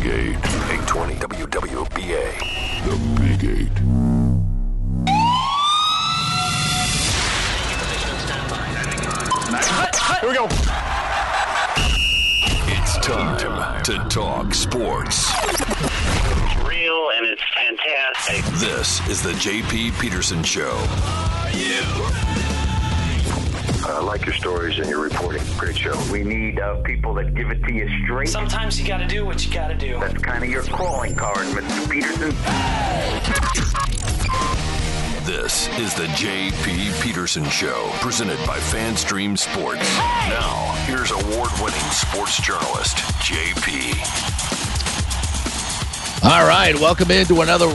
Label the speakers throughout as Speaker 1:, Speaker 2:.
Speaker 1: Big 8. 820 WWBA. The Big 8.
Speaker 2: Here we go.
Speaker 1: It's time to talk sports.
Speaker 3: It's real and it's fantastic.
Speaker 1: This is the JP Peterson Show.
Speaker 4: I like your stories and your reporting. Great show. We need uh, people that give it to you straight.
Speaker 5: Sometimes you gotta do what you gotta do.
Speaker 4: That's kind of your calling card, Mr. Peterson.
Speaker 1: This is the JP Peterson Show, presented by FanStream Sports. Now, here's award winning sports journalist, JP.
Speaker 6: All right, welcome into another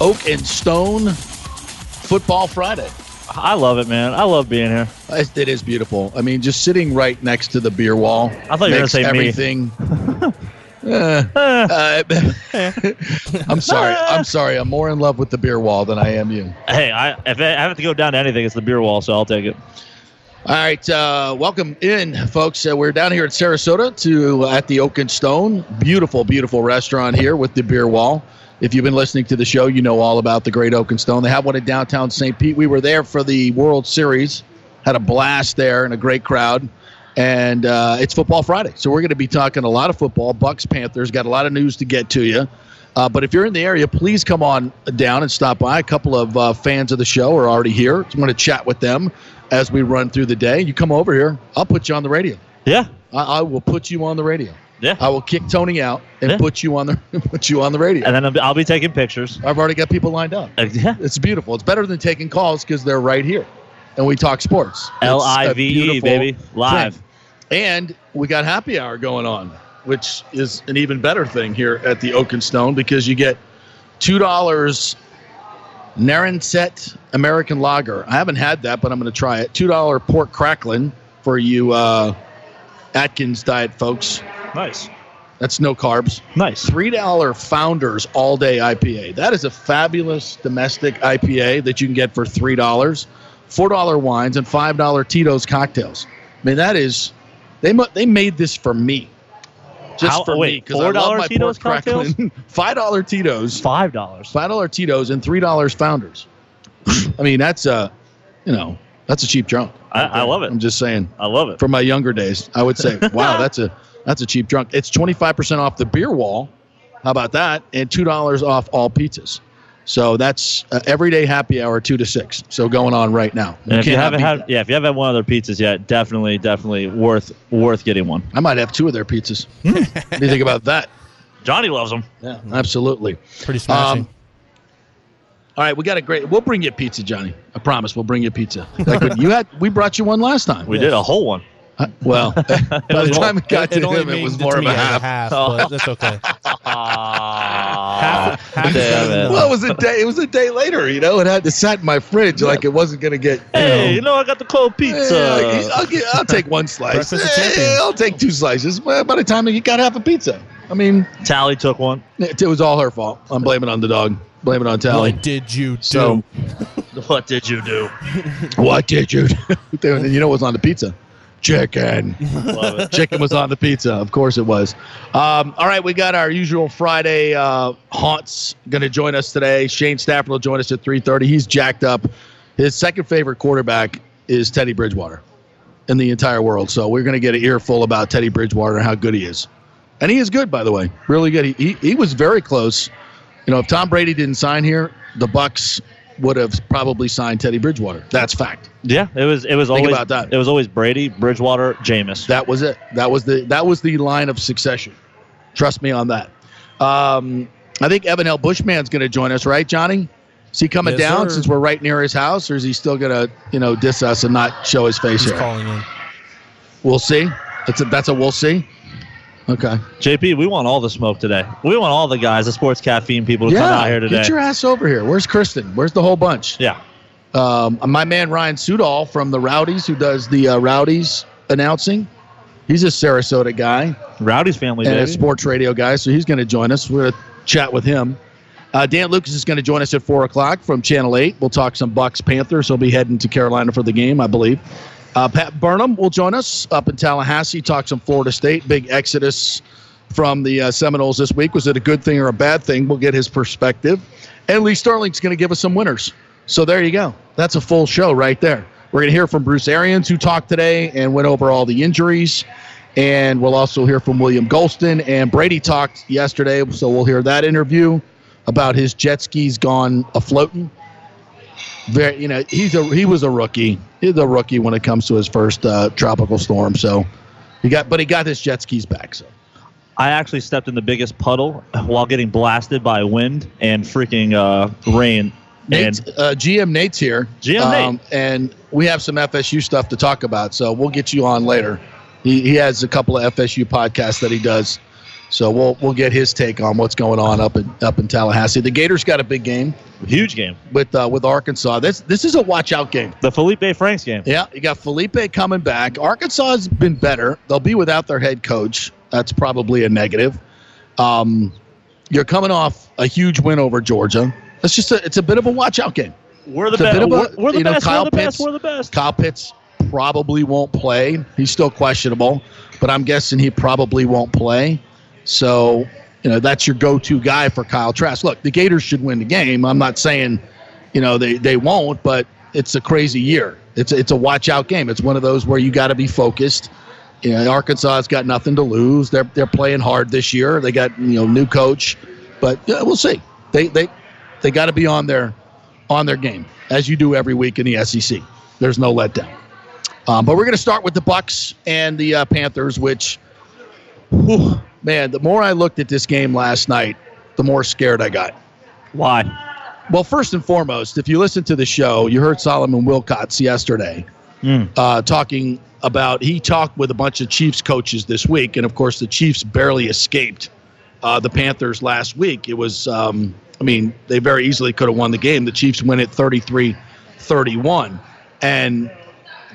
Speaker 6: Oak and Stone Football Friday.
Speaker 2: I love it, man. I love being here.
Speaker 6: It is beautiful. I mean, just sitting right next to the beer wall.
Speaker 2: I thought you were gonna say me.
Speaker 6: everything. Eh, uh, I'm sorry. I'm sorry. I'm more in love with the beer wall than I am you.
Speaker 2: Hey, I if I have to go down to anything, it's the beer wall, so I'll take it.
Speaker 6: All right, uh, welcome in, folks. Uh, we're down here at Sarasota to at the Oak and Stone. Beautiful, beautiful restaurant here with the beer wall. If you've been listening to the show, you know all about the Great Oak and Stone. They have one in downtown St. Pete. We were there for the World Series, had a blast there and a great crowd. And uh, it's Football Friday, so we're going to be talking a lot of football. Bucs, Panthers, got a lot of news to get to you. Uh, but if you're in the area, please come on down and stop by. A couple of uh, fans of the show are already here. I'm going to chat with them as we run through the day. You come over here, I'll put you on the radio.
Speaker 2: Yeah,
Speaker 6: I, I will put you on the radio.
Speaker 2: Yeah.
Speaker 6: I will kick Tony out and
Speaker 2: Yeah.
Speaker 6: put you on the put you on the radio.
Speaker 2: And then I'll be, I'll be taking pictures.
Speaker 6: I've already got people lined up.
Speaker 2: Uh, yeah.
Speaker 6: It's beautiful. It's better than taking calls because they're right here, and we talk sports.
Speaker 2: L I V E, baby. Live.
Speaker 6: thing. And we got happy hour going on, which is an even better thing here at the Oak and Stone because you get two dollars Narragansett American Lager. I haven't had that, but I'm going to try it. Two dollar pork cracklin for you uh, Atkins diet folks.
Speaker 2: Nice.
Speaker 6: That's no carbs.
Speaker 2: Nice.
Speaker 6: Three dollar Founders All Day IPA. That is a fabulous domestic IPA that you can get for three dollars. Four dollar wines and five dollar Tito's cocktails. I mean, that is they mu- they made this for me, just
Speaker 2: How-
Speaker 6: for
Speaker 2: wait,
Speaker 6: me because I love
Speaker 2: $4
Speaker 6: my
Speaker 2: Tito's
Speaker 6: pork
Speaker 2: cocktails?
Speaker 6: crackling. Five dollar Tito's,
Speaker 2: Five dollars.
Speaker 6: five dollar Tito's, and three dollars Founders. I mean, that's a you know that's a cheap drunk.
Speaker 2: I, I love it.
Speaker 6: I'm just saying
Speaker 2: I love it.
Speaker 6: from my younger days. I would say, wow, that's a that's a cheap drunk. It's 25% off the beer wall. How about that? And $2 off all pizzas. So that's uh, everyday happy hour 2 to 6. So going on right now.
Speaker 2: And if you
Speaker 6: Can't
Speaker 2: haven't had,
Speaker 6: that.
Speaker 2: yeah, if you haven't had one of their pizzas yet, definitely, definitely worth worth getting one.
Speaker 6: I might have two of their pizzas. What do you think about that?
Speaker 2: Johnny loves them.
Speaker 6: Yeah, absolutely.
Speaker 7: Pretty smashing.
Speaker 6: Um, all right, we got a great. We'll bring you pizza, Johnny. I promise. We'll bring you pizza. Like when you had, we brought you one last time.
Speaker 2: We did a whole one.
Speaker 6: Uh, well, by the time it got
Speaker 7: it,
Speaker 6: to
Speaker 7: only
Speaker 6: him, it was more
Speaker 7: to
Speaker 6: of a
Speaker 7: as
Speaker 6: half.
Speaker 7: half,
Speaker 2: Oh.
Speaker 7: but that's okay. Half
Speaker 2: damn it.
Speaker 6: Well, it was a day. It was a day later. You know, it had to sat in my fridge like it wasn't going to get. You
Speaker 2: Hey,
Speaker 6: know,
Speaker 2: you know I got the cold pizza.
Speaker 6: Eh, I'll, get, I'll take one slice.
Speaker 7: Breakfast of champions.
Speaker 6: I'll take two slices. Well, by the time you got half a pizza, I mean,
Speaker 2: Tally took one.
Speaker 6: it, it was all her fault. I'm blaming on the dog. Blame it on Tally.
Speaker 7: What did you do?
Speaker 6: So,
Speaker 2: What did you do?
Speaker 6: what did you do? you know what was on the pizza? Chicken. Chicken was on the pizza. Of course it was. Um, all right, we got our usual Friday uh, haunts going to join us today. Shane Stafford will join us at 3.30. He's jacked up. His second favorite quarterback is Teddy Bridgewater in the entire world. So we're going to get an earful about Teddy Bridgewater and how good he is. And he is good, by the way. Really good. He, he, he was very close. You know, if Tom Brady didn't sign here, the Bucs would have probably signed Teddy Bridgewater. That's fact.
Speaker 2: Yeah, it was. It was
Speaker 6: Think
Speaker 2: always
Speaker 6: about that.
Speaker 2: It was always Brady, Bridgewater, Jameis.
Speaker 6: That was it. That was the that was the line of succession. Trust me on that. Um, I think Evan L. Bushman's going to join us, right, Johnny? Is he coming
Speaker 7: Yes,
Speaker 6: down
Speaker 7: sir.
Speaker 6: since we're right near his house, or is he still going to, you know, diss us and not show his face
Speaker 7: He's
Speaker 6: here?
Speaker 7: calling in.
Speaker 6: We'll see. That's a that's a we'll see. Okay.
Speaker 2: JP, we want all the smoke today. We want all the guys, the sports caffeine people, to come out here today.
Speaker 6: get your ass over here. Where's Kristen? Where's the whole bunch?
Speaker 2: yeah,
Speaker 6: Um, my man Ryan Sudol from the Rowdies, who does the uh, Rowdies announcing. He's a Sarasota guy.
Speaker 2: Rowdy's family,
Speaker 6: and a sports radio guy, so he's going to join us. We're going to chat with him. Uh, Dan Lucas is going to join us at four o'clock from Channel Eight. We'll talk some Bucs Panthers. He'll be heading to Carolina for the game, I believe. Uh, Pat Burnham will join us up in Tallahassee. Talk some Florida State. Big Exodus from the uh, Seminoles this week. Was it a good thing or a bad thing? We'll get his perspective. And Lee Stirling's going to give us some winners. So there you go. That's a full show right there. We're going to hear from Bruce Arians, who talked today and went over all the injuries. And we'll also hear from William Gholston. And Brady talked yesterday, so we'll hear that interview about his jet skis gone afloating. Very, you know, he's a he was a rookie. He's a rookie when it comes to his first uh, tropical storm. So he got, but he got his jet skis back. So
Speaker 2: I actually stepped in the biggest puddle while getting blasted by wind and freaking uh, rain.
Speaker 6: Nate,
Speaker 2: And
Speaker 6: uh, GM Nate's here. Um,
Speaker 2: GM Nate.
Speaker 6: and we have some FSU stuff to talk about. So we'll get you on later. He, he has a couple of FSU podcasts that he does. So we'll we'll get his take on what's going on up in up in Tallahassee. The Gators got a big game
Speaker 2: huge game.
Speaker 6: with uh, with Arkansas. This this is a watch out game.
Speaker 2: The Felipe Franks game.
Speaker 6: Yeah, you got Felipe coming back. Arkansas has been better. They'll be without their head coach. That's probably a negative. Um, you're coming off a huge win over Georgia. It's just a it's a bit of a watch out game.
Speaker 2: We're the best. We're, we're the
Speaker 6: know,
Speaker 2: best. We're the
Speaker 6: Pitts-
Speaker 2: best. We're the best.
Speaker 6: Kyle Pitts probably won't play. He's still questionable, but I'm guessing he probably won't play. So, you know, that's your go-to guy for Kyle Trask. Look, the Gators should win the game. I'm not saying, you know, they, they won't, but it's a crazy year. It's it's a watch out game. It's one of those where you got to be focused. You know, Arkansas has got nothing to lose. They're they're playing hard this year. They got you know new coach, but yeah, we'll see. They they they got to be on their on their game as you do every week in the SEC. There's no letdown. Um, but we're going to start with the Bucs and the uh, Panthers, which, whew, man, the more I looked at this game last night, the more scared I got.
Speaker 2: Why?
Speaker 6: Well, first and foremost, if you listen to the show, you heard Solomon Wilcots yesterday
Speaker 2: Mm.
Speaker 6: uh, talking about he talked with a bunch of Chiefs coaches this week, and of course the Chiefs barely escaped uh, the Panthers last week. It was, um, I mean, they very easily could have won the game. The Chiefs win it 33-31, and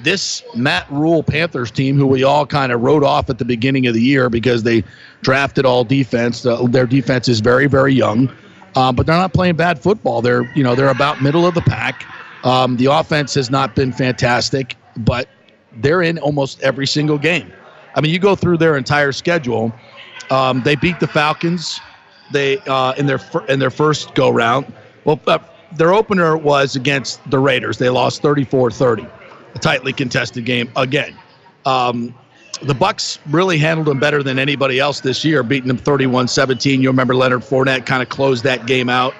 Speaker 6: this Matt Rhule Panthers team, who we all kind of wrote off at the beginning of the year because they drafted all defense. Uh, their defense is very, very young, uh, but they're not playing bad football. They're, you know, they're about middle of the pack. Um, the offense has not been fantastic, but they're in almost every single game. I mean, you go through their entire schedule. Um, they beat the Falcons. They uh, in their in their first go round. Well, uh, their opener was against the Raiders. They lost 34-30 a tightly contested game again. Um, the Bucs really handled them better than anybody else this year, beating them 31-17. You remember Leonard Fournette kind of closed that game out.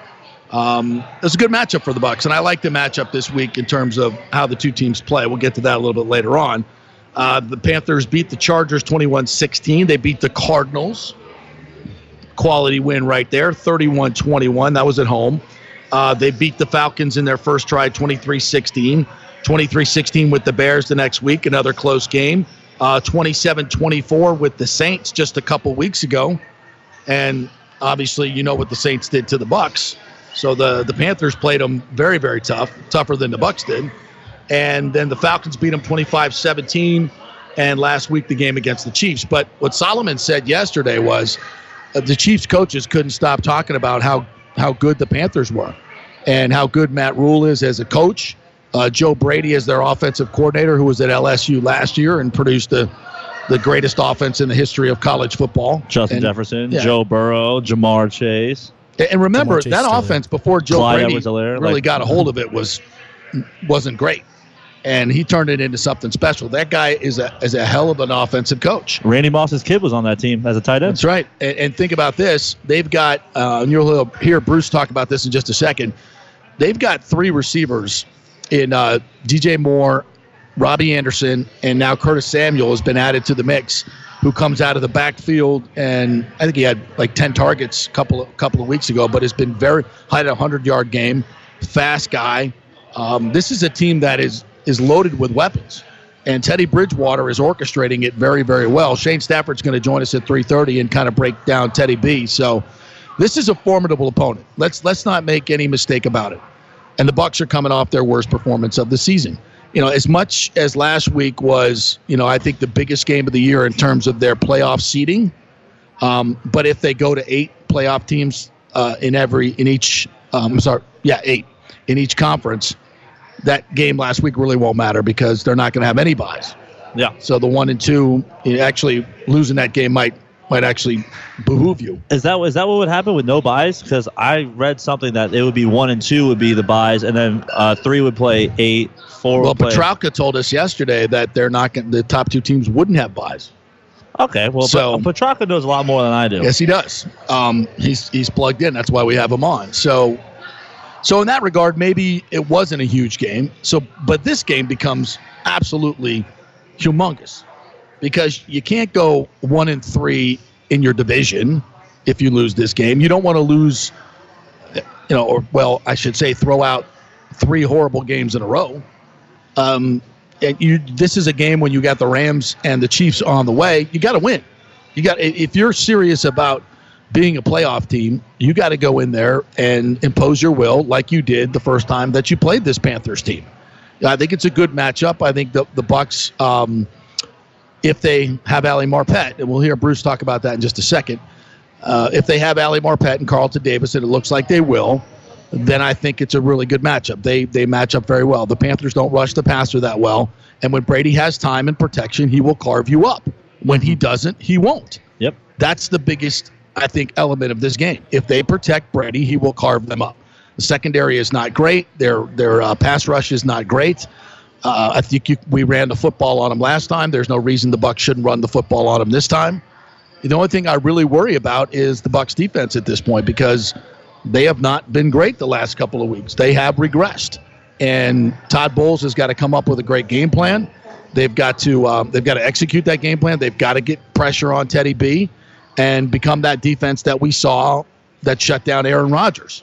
Speaker 6: Um, it was a good matchup for the Bucs, and I like the matchup this week in terms of how the two teams play. We'll get to that a little bit later on. Uh, the Panthers beat the Chargers 21-16. They beat the Cardinals. Quality win right there, 31-21. That was at home. Uh, they beat the Falcons in their first try, 23-16. 23-16 with the Bears the next week, another close game. Uh, 27-24 with the Saints just a couple weeks ago, and obviously you know what the Saints did to the Bucs. So the the Panthers played them very very tough, tougher than the Bucs did, and then the Falcons beat them 25-17, and last week the game against the Chiefs. But what Solomon said yesterday was uh, the Chiefs coaches couldn't stop talking about how how good the Panthers were, and how good Matt Rhule is as a coach. Uh, Joe Brady is their offensive coordinator, who was at LSU last year and produced the the greatest offense in the history of college football.
Speaker 2: Justin
Speaker 6: And-
Speaker 2: Jefferson,
Speaker 6: yeah.
Speaker 2: Joe Burrow, Ja'Marr Chase.
Speaker 6: And remember
Speaker 7: Chase
Speaker 6: that
Speaker 7: still
Speaker 6: offense before Joe
Speaker 2: Clyde
Speaker 6: Brady
Speaker 2: Edwards-Helaire,
Speaker 6: really
Speaker 2: like-
Speaker 6: got a hold of it was wasn't great, and he turned it into something special. That guy is a is a hell of an offensive coach.
Speaker 2: Randy Moss's kid was on that team as a tight end.
Speaker 6: That's right. And, and think about this: they've got, uh, and you'll hear Bruce talk about this in just a second. They've got three receivers in uh, DJ Moore, Robbie Anderson, and now Curtis Samuel has been added to the mix. Who comes out of the backfield and I think he had like ten targets a couple of, couple of weeks ago, but has been very had a hundred yard game, fast guy. Um, this is a team that is is loaded with weapons and Teddy Bridgewater is orchestrating it very, very well. Shane Stafford's going to join us at 3:30 and kind of break down Teddy B. So this is a formidable opponent. Let's let's not make any mistake about it. And the Bucs are coming off their worst performance of the season. You know, as much as last week was, you know, I think the biggest game of the year in terms of their playoff seeding. Um, but if they go to eight playoff teams uh, in every in each, um, I'm sorry, yeah, eight in each conference, that game last week really won't matter because they're not going to have any buys.
Speaker 2: Yeah.
Speaker 6: So the one and two, actually losing that game might might actually behoove you.
Speaker 2: Is that is that what would happen with no buys? Because I read something that it would be one and two would be the buys, and then uh, three would play eight, four.
Speaker 6: Well. Petrarca told us yesterday that they're not going the top two teams wouldn't have buys.
Speaker 2: Okay, well,
Speaker 6: So-
Speaker 2: Petrarca knows a lot more than I do.
Speaker 6: Yes, he does. Um, he's he's plugged in. That's why we have him on. So, so in that regard, maybe it wasn't a huge game. So, but this game becomes absolutely humongous because you can't go one and three in your division if you lose this game. You don't want to lose, you know, or well, I should say, throw out three horrible games in a row. Um, and you, this is a game when you got the Rams and the Chiefs on the way. You got to win. You got if you're serious about being a playoff team, you got to go in there and impose your will like you did the first time that you played this Panthers team. I think it's a good matchup. I think the the Bucks, um, if they have Ali Marpet, and we'll hear Bruce talk about that in just a second. Uh, if they have Ali Marpet and Carlton Davis, and it looks like they will, then I think it's a really good matchup. They they match up very well. The Panthers don't rush the passer that well, and when Brady has time and protection, he will carve you up. When he doesn't, he won't.
Speaker 2: Yep.
Speaker 6: That's the biggest, I think, element of this game. If they protect Brady, he will carve them up. The secondary is not great. Their their uh, pass rush is not great. Uh, I think you, we ran the football on them last time. There's no reason the Bucs shouldn't run the football on them this time. The only thing I really worry about is the Bucs defense at this point because they have not been great the last couple of weeks. They have regressed, and Todd Bowles has got to come up with a great game plan. They've got to um, they've got to execute that game plan. They've got to get pressure on Teddy B, and become that defense that we saw that shut down Aaron Rodgers,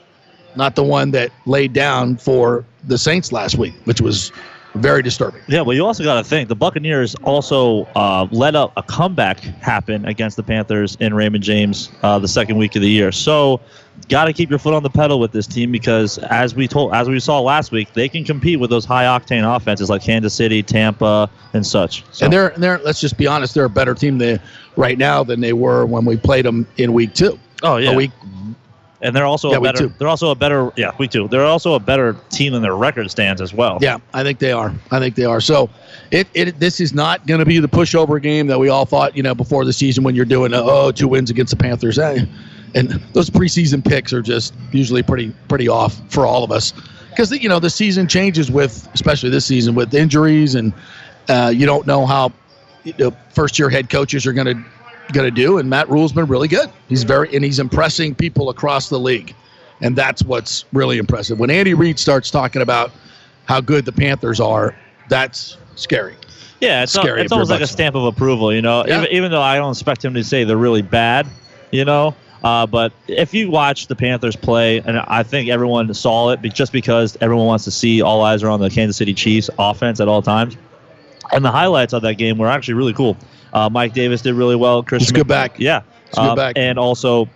Speaker 6: not the one that laid down for the Saints last week, which was very disturbing.
Speaker 2: Yeah, well, you also got to think the Buccaneers also uh, let up a comeback happen against the Panthers in Raymond James uh, the second week of the year. So, got to keep your foot on the pedal with this team because, as we told, as we saw last week, they can compete with those high octane offenses like Kansas City, Tampa, and such. So,
Speaker 6: And they're they're let's just be honest, they're a better team than, right now than they were when we played them in week two.
Speaker 2: oh yeah,
Speaker 6: A week
Speaker 2: and they're also
Speaker 6: Yeah,
Speaker 2: a better. They're also a better. Yeah, we two. They're also a better team than their record stands as well.
Speaker 6: Yeah, I think they are. I think they are. So, it, it this is not going to be the pushover game that we all thought, you know, before the season when you're doing uh, oh two wins against the Panthers. Eh, and those preseason picks are just usually pretty pretty off for all of us because you know the season changes with especially this season with injuries and uh, you don't know how you know, first year head coaches are going to going to do. And Matt Rhule's been really good. He's very and he's impressing people across the league, and that's what's really impressive. When Andy Reid starts talking about how good the Panthers are, that's scary.
Speaker 2: Yeah, it's,
Speaker 6: Scary
Speaker 2: al- it's almost like a stamp of approval, you know.
Speaker 6: Yeah.
Speaker 2: Even, even though I don't expect him to say they're really bad, you know. Uh, but if you watch the Panthers play, and I think everyone saw it, just because everyone wants to see all eyes are on the Kansas City Chiefs offense at all times, and the highlights of that game were actually really cool. Uh, Mike Davis did really well. Chris
Speaker 6: He's a good back.
Speaker 2: yeah,
Speaker 6: good
Speaker 2: Um,
Speaker 6: back.
Speaker 2: and also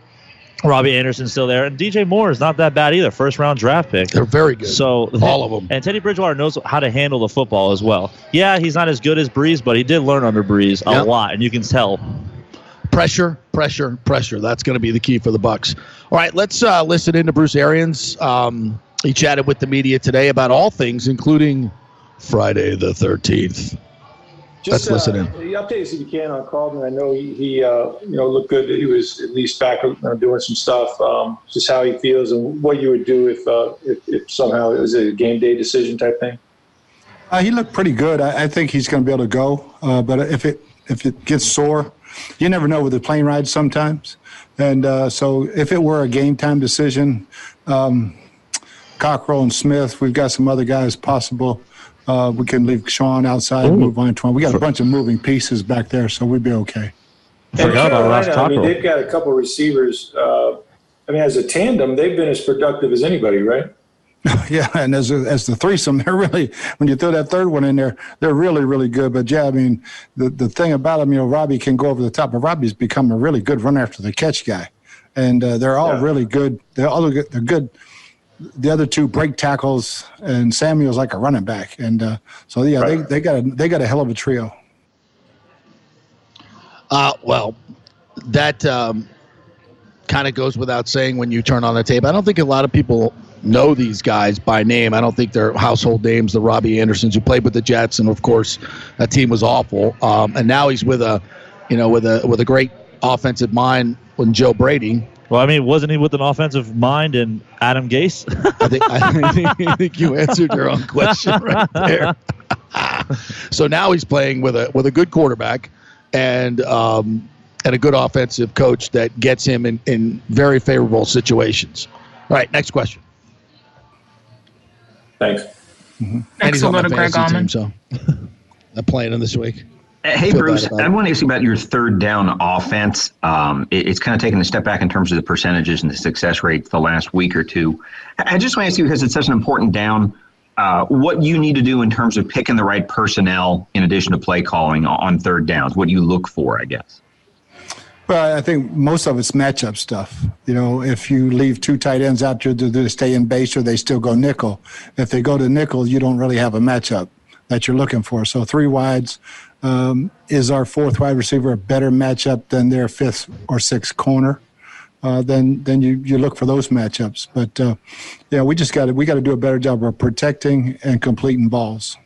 Speaker 2: Robbie Anderson's still there, and DJ Moore is not that bad either. First round draft pick.
Speaker 6: They're very good.
Speaker 2: So
Speaker 6: All of them.
Speaker 2: And Teddy Bridgewater knows how to handle the football as well. Yeah, he's not as good as Brees, but he did learn under Brees a
Speaker 6: Yep.
Speaker 2: lot, and you can tell.
Speaker 6: pressure, pressure, pressure. That's going to be the key for the Bucs. All right, let's uh, listen in to Bruce Arians. Um, he chatted with the media today about all things, including Friday the thirteenth. Let's listen in.
Speaker 7: Uh, the updates if you can on Carlton. I know he, he uh, you know, looked good. He was at least back uh, doing some stuff. Um, just how he feels and what you would do if, uh, if, if somehow it was a game day decision type thing.
Speaker 8: Uh, he looked pretty good. I, I think he's going to be able to go. Uh, but if it if it gets sore, you never know with the plane ride sometimes. And uh, so if it were a game time decision, um, Cockrell and Smith, we've got some other guys possible. Uh, we can leave Sean outside and move on to him. We got a bunch of moving pieces back there, so we'd be okay.
Speaker 2: Forgot about Ross
Speaker 7: Carolina, I mean, they've got a couple receivers. Uh, I mean, as a tandem, they've been as productive as anybody, right?
Speaker 8: Yeah, and as a, as the threesome, they're really when you throw that third one in there, they're really really good. But yeah, I mean the the thing about them, you know, Robbie can go over the top, but Robbie's become a really good run after the catch guy, and uh, they're all
Speaker 7: Yeah.
Speaker 8: really good. They're all good. They're good. The other two break tackles, and Samuel's like a running back, and uh, so yeah,
Speaker 7: Right.
Speaker 8: they they got a they got a hell of a trio.
Speaker 6: Uh, well, that um, kind of goes without saying when you turn on the tape. I don't think a lot of people know these guys by name. I don't think they're household names. The Robbie Andersons who played with the Jets, and of course, that team was awful. Um, and now he's with a, you know, with a with a great offensive mind when Joe Brady.
Speaker 2: Well, I mean, wasn't he with an offensive mind and Adam Gase?
Speaker 6: I think, I think, I think you answered your own question right there. so now he's playing with a with a good quarterback and um, and a good offensive coach that gets him in, in very favorable situations. All right, next question.
Speaker 7: Thanks.
Speaker 6: And
Speaker 9: Next
Speaker 6: he's
Speaker 9: we'll
Speaker 6: on
Speaker 9: go
Speaker 6: my
Speaker 9: to Greg
Speaker 6: fantasy team, so I'm playing him this week.
Speaker 10: Hey, Bruce, I
Speaker 6: it.
Speaker 10: want to ask you about your third down offense. Um, it- it's kind of taken a step back in terms of the percentages and the success rate the last week or two. I I just want to ask you, because it's such an important down, uh, what you need to do in terms of picking the right personnel in addition to play calling on third downs, what you look for, I guess.
Speaker 8: Well, I think most of it's matchup stuff. You know, if you leave two tight ends out there, do they stay in base or they still go nickel? If they go to nickel, you don't really have a matchup that you're looking for. So three wides um, is our fourth wide receiver a better matchup than their fifth or sixth corner? Uh, then then you, you look for those matchups. But uh, yeah, we just got to we got to do a better job of protecting and completing balls.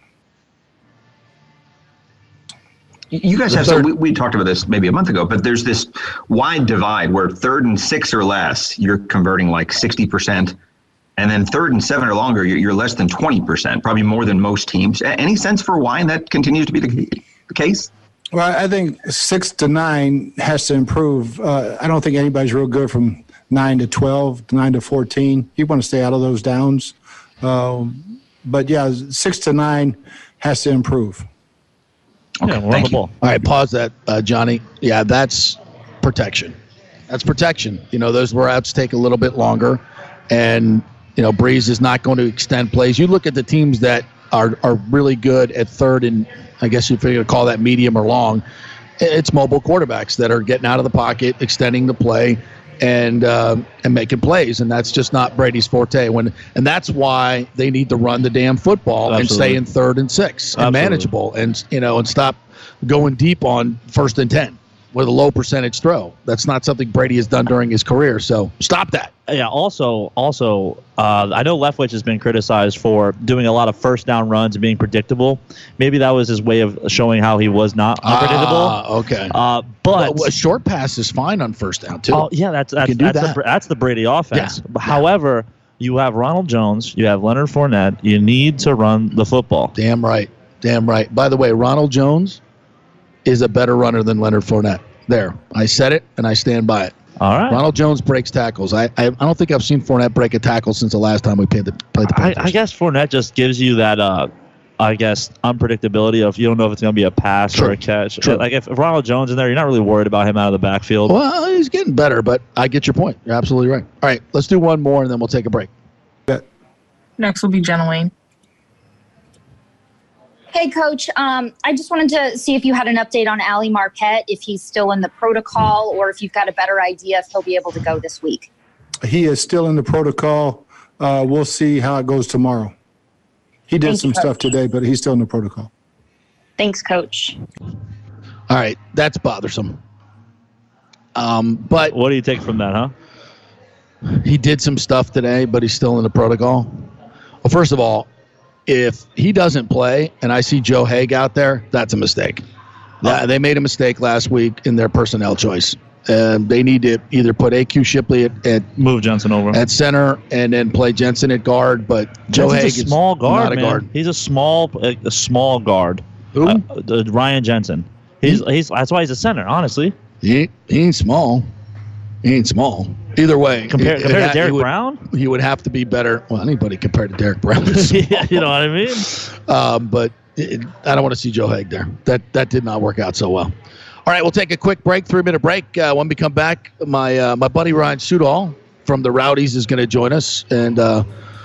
Speaker 10: You guys have
Speaker 6: third-
Speaker 10: some, we, we talked about this maybe a month ago, but there's this wide divide where third and six or less, you're converting like 60%. And then third and seven or longer, you're, you're less than 20%, probably more than most teams. Any sense for why that continues to be the, the case?
Speaker 8: Well, I think six to nine has to improve. Uh, I don't think anybody's real good from nine to 12, nine to 14. You want to stay out of those downs. Um, but yeah, six to nine has to improve.
Speaker 2: yeah, we're on
Speaker 10: thank
Speaker 2: the
Speaker 10: you.
Speaker 2: ball.
Speaker 6: All right, pause that, uh, Johnny. Yeah, that's protection. That's protection. You know, those routes take a little bit longer, and you know, Brees is not going to extend plays. You look at the teams that are are really good at third and I guess if you're going to call that medium or long, it's mobile quarterbacks that are getting out of the pocket, extending the play, and uh, and making plays, and that's just not Brady's forte. When and that's why they need to run the damn football and stay in third and six and
Speaker 2: Absolutely.
Speaker 6: manageable, and you know, and stop going deep on first and ten with a low percentage throw. That's not something Brady has done during his career. So stop that.
Speaker 2: Yeah. Also, also, uh, I know Leftwich has been criticized for doing a lot of first down runs and being predictable. Maybe that was his way of showing how he was not unpredictable.
Speaker 6: Ah, okay.
Speaker 2: uh, but
Speaker 6: Well, a short pass is fine on first down too.
Speaker 2: Oh yeah, that's that's that's,
Speaker 6: that.
Speaker 2: The, that's the Brady offense.
Speaker 6: Yeah.
Speaker 2: However, you have Ronald Jones, you have Leonard Fournette. You need to run the football.
Speaker 6: Damn right. Damn right. By the way, Ronald Jones is a better runner than Leonard Fournette. There, I said it, and I stand by it.
Speaker 2: All right.
Speaker 6: Ronald Jones breaks tackles. I, I I don't think I've seen Fournette break a tackle since the last time we played the played the
Speaker 2: I,
Speaker 6: Panthers.
Speaker 2: I guess Fournette just gives you that. Uh, I guess unpredictability of you don't know if it's going to be a pass
Speaker 6: True.
Speaker 2: or a catch.
Speaker 6: True.
Speaker 2: Like if, if Ronald Jones in there, you're not really worried about him out of the backfield.
Speaker 6: Well, he's getting better, but I get your point. You're absolutely right. All right, let's do one more, and then we'll take a break.
Speaker 9: Next will be Jenna Laine.
Speaker 11: Hey, Coach. Um, I just wanted to see if you had an update on Ali Marpet, if he's still in the protocol, or if you've got a better idea if he'll be able to go this week.
Speaker 8: He is still in the protocol. Uh, we'll see how it goes tomorrow. He did
Speaker 11: Thank
Speaker 8: some
Speaker 11: you,
Speaker 8: stuff today, but he's still in the protocol.
Speaker 11: Thanks, Coach.
Speaker 6: All right, that's bothersome. Um, but
Speaker 2: What do you take from that, huh?
Speaker 6: he did some stuff today, but he's still in the protocol. Well, first of all, if he doesn't play and I see Joe Haeg out there, that's a mistake. That- they made a mistake last week in their personnel choice. Um, they need to either put AQ Shipley at, at,
Speaker 2: Move Jensen over.
Speaker 6: at center and then play Jensen at guard. But Joe
Speaker 2: Jensen's
Speaker 6: Haeg
Speaker 2: a small guard,
Speaker 6: a
Speaker 2: man.
Speaker 6: guard.
Speaker 2: He's a small, a, a small guard.
Speaker 6: Who?
Speaker 2: Uh, uh, Ryan Jensen. He's he's that's why he's a center. Honestly,
Speaker 6: He he ain't small. He ain't small. Either way,
Speaker 2: compared compared
Speaker 6: ha-
Speaker 2: to Derek
Speaker 6: would,
Speaker 2: Brown.
Speaker 6: he would have to be better. Well, anybody compared to Derek Brown.
Speaker 2: yeah, you know what I mean.
Speaker 6: um, but it, I don't want to see Joe Haeg there. That that did not work out so well. All right, we'll take a quick break, three minute break. Uh, when we come back, my uh, my buddy Ryan Sudol from the Rowdies is going to join us, and uh,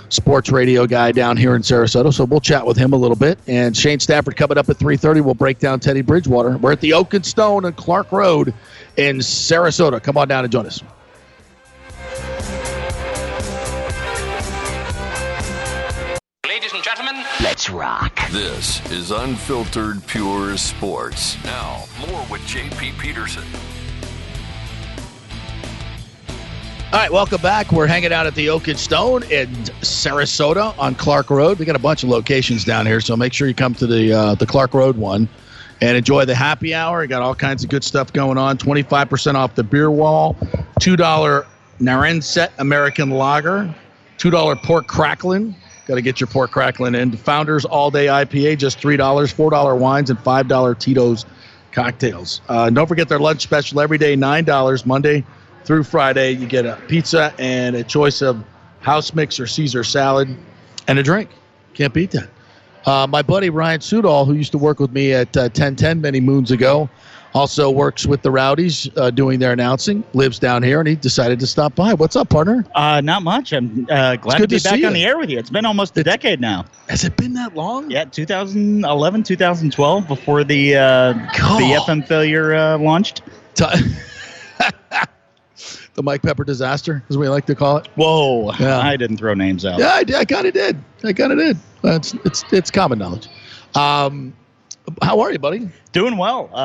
Speaker 6: sports radio guy down here in Sarasota. So we'll chat with him a little bit. And Shane Stafford coming up at three thirty. We'll break down Teddy Bridgewater. We're at the Oak and Stone and Clark Road in Sarasota. Come on down and join us.
Speaker 1: Let's rock. This is Unfiltered Pure Sports. Now, more with JP Peterson.
Speaker 6: All right, welcome back. We're hanging out at the Oak and Stone in Sarasota on Clark Road. We got a bunch of locations down here, so make sure you come to the uh, the Clark Road one. and enjoy the happy hour. We got all kinds of good stuff going on. 25% off the beer wall, $2 Narragansett American Lager, $2 pork cracklin. Got to get your pork cracklin in. Founders All Day IPA, just $3, $4 wines, and $5 Tito's cocktails. Uh, don't forget their lunch special every day, $9, Monday through Friday. You get a pizza and a choice of house mix or Caesar salad and a drink. Can't beat that. Uh, my buddy Ryan Sudall, who used to work with me at uh, 1010 many moons ago, also works with the Rowdies uh, doing their announcing, lives down here, and he decided to stop by. What's up, partner?
Speaker 12: Uh, not much. I'm uh, glad to be
Speaker 6: to
Speaker 12: back on the air with you. It's been almost a decade now.
Speaker 6: Has it been that long?
Speaker 12: Yeah, 2011, 2012, before the uh, the FM failure uh, launched.
Speaker 6: the Mike Pepper disaster, as we like to call it.
Speaker 12: Whoa!
Speaker 6: Yeah.
Speaker 12: I didn't throw names out.
Speaker 6: Yeah, I, I kind of did. I kind of did. It's it's it's common knowledge. Um, how are you, buddy?
Speaker 12: Doing well. Uh,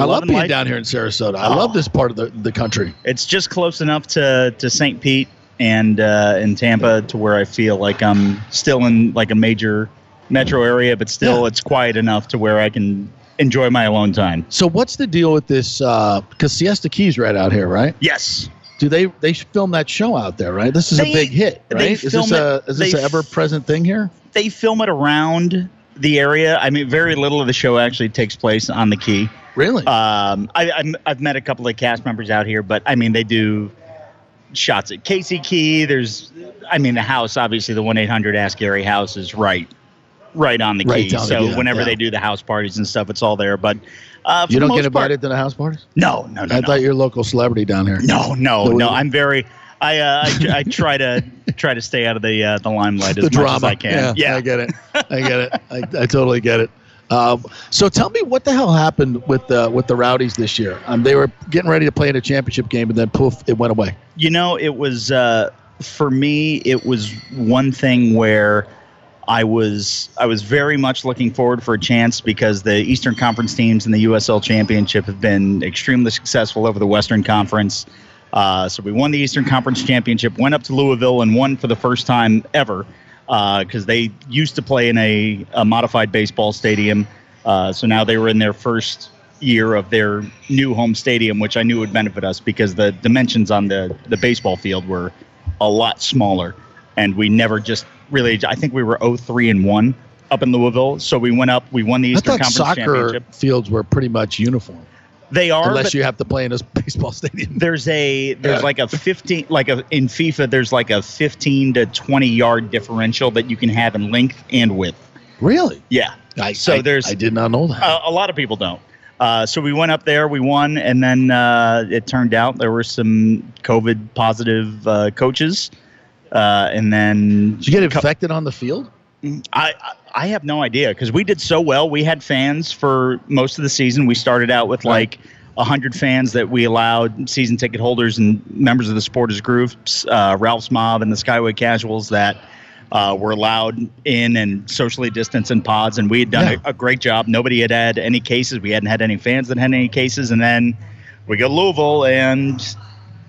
Speaker 6: I love being
Speaker 12: life.
Speaker 6: down here in Sarasota. I
Speaker 12: Oh.
Speaker 6: love this part of the, the country.
Speaker 12: It's just close enough to to St. Pete and uh, in Tampa to where I feel like I'm still in like a major metro area, but still it's quiet enough to where I can enjoy my alone time.
Speaker 6: So what's the deal with this? Because Siesta Key's right out here, right?
Speaker 12: Yes.
Speaker 6: Do they they film that show out there? Right. This is
Speaker 12: They-
Speaker 6: a big hit,
Speaker 12: they
Speaker 6: right? Is this
Speaker 12: film
Speaker 6: a is this an ever present thing here?
Speaker 12: They film it around the area. I mean, very little of the show actually takes place on the key.
Speaker 6: Really?
Speaker 12: Um, I, I'm, I've met a couple of cast members out here, but I mean, they do shots at Casey Key. There's, I mean, the house, obviously, the 1 800 Ask Gary house is right, right on the
Speaker 6: Right
Speaker 12: key.
Speaker 6: down the-
Speaker 12: so whenever
Speaker 6: yeah.
Speaker 12: they do the house parties and stuff, it's all there. But uh,
Speaker 6: You don't get
Speaker 12: most part-
Speaker 6: invited to the house parties?
Speaker 12: No, no, no.
Speaker 6: I
Speaker 12: no.
Speaker 6: thought you're a local celebrity down here.
Speaker 12: No, no,
Speaker 6: The-
Speaker 12: no. I'm very. I uh, I, I try to try to stay out of the uh, the limelight as
Speaker 6: the
Speaker 12: much
Speaker 6: drama.
Speaker 12: as I can.
Speaker 6: Yeah, I get it. I get it. I, I totally get it. Um, so tell me what the hell happened with the with the Rowdies this year? Um, they were getting ready to play in a championship game, and then poof, it went away.
Speaker 12: You know, it was uh, for me. It was one thing where I was I was very much looking forward for a chance because the Eastern Conference teams in the USL Championship have been extremely successful over the Western Conference. Uh, so we won the Eastern Conference Championship, went up to Louisville and won for the first time ever because they used to play in a, a modified baseball stadium. Uh, so now they were in their first year of their new home stadium, which I knew would benefit us because the dimensions on the, the baseball field were a lot smaller. And we never just really, I think we were 03 and 1 up in Louisville. So we went up, we won the Eastern I
Speaker 6: thought
Speaker 12: Conference
Speaker 6: soccer
Speaker 12: Championship.
Speaker 6: fields were pretty much uniform,
Speaker 12: They are,
Speaker 6: unless you have to play in a baseball stadium.
Speaker 12: there's a there's
Speaker 6: Yeah.
Speaker 12: like a 15 like a in FIFA there's like a 15 to 20 yard differential that you can have in length and width.
Speaker 6: Really?
Speaker 12: Yeah.
Speaker 6: I,
Speaker 12: So
Speaker 6: I-
Speaker 12: there's-
Speaker 6: I did not know that.
Speaker 12: A, a lot of people don't. Uh, so we went up there, we won, and then uh, it turned out there were some COVID positive uh, coaches, uh, and then
Speaker 6: Did you get infected on the field?
Speaker 12: I I- I have no idea because we did so well. We had fans for most of the season. We started out with like hundred fans that we allowed season ticket holders and members of the supporters groups, uh, Ralph's Mob and the Skyway Casuals that uh, were allowed in and socially distanced in pods. And we had done
Speaker 6: Yeah.
Speaker 12: a, a great job. Nobody had had any cases. We hadn't had any fans that had any cases. And then we go Louisville and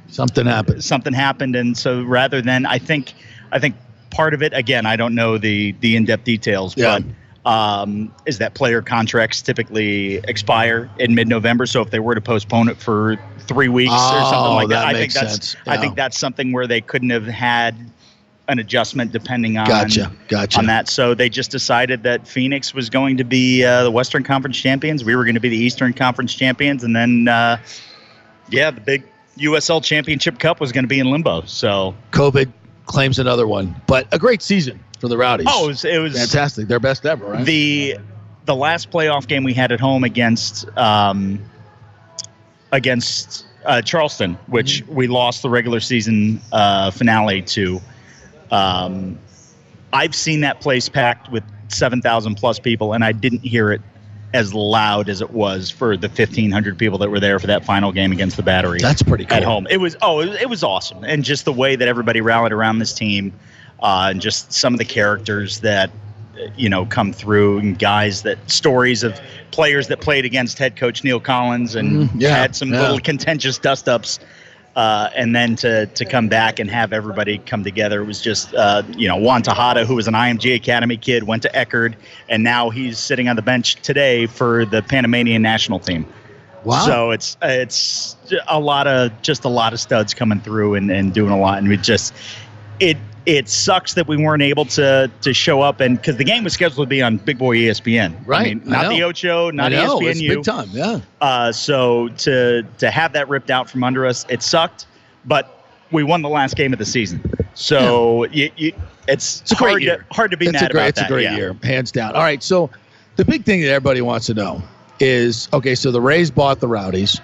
Speaker 6: Something happened.
Speaker 12: something happened and so rather than i think i think part of it again i don't know the the in-depth details
Speaker 6: Yeah.
Speaker 12: but um, is that player contracts typically expire in mid-november so if they were to postpone it for three weeks or
Speaker 6: Oh,
Speaker 12: something like that,
Speaker 6: that
Speaker 12: i think that's
Speaker 6: sense.
Speaker 12: i think that's something where they couldn't have had an adjustment depending on
Speaker 6: Gotcha. Gotcha.
Speaker 12: on that so they just decided that phoenix was going to be uh, the western conference champions we were going to be the eastern conference champions and then uh, yeah the big usl championship cup was going to be in limbo so
Speaker 6: COVID claims another one, but a great season for the Rowdies.
Speaker 12: oh it was, it was
Speaker 6: fantastic. Their best ever, right?
Speaker 12: the the last playoff game we had at home against um, against uh, Charleston, which we lost the regular season uh, finale to. Um, I've seen that place packed with seven thousand plus people, and I didn't hear it as loud as it was for the fifteen hundred people that were there for that final game against the Battery
Speaker 6: That's pretty cool.
Speaker 12: at home. It was oh, it was, it was awesome, and just the way that everybody rallied around this team, uh, and just some of the characters that you know come through, and guys that stories of players that played against head coach Neil Collins and
Speaker 6: Mhm, yeah,
Speaker 12: had some
Speaker 6: yeah.
Speaker 12: little contentious dust ups. Uh, and then to, to come back and have everybody come together it was just uh, you know Juan Tejada who was an IMG Academy kid went to Eckerd and now he's sitting on the bench today for the Panamanian national team.
Speaker 6: Wow.
Speaker 12: So it's it's a lot of just a lot of studs coming through and, and doing a lot and we just it it sucks that we weren't able to to show up and because the game was scheduled to be on Big Boy ESPN.
Speaker 6: Right.
Speaker 12: I mean, not
Speaker 6: know.
Speaker 12: the Ocho, not
Speaker 6: I know,
Speaker 12: ESPNU.
Speaker 6: it's big time. Yeah.
Speaker 12: Uh, so to to have that ripped out from under us, it sucked, but we won the last game of the season. So you, you, it's,
Speaker 6: It's a great
Speaker 12: hard
Speaker 6: year.
Speaker 12: to hard to be
Speaker 6: it's
Speaker 12: mad
Speaker 6: great,
Speaker 12: about
Speaker 6: It's
Speaker 12: that.
Speaker 6: a great
Speaker 12: yeah.
Speaker 6: year, hands down. All right, so the big thing that everybody wants to know is okay. So the Rays bought the Rowdies.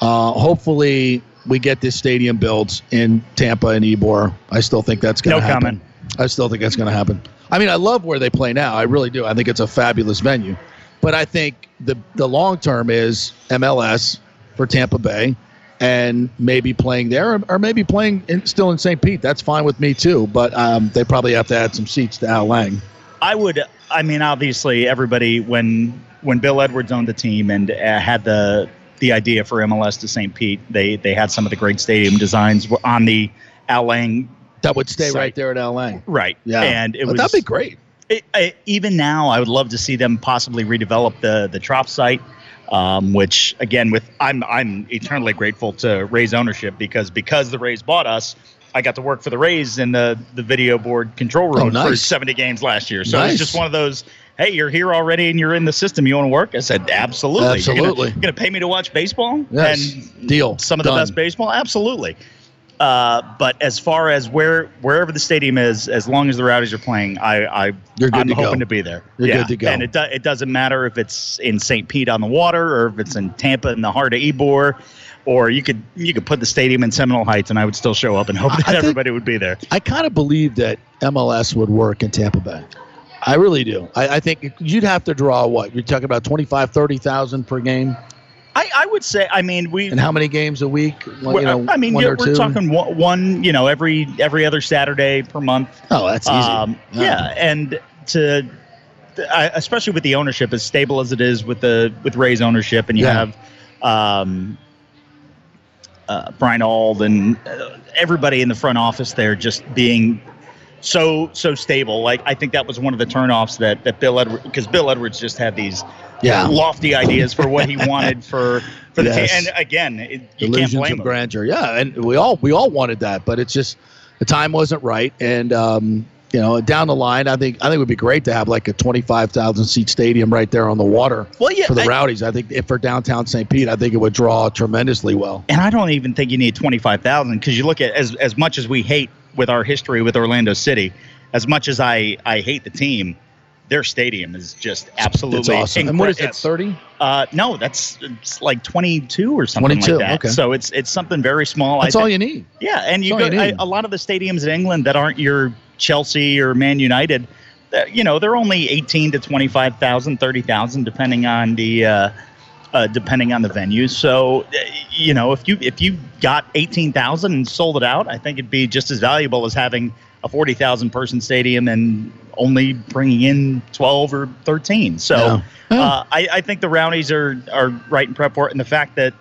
Speaker 6: Uh, hopefully, we get this stadium built in Tampa and Ybor. I still think that's going
Speaker 12: No
Speaker 6: to happen.
Speaker 12: comment.
Speaker 6: I still think that's going to happen. I mean, I love where they play now. I really do. I think it's a fabulous venue. But I think the the long term is MLS for Tampa Bay, and maybe playing there, or, or maybe playing in, still in St. Pete. That's fine with me too. But um, they probably have to add some seats to Al Lang.
Speaker 12: I would. I mean, obviously, everybody when when Bill Edwards owned the team and uh, had the the idea for MLS to St. Pete, they they had some of the great stadium designs on the Al Lang.
Speaker 6: That would stay
Speaker 12: site.
Speaker 6: right there at Al Lang.
Speaker 12: Right.
Speaker 6: Yeah,
Speaker 12: And it
Speaker 6: But
Speaker 12: was
Speaker 6: that'd be great.
Speaker 12: it, I, even now, I would love to see them possibly redevelop the the Trop site. Um, which again, with I'm I'm eternally grateful to Rays ownership because because the Rays bought us, I got to work for the Rays in the the video board control room
Speaker 6: Oh, nice.
Speaker 12: for 70 games last year. So
Speaker 6: Nice.
Speaker 12: it's just one of those. Hey, you're here already and you're in the system. You want to work? I said, absolutely.
Speaker 6: Absolutely.
Speaker 12: you're gonna pay me to watch baseball?
Speaker 6: Yes.
Speaker 12: And
Speaker 6: Deal.
Speaker 12: some of the best baseball? Absolutely. Uh, but as far as where wherever the stadium is, as long as the Rowdies are playing, I, I
Speaker 6: You're good
Speaker 12: I'm
Speaker 6: to go.
Speaker 12: hoping to be there.
Speaker 6: You're
Speaker 12: yeah.
Speaker 6: good to go.
Speaker 12: And it do, it doesn't matter if it's in St. Pete on the water or if it's in Tampa in the heart of Ybor, or you could you could put the stadium in Seminole Heights, and I would still show up and hope that
Speaker 6: think-
Speaker 12: everybody would be there.
Speaker 6: I kind of believe that MLS would work in Tampa Bay. I really do. I, I think you'd have to draw what? You're talking about 25, 30,000 per game?
Speaker 12: I, I would say, I mean, we
Speaker 6: And how many games a week? Well, you know,
Speaker 12: I mean, yeah, we're
Speaker 6: two?
Speaker 12: talking one, one, you know, every every other Saturday per month.
Speaker 6: Oh, that's easy.
Speaker 12: Um,
Speaker 6: Yeah.
Speaker 12: yeah. and to especially with the ownership as stable as it is with the with Ray's ownership, and you
Speaker 6: Yeah.
Speaker 12: have um, uh, Brian Auld and uh, everybody in the front office there just being so so stable. Like I think that was one of the turnoffs that that Bill Edwards because Bill Edwards just had these
Speaker 6: Yeah.
Speaker 12: lofty ideas for what he wanted for for the
Speaker 6: Yes.
Speaker 12: team. And again, it, you can't blame
Speaker 6: of
Speaker 12: him.
Speaker 6: grandeur. Yeah, and we all we all wanted that, but it's just the time wasn't right. And um, you know, down the line, I think I think it would be great to have like a twenty five thousand seat stadium right there on the water
Speaker 12: Well, yeah,
Speaker 6: for the
Speaker 12: I-
Speaker 6: Rowdies. I think if for downtown St. Pete, I think it would draw tremendously well.
Speaker 12: and I don't even think you need twenty five thousand because you look at as as much as we hate with our history with Orlando City, as much as I I hate the team, their stadium is just absolutely
Speaker 6: It's awesome. And what is it? Thirty?
Speaker 12: Uh, no, that's it's like twenty two or something
Speaker 6: 22,
Speaker 12: like that.
Speaker 6: okay.
Speaker 12: So it's it's something very small.
Speaker 6: That's
Speaker 12: I
Speaker 6: all you need.
Speaker 12: Yeah, and you
Speaker 6: That's
Speaker 12: go
Speaker 6: you
Speaker 12: I,
Speaker 6: need.
Speaker 12: a lot of the stadiums in England that aren't your Chelsea or Man United, uh, you know, they're only 18 to 25,000, 30,000 depending on the uh, uh, depending on the venue. So, uh, you know, if you if you got 18,000 and sold it out, I think it'd be just as valuable as having a 40,000 person stadium and only bringing in 12 or 13. So,
Speaker 6: Yeah. Yeah.
Speaker 12: Uh, I, I think the Rowdies are are right in prep for it, and the fact that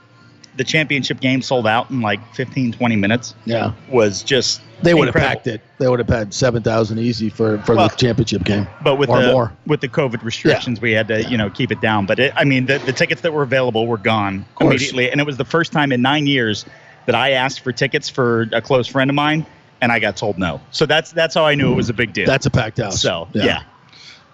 Speaker 12: the championship game sold out in like 15, 20 minutes
Speaker 6: Yeah.
Speaker 12: was just
Speaker 6: They would have packed it. They would have had seven thousand easy for, for
Speaker 12: Well,
Speaker 6: the championship game.
Speaker 12: But with
Speaker 6: or
Speaker 12: the
Speaker 6: more.
Speaker 12: with the COVID restrictions, we had to you know keep it down. But it, I mean, the, the tickets that were available were gone immediately, and it was the first time in nine years that I asked for tickets for a close friend of mine, and I got told no. So that's that's how I knew it was a big deal.
Speaker 6: That's a packed house.
Speaker 12: so
Speaker 6: Yeah.
Speaker 12: yeah.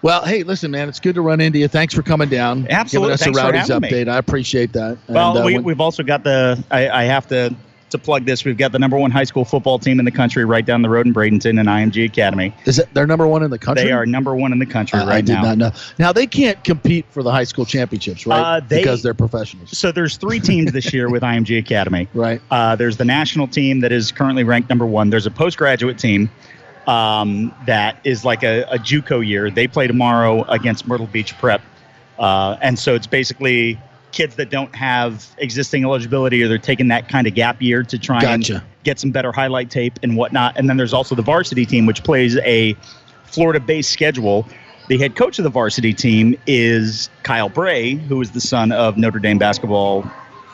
Speaker 6: Well, hey, listen, man, it's good to run into you. Thanks for coming down.
Speaker 12: Absolutely.
Speaker 6: Giving us
Speaker 12: Thanks
Speaker 6: a Rowdies
Speaker 12: having me.
Speaker 6: update. I appreciate that.
Speaker 12: Well,
Speaker 6: And, uh,
Speaker 12: we, we've also got the. I, I have to to plug this. We've got the number one high school football team in the country right down the road in Bradenton and IMG Academy.
Speaker 6: is it they're number one in the country?
Speaker 12: They are number one in the country
Speaker 6: I,
Speaker 12: right
Speaker 6: I did
Speaker 12: now.
Speaker 6: not know. Now they can't compete for the high school championships, right?
Speaker 12: Uh, they-
Speaker 6: because they're professionals,
Speaker 12: So there's three teams this year with IMG Academy.
Speaker 6: right?
Speaker 12: Uh, there's the national team that is currently ranked number one. There's a postgraduate team um, that is like a, a JUCO year. They play tomorrow against Myrtle Beach Prep, uh, and so it's basically kids that don't have existing eligibility or they're taking that kind of gap year to try
Speaker 6: Gotcha.
Speaker 12: and get some better highlight tape and whatnot. And then there's also the varsity team, which plays a Florida-based schedule. The head coach of the varsity team is Kyle Brey, who is the son of Notre Dame basketball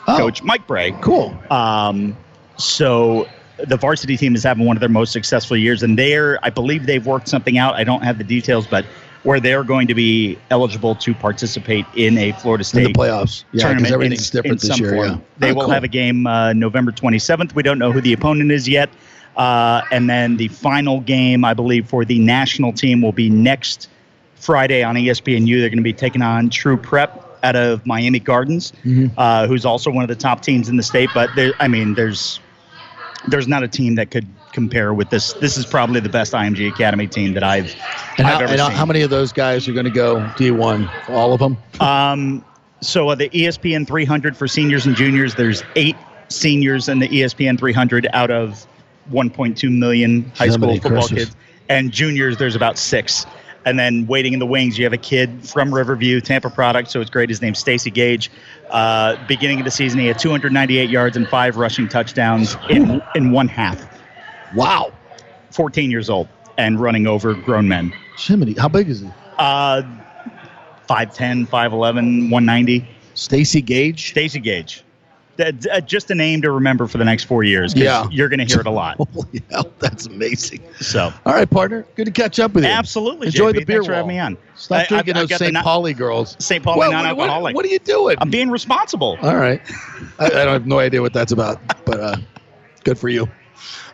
Speaker 6: Oh.
Speaker 12: coach Mike Brey.
Speaker 6: Cool.
Speaker 12: Um, so the varsity team is having one of their most successful years, and they're I believe they've worked something out. I don't have the details, but where they're going to be eligible to participate in a Florida
Speaker 6: In
Speaker 12: State
Speaker 6: the playoffs. Yeah,
Speaker 12: tournament.
Speaker 6: everything's
Speaker 12: in,
Speaker 6: different
Speaker 12: in
Speaker 6: this year,
Speaker 12: form.
Speaker 6: yeah.
Speaker 12: They
Speaker 6: Oh,
Speaker 12: will
Speaker 6: cool.
Speaker 12: have a game uh, November 27th. We don't know who the opponent is yet. Uh, and then the final game, I believe, for the national team will be next Friday on ESPNU. They're going to be taking on Tru Prep out of Miami Gardens,
Speaker 6: Mm-hmm.
Speaker 12: uh, who's also one of the top teams in the state. But there, I mean, there's there's not a team that could compare with this. This is probably the best IMG Academy team that I've
Speaker 6: And,
Speaker 12: I've
Speaker 6: how,
Speaker 12: ever
Speaker 6: and how-
Speaker 12: seen.
Speaker 6: how many of those guys are going to go D1? All of them?
Speaker 12: Um, so uh, the ESPN 300 for seniors and juniors, there's eight seniors in the ESPN 300 out of 1.2 million high school football
Speaker 6: Christmas.
Speaker 12: kids, and juniors there's about six. And then waiting in the wings, you have a kid from Riverview, Tampa product, so it's great. His name's Stacy Gage. Uh, beginning of the season, he had 298 yards and five rushing touchdowns in in one half.
Speaker 6: Wow.
Speaker 12: 14 years old and running over grown men.
Speaker 6: How big is he?
Speaker 12: Uh, 5'10", 5'11", 190.
Speaker 6: Stacy Gage?
Speaker 12: Stacy Gage. That- uh, just a name to remember for the next four years.
Speaker 6: Yeah.
Speaker 12: You're going to hear it a lot.
Speaker 6: Holy hell, that's amazing.
Speaker 12: So.
Speaker 6: All right, partner. Good to catch up with you.
Speaker 12: Absolutely.
Speaker 6: Enjoy
Speaker 12: JP.
Speaker 6: the beer
Speaker 12: Thanks for having me on.
Speaker 6: Stop
Speaker 12: I-
Speaker 6: drinking
Speaker 12: I've
Speaker 6: those St. Pauli girls.
Speaker 12: St. Pauli
Speaker 6: Well,
Speaker 12: non-alcoholic.
Speaker 6: What, what are you doing?
Speaker 12: I'm being responsible.
Speaker 6: All right. I, I don't have no idea what that's about, but uh, good for you.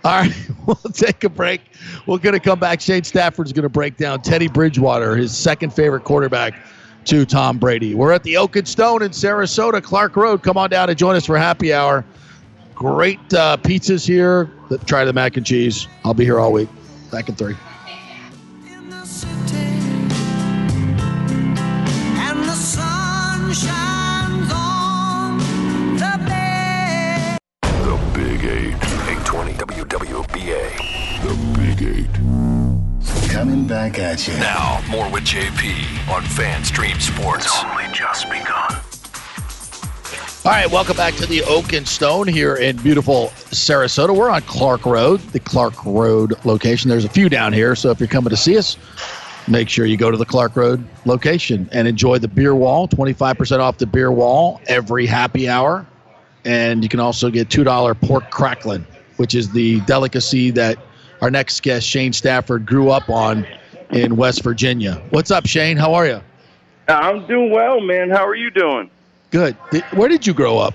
Speaker 6: All right, we'll take a break. We're going to come back. Shane Stafford's going to break down Teddy Bridgewater, his second favorite quarterback to Tom Brady. We're at the Oak and Stone in Sarasota, Clark Road. Come on down and join us for happy hour. Great uh, pizzas here. Try the mac and cheese. I'll be here all week. Back in three.
Speaker 1: WWBA. The Big Eight.
Speaker 13: Coming back at you.
Speaker 1: Now, more with JP on FanStream Sports. It's only just begun.
Speaker 6: All right, welcome back to the Oak and Stone here in beautiful Sarasota. We're on Clark Road, the Clark Road location. There's a few down here, so if you're coming to see us, make sure you go to the Clark Road location and enjoy the beer wall. 25% off the beer wall every happy hour. And you can also get $2 pork crackling, which is the delicacy that our next guest, Shane Stafford, grew up on in West Virginia. What's up, Shane? How are you?
Speaker 14: I'm doing well, man. How are you doing?
Speaker 6: Good. Where did you grow up?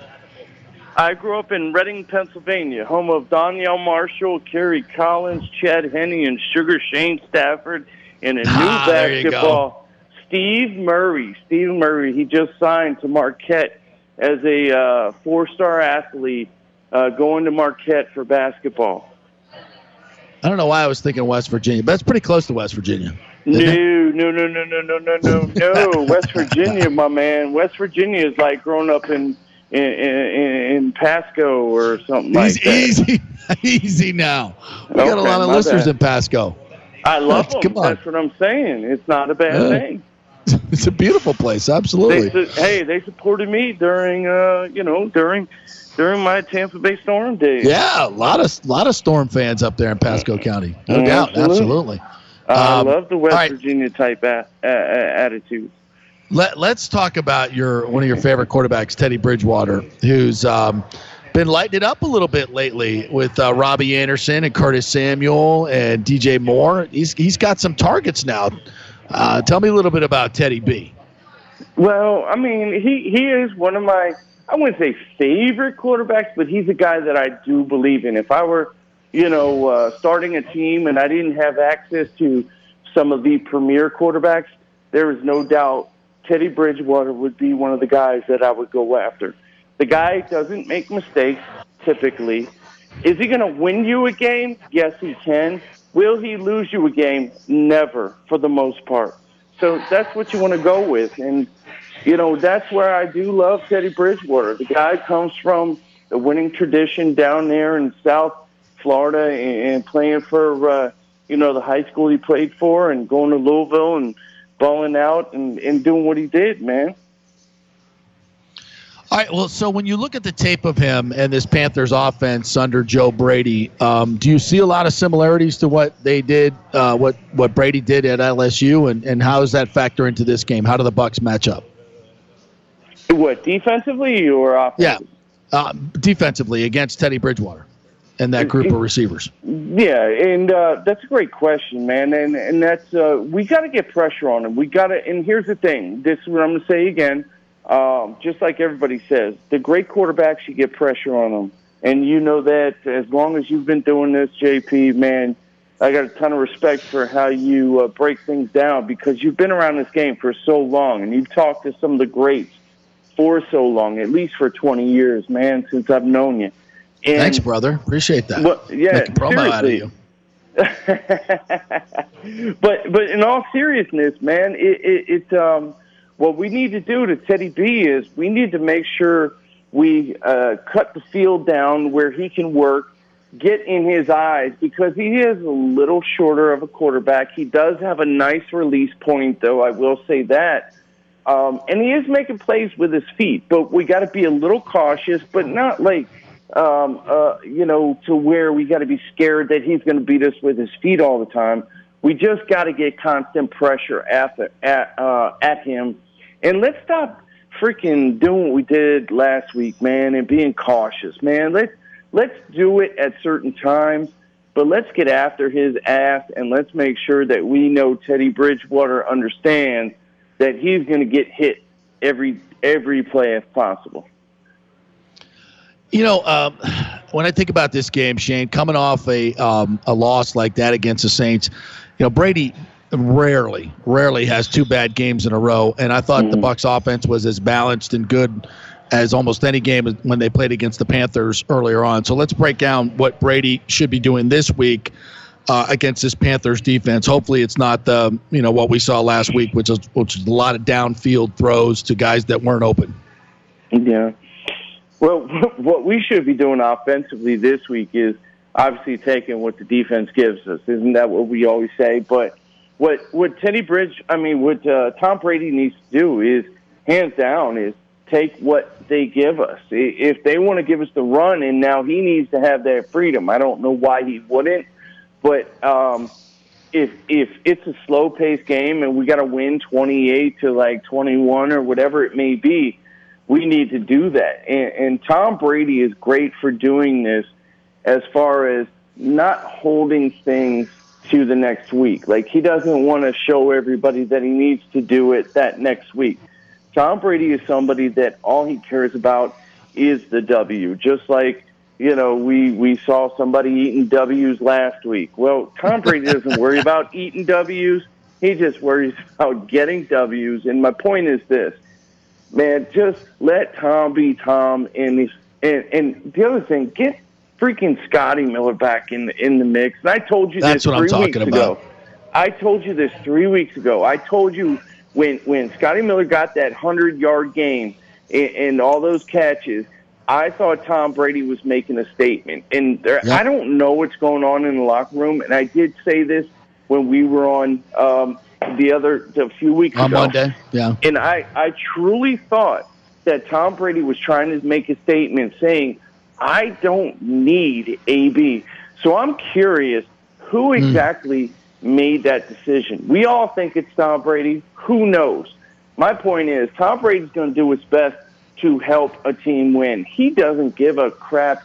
Speaker 14: I grew up in Reading, Pennsylvania, home of Donyell Marshall, Kerry Collins, Chad Henne, and Sugar Shane Stafford, and a new
Speaker 6: Ah,
Speaker 14: basketball. Steve Murray. Steve Murray. He just signed to Marquette as a uh, four-star athlete, uh, going to Marquette for basketball.
Speaker 6: I don't know why I was thinking West Virginia, but it's pretty close to West Virginia.
Speaker 14: No, no, no, no, no, no, no, no, no. West Virginia, my man. West Virginia is like growing up in in, in, in Pasco or something He's
Speaker 6: like
Speaker 14: that.
Speaker 6: Easy, easy now. We okay, got a lot of listeners
Speaker 14: bad.
Speaker 6: in Pasco.
Speaker 14: I love them.
Speaker 6: Come on.
Speaker 14: That's what I'm saying. It's not a bad
Speaker 6: yeah.
Speaker 14: thing.
Speaker 6: It's a beautiful place, absolutely.
Speaker 14: They, hey, they supported me during, uh, you know, during during my Tampa Bay Storm days.
Speaker 6: Yeah, a lot of lot of Storm fans up there in Pasco County, no doubt,
Speaker 14: absolutely.
Speaker 6: absolutely.
Speaker 14: I
Speaker 6: Um,
Speaker 14: love the West
Speaker 6: right.
Speaker 14: Virginia type a- a- a- attitude.
Speaker 6: Let Let's talk about your one of your favorite quarterbacks, Teddy Bridgewater, who's um, been lighting it up a little bit lately with uh, Robbie Anderson and Curtis Samuel and DJ Moore. He's he's got some targets now. Uh, tell me a little bit about Teddy B.
Speaker 14: Well, I mean, he he is one of my I wouldn't say favorite quarterbacks, but he's a guy that I do believe in. If I were, you know, uh, starting a team and I didn't have access to some of the premier quarterbacks, there is no doubt Teddy Bridgewater would be one of the guys that I would go after. The guy doesn't make mistakes typically. Is he going to win you a game? Yes, he can. Will he lose you a game? Never, for the most part. So that's what you want to go with. And, you know, that's where I do love Teddy Bridgewater. The guy comes from the winning tradition down there in South Florida and, and playing for, uh, you know, the high school he played for and going to Louisville and balling out and, and doing what he did, man.
Speaker 6: All right. Well, so when you look at the tape of him and this Panthers offense under Joe Brady, um, do you see a lot of similarities to what they did, uh, what what Brady did at LSU, and, and how does that factor into this game? How do the Bucs match up?
Speaker 14: What, defensively or offensively?
Speaker 6: Yeah, uh, defensively against Teddy Bridgewater. and that group of receivers?
Speaker 14: Yeah, and uh, that's a great question, man. And and that's uh, we got to get pressure on him. We got to. And here's the thing. This is what I'm going to say again. Um, just like everybody says, the great quarterbacks you get pressure on them, and you know that as long as you've been doing this, JP, man. I got a ton of respect for how you uh, break things down because you've been around this game for so long and you've talked to some of the greats for so long, at least for 20 years, man, since I've known you. And,
Speaker 6: Thanks, brother. Appreciate that.
Speaker 14: Well, yeah,
Speaker 6: Make promo out of you.
Speaker 14: but but in all seriousness, man, it, it, it's um, what we need to do to Teddy B is we need to make sure we uh, cut the field down where he can work, get in his eyes because he is a little shorter of a quarterback. He does have a nice release point, though. I will say that. Um, and he is making plays with his feet, but we got to be a little cautious, but not like, um, uh, you know, to where we got to be scared that he's going to beat us with his feet all the time. We just got to get constant pressure at, the, at, uh, at him. And let's stop freaking doing what we did last week, man, and being cautious, man. Let's, let's do it at certain times, but let's get after his ass and let's make sure that we know Teddy Bridgewater understands that he's going to get hit every every play if possible.
Speaker 6: You know, um, when I think about this game, Shane, coming off a um, a loss like that against the Saints, you know Brady rarely, rarely has two bad games in a row, and I thought the Bucs offense was as balanced and good as almost any game when they played against the Panthers earlier on. So let's break down what Brady should be doing this week uh, against this Panthers defense. Hopefully, it's not the you know what we saw last week, which is which is a lot of downfield throws to guys that weren't open.
Speaker 14: Yeah. Well, what we should be doing offensively this week is obviously taking what the defense gives us. Isn't that what we always say? But what what Teddy Bridge, I mean, what uh, Tom Brady needs to do is hands down is take what they give us. If they want to give us the run, and now he needs to have that freedom. I don't know why he wouldn't, but um, if if it's a slow paced game and we got to win twenty eight to like twenty one or whatever it may be, we need to do that. And, and Tom Brady is great for doing this as far as not holding things to the next week. Like he doesn't want to show everybody that he needs to do it that next week. Tom Brady is somebody that all he cares about is the W. Just like you know, we we saw somebody eating W's last week. Well, Tom Brady doesn't worry about eating W's. He just worries about getting W's. And my point is this, man, just let Tom be Tom. And this, and and the other thing, get freaking Scotty Miller back in the in the mix. And I told you
Speaker 6: That's
Speaker 14: this
Speaker 6: what I'm
Speaker 14: three
Speaker 6: talking
Speaker 14: weeks
Speaker 6: about.
Speaker 14: ago. I told you this three weeks ago. I told you when when Scotty Miller got that hundred yard game and, and all those catches. I thought Tom Brady was making a statement, and there, I don't know what's going on in the locker room. And I did say this when we were on um, the other a few weeks
Speaker 6: On
Speaker 14: ago.
Speaker 6: Monday, yeah.
Speaker 14: And I, I truly thought that Tom Brady was trying to make a statement saying, I don't need AB. So I'm curious who exactly made that decision. We all think it's Tom Brady. Who knows? My point is, Tom Brady's going to do his best to help a team win. He doesn't give a crap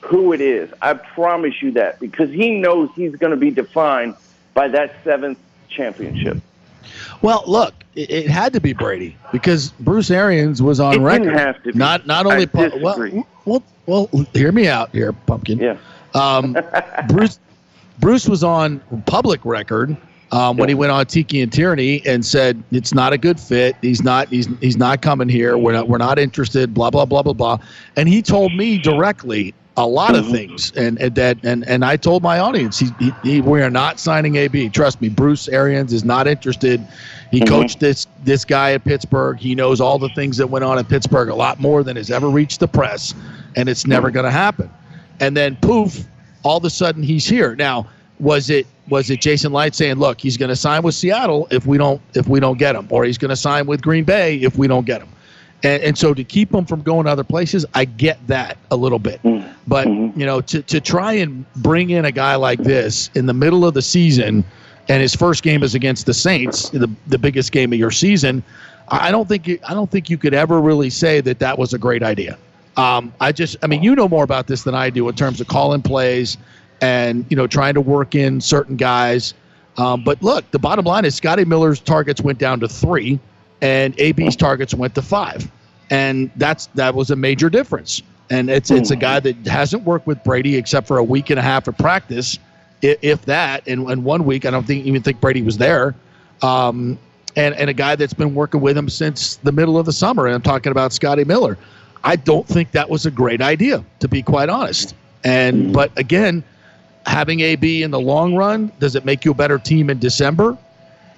Speaker 14: who it is. I promise you that because he knows he's going to be defined by that seventh championship.
Speaker 6: Well, look, it, it had to be Brady because Bruce Arians was on
Speaker 14: It didn't
Speaker 6: record.
Speaker 14: have to be.
Speaker 6: Not not only pu- well, well, well, hear me out here, pumpkin.
Speaker 14: Yeah.
Speaker 6: Um, Bruce Bruce was on public record um, when he went on Tiki and Tierney and said it's not a good fit. He's not he's he's not coming here. We're not we're not interested. Blah blah blah blah blah. And he told me directly a lot of mm-hmm. things, and, and that and and I told my audience he, he, he we are not signing AB. Trust me, Bruce Arians is not interested. He mm-hmm. coached this this guy at Pittsburgh. He knows all the things that went on at Pittsburgh a lot more than has ever reached the press, and it's never mm-hmm. going to happen. And then poof, all of a sudden he's here. Now, was it was it Jason Licht saying, "Look, he's going to sign with Seattle if we don't if we don't get him, or he's going to sign with Green Bay if we don't get him"? And, and so to keep him from going to other places, I get that a little bit. But you know, to to try and bring in a guy like this in the middle of the season, and his first game is against the Saints, the the biggest game of your season. I don't think you, I don't think you could ever really say that that was a great idea. Um, I just, I mean, you know more about this than I do in terms of calling plays and you know trying to work in certain guys. Um, but look, the bottom line is Scotty Miller's targets went down to three, and AB's targets went to five, and that's that was a major difference. And it's it's a guy that hasn't worked with Brady except for a week and a half of practice, if, that. And, and one week, I don't think even think Brady was there. Um, and and a guy that's been working with him since the middle of the summer. And I'm talking about Scotty Miller. I don't think that was a great idea, to be quite honest. And but again, having AB in the long run, does it make you a better team in December?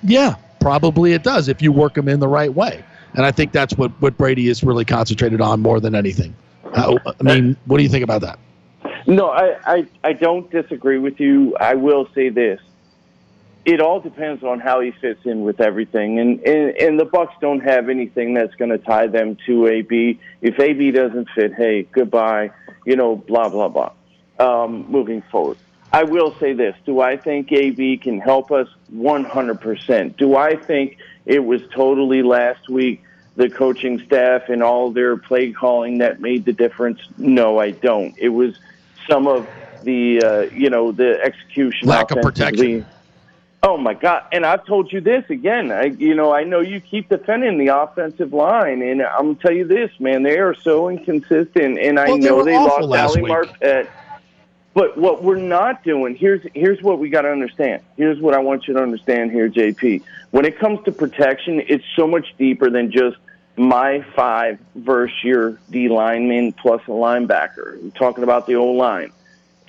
Speaker 6: Yeah, probably it does if you work them in the right way. And I think that's what, what Brady is really concentrated on more than anything. Uh, I mean, what do you think about that?
Speaker 14: No, I, I, I don't disagree with you. I will say this. It all depends on how he fits in with everything. And, and, and the Bucs don't have anything that's going to tie them to AB. If AB doesn't fit, hey, goodbye, you know, blah, blah, blah, um, moving forward. I will say this. Do I think AB can help us? 100%. Do I think it was totally last week the coaching staff and all their play calling that made the difference? No, I don't. It was some of the, uh, you know, the execution.
Speaker 6: Lack of protection.
Speaker 14: Oh my God! And I've told you this again. I, you know, I know you keep defending the offensive line, and I'm gonna tell you this, man. They are so inconsistent, and I
Speaker 6: Well, they
Speaker 14: know
Speaker 6: were
Speaker 14: they lost
Speaker 6: week.
Speaker 14: Marpet. But what we're not doing here's here's what we got to understand. Here's what I want you to understand here, JP. When it comes to protection, it's so much deeper than just my five versus your D lineman plus a linebacker. I'm talking about the O line.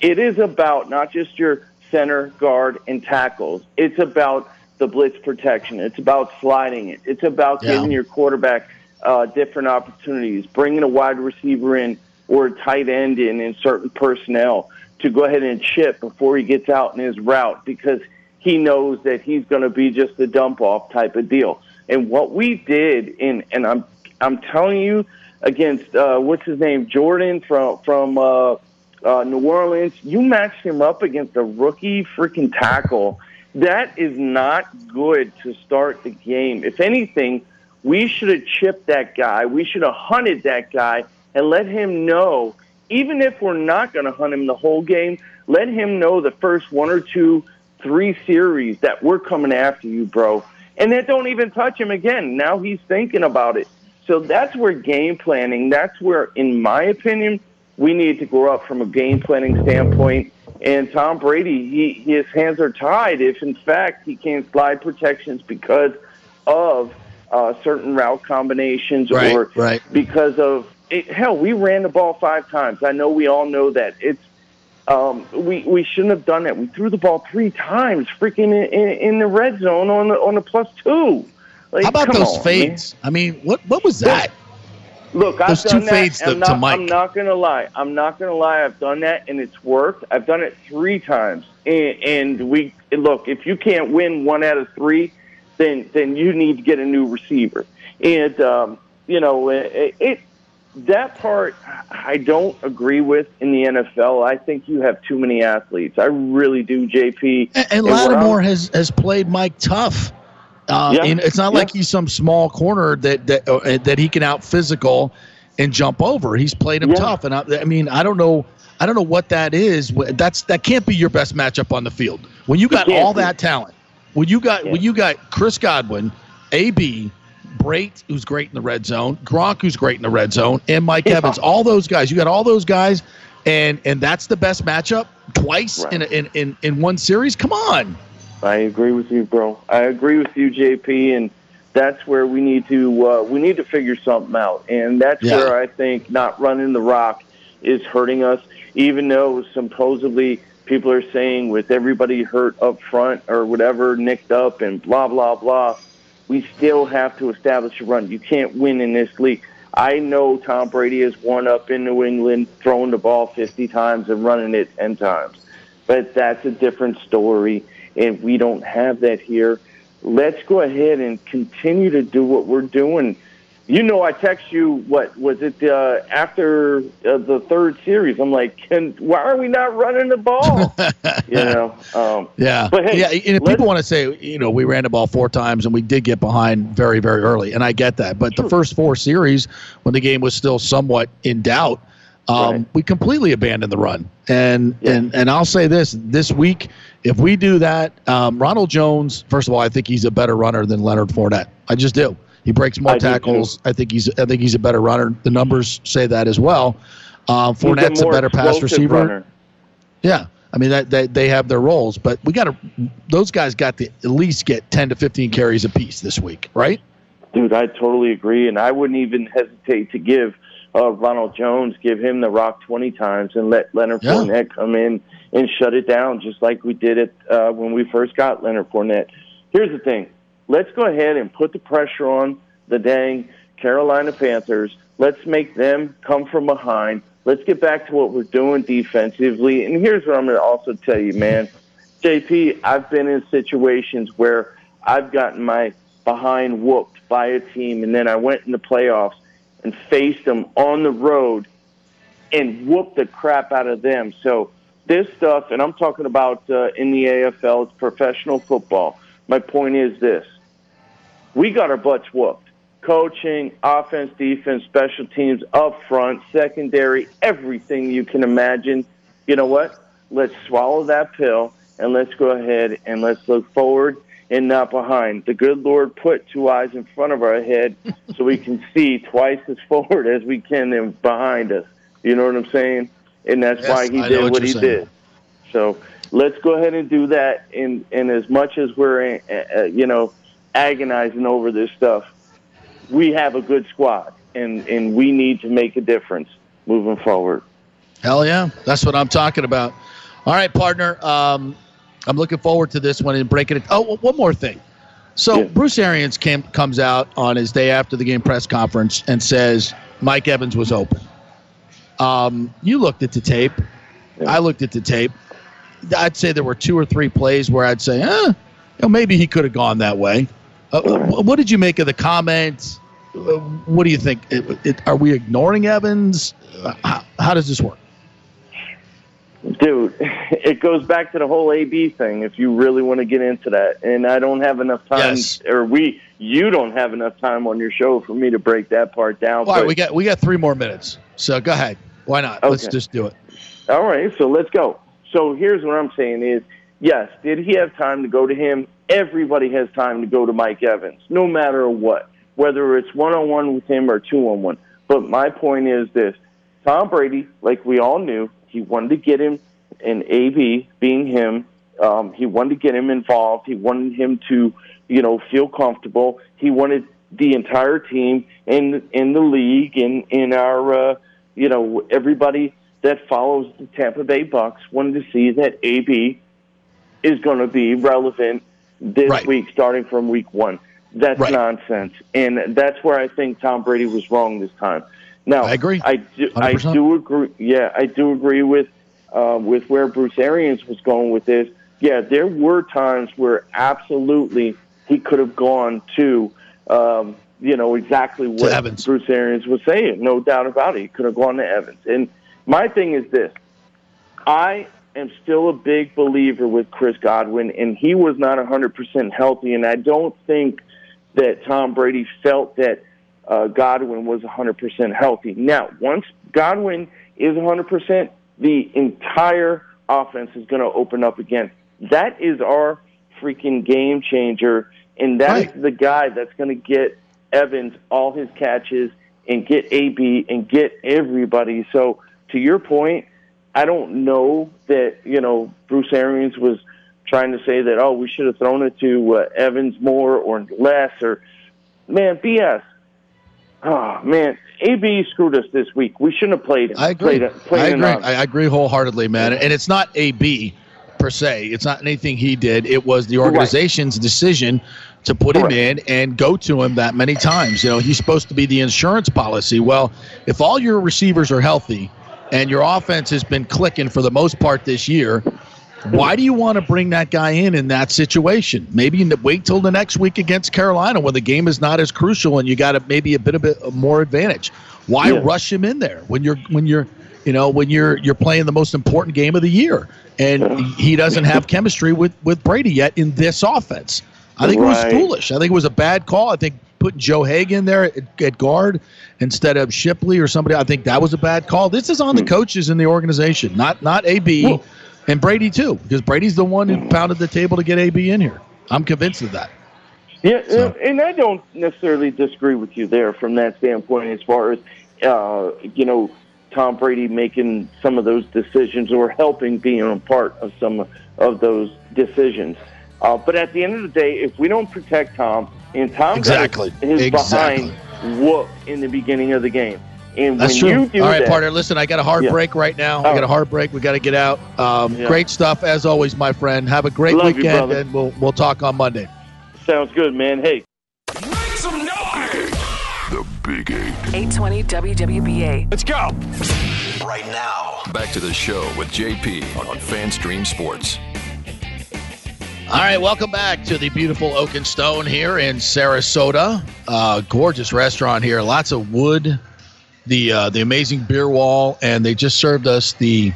Speaker 14: It is about not just your center, guard, and tackles. It's about the blitz protection. It's about sliding it. It's about
Speaker 6: Yeah.
Speaker 14: giving your quarterback uh, different opportunities, bringing a wide receiver in or a tight end in in certain personnel to go ahead and chip before he gets out in his route because he knows that he's going to be just a dump off type of deal. And what we did in, and I'm I'm telling you, against uh, what's his name, Jordan from from uh, uh, New Orleans, you matched him up against a rookie freaking tackle. That is not good to start the game. If anything, we should have chipped that guy. We should have hunted that guy and let him know, even if we're not going to hunt him the whole game, let him know the first one or two, three series that we're coming after you, bro. And then don't even touch him again. Now he's thinking about it. So that's where game planning, that's where, in my opinion, we need to grow up from a game planning standpoint. And Tom Brady, he, his hands are tied if, in fact, he can't slide protections because of uh, certain route combinations
Speaker 6: Right,
Speaker 14: or
Speaker 6: right.
Speaker 14: because of it, hell, we ran the ball five times. I know we all know that. It's um, we we shouldn't have done that. We threw the ball three times, freaking in, in, in the red zone on the on the plus two. Like,
Speaker 6: How about those
Speaker 14: on,
Speaker 6: fades? I mean, what what was that?
Speaker 14: Look, I've
Speaker 6: Those two
Speaker 14: done that.
Speaker 6: fades to-
Speaker 14: I'm not,
Speaker 6: to Mike.
Speaker 14: I'm not going to lie. I'm not going to lie. I've done that, and it's worked. I've done it three times, and, and we and look. If you can't win one out of three, then then you need to get a new receiver. And um, you know, it, it that part I don't agree with in the NFL. I think you have too many athletes. I really do, JP.
Speaker 6: And, and Lattimore has has played Mike tough. Uh,
Speaker 14: Yeah,
Speaker 6: it's not
Speaker 14: yeah.
Speaker 6: like he's some small corner that that uh, that he can out physical and jump over. He's played him
Speaker 14: Yeah.
Speaker 6: tough, and I, I mean, I don't know, I don't know what that is. That's that can't be your best matchup on the field when you got all that talent. When you got when you got Chris Godwin, AB, Brate, who's great in the red zone, Gronk, who's great in the red zone, and Mike. Evans. All those guys. You got all those guys, and and that's the best matchup twice in, a, in in in one series. Come on.
Speaker 14: I agree with you, bro. I agree with you, JP, and that's where we need to uh, we need to figure something out, and that's
Speaker 6: Yeah.
Speaker 14: where I think not running the rock is hurting us. Even though supposedly people are saying with everybody hurt up front or whatever, nicked up and blah blah blah, we still have to establish a run. You can't win in this league. I know Tom Brady has won up in New England, throwing the ball 50 times and running it 10 times. But that's a different story, and we don't have that here. Let's go ahead and continue to do what we're doing. You know, I text you. What was it uh, after uh, the third series? I'm like, Can, why are we not running the ball? you know. Um,
Speaker 6: Yeah,
Speaker 14: But hey,
Speaker 6: yeah. And if people want to say, you know, we ran the ball four times and we did get behind very, very early, and I get that. But the first four series, when the game was still somewhat in doubt, um, we completely abandoned the run. And and and I'll say this: this week, if we do that, um, Ronald Jones. First of all, I think he's a better runner than Leonard Fournette. I just do. He breaks more
Speaker 14: I
Speaker 6: tackles. I think he's. I think he's a better runner. The numbers say that as well. Um,
Speaker 14: he's a
Speaker 6: Fournette's a, better pass receiver.
Speaker 14: runner.
Speaker 6: Yeah, I mean that they, they have their roles, but we got to. Those guys got to at least get ten to fifteen carries apiece this week, right?
Speaker 14: Dude, I totally agree, and I wouldn't even hesitate to give uh, Ronald Jones, give him the rock twenty times, and let Leonard
Speaker 6: Yeah.
Speaker 14: Fournette come in and shut it down, just like we did it uh, when we first got Leonard Fournette. Here's the thing: let's go ahead and put the pressure on the dang Carolina Panthers. Let's make them come from behind. Let's get back to what we're doing defensively. And here's what I'm going to also tell you, man. JP, I've been in situations where I've gotten my behind whooped by a team, and then I went in the playoffs and faced them on the road and whooped the crap out of them. So this stuff, and I'm talking about uh, in the AFL, it's professional football. My point is this: we got our butts whooped. Coaching, offense, defense, special teams, up front, secondary, everything you can imagine. You know what? Let's swallow that pill and let's go ahead and let's look forward and not behind. The good Lord put two eyes in front of our head so we can see twice as forward as we can and behind us. You know what I'm saying? And that's
Speaker 6: Yes,
Speaker 14: why he
Speaker 6: I
Speaker 14: did
Speaker 6: what
Speaker 14: what, he
Speaker 6: saying.
Speaker 14: did. So let's go ahead and do that. And and as much as we're uh, uh, you know agonizing over this stuff, we have a good squad, and and we need to make a difference moving forward.
Speaker 6: Hell yeah, that's what I'm talking about. All right, partner. Um, I'm looking forward to this one and breaking it. Oh, one more thing. So Bruce Arians came, comes out on his day after the game press conference and says Mike Evans was open. Um, you looked at the tape. I looked at the tape. I'd say there were two or three plays where I'd say, eh, you know, maybe he could have gone that way. Uh, what did you make of the comments? Uh, What do you think? It, it, are we ignoring Evans? Uh, How, how does this work?
Speaker 14: Dude, it goes back to the whole AB thing. If you really want to get into that, and I don't have enough time,
Speaker 6: Yes.
Speaker 14: or we, you don't have enough time on your show for me to break that part down.
Speaker 6: All right,
Speaker 14: but-
Speaker 6: we got we got three more minutes. So go ahead. Why not? Let's just do it.
Speaker 14: All right, so let's go. So here's what I'm saying is, yes, did he have time to go to him? Everybody has time to go to Mike Evans, no matter what, whether it's one on one with him or two on one. But my point is this Tom Brady, like we all knew, he wanted to get him, and AB being him, um, he wanted to get him involved. He wanted him to, you know, feel comfortable. He wanted the entire team in in the league and in our, uh, you know, everybody that follows the Tampa Bay Bucs wanted to see that AB is going to be relevant this week, starting from week one. That's nonsense, and that's where I think Tom Brady was wrong this time. Now, I agree. I do. I
Speaker 6: 100%.
Speaker 14: do agree. Yeah, I do agree with uh, with where Bruce Arians was going with this. Yeah, there were times where absolutely he could have gone to, um, you know, exactly what
Speaker 6: Evans.
Speaker 14: Bruce Arians was saying. No doubt about it. He could have gone to Evans. And my thing is this: I am still a big believer with Chris Godwin, and he was not 100% healthy, and I don't think that Tom Brady felt that uh, Godwin was 100% healthy. Now, once Godwin is 100%, the entire offense is going to open up again. That is our freaking game changer, and that is the guy that's going to get Evans all his catches and get AB and get everybody. So, to your point, I don't know that you know Bruce Arians was trying to say that oh we should have thrown it to uh, Evans more or less or man BS. Oh man, AB screwed us this week. We shouldn't have played him.
Speaker 6: I agree.
Speaker 14: Played, played
Speaker 6: I agree. I I agree wholeheartedly, man. And it's not AB per se. It's not anything he did. It was the organization's decision to put him in and go to him that many times. You know, he's supposed to be the insurance policy. Well, if all your receivers are healthy and your offense has been clicking for the most part this year, Why do you want to bring that guy in in that situation? Maybe wait till the next week against Carolina when the game is not as crucial and you got a, maybe a bit of a more advantage. Why
Speaker 14: Yeah.
Speaker 6: rush him in there when you're when you're you know when you're you're playing the most important game of the year and he doesn't have chemistry with with Brady yet in this offense? I think it was foolish. I think it was a bad call. I think putting Joe Haeg in there at, at guard instead of Shipley or somebody, I think that was a bad call. This is on the coaches in the organization, not not AB and Brady too, because Brady's the one who pounded the table to get AB in here. I'm convinced of that.
Speaker 14: Yeah, uh, and I don't necessarily disagree with you there from that standpoint as far as, uh, you know, Tom Brady making some of those decisions or helping being a part of some of those decisions. Uh, but at the end of the day, if we don't protect Tom, and Tom
Speaker 6: Exactly.
Speaker 14: got his
Speaker 6: Exactly.
Speaker 14: behind whoop in the beginning of the game. And
Speaker 6: That's
Speaker 14: when
Speaker 6: true.
Speaker 14: you do
Speaker 6: All right,
Speaker 14: that,
Speaker 6: partner. Listen, I got a hard
Speaker 14: Yeah.
Speaker 6: break right now. I got a hard break. We got to get out. Um,
Speaker 14: Yeah.
Speaker 6: Great stuff as always, my friend. Have a great
Speaker 14: Love
Speaker 6: weekend,
Speaker 14: brother.
Speaker 6: and we'll we'll talk on Monday.
Speaker 14: Sounds good, man. Hey. Make some noise.
Speaker 1: The Big Eight.
Speaker 13: 820 WWBA.
Speaker 1: Let's go. Right now. Back to the show with JP on FanStream Sports.
Speaker 6: All right, welcome back to the beautiful Oak and Stone here in Sarasota. Uh, gorgeous restaurant here. Lots of wood. The uh, the amazing beer wall, and they just served us the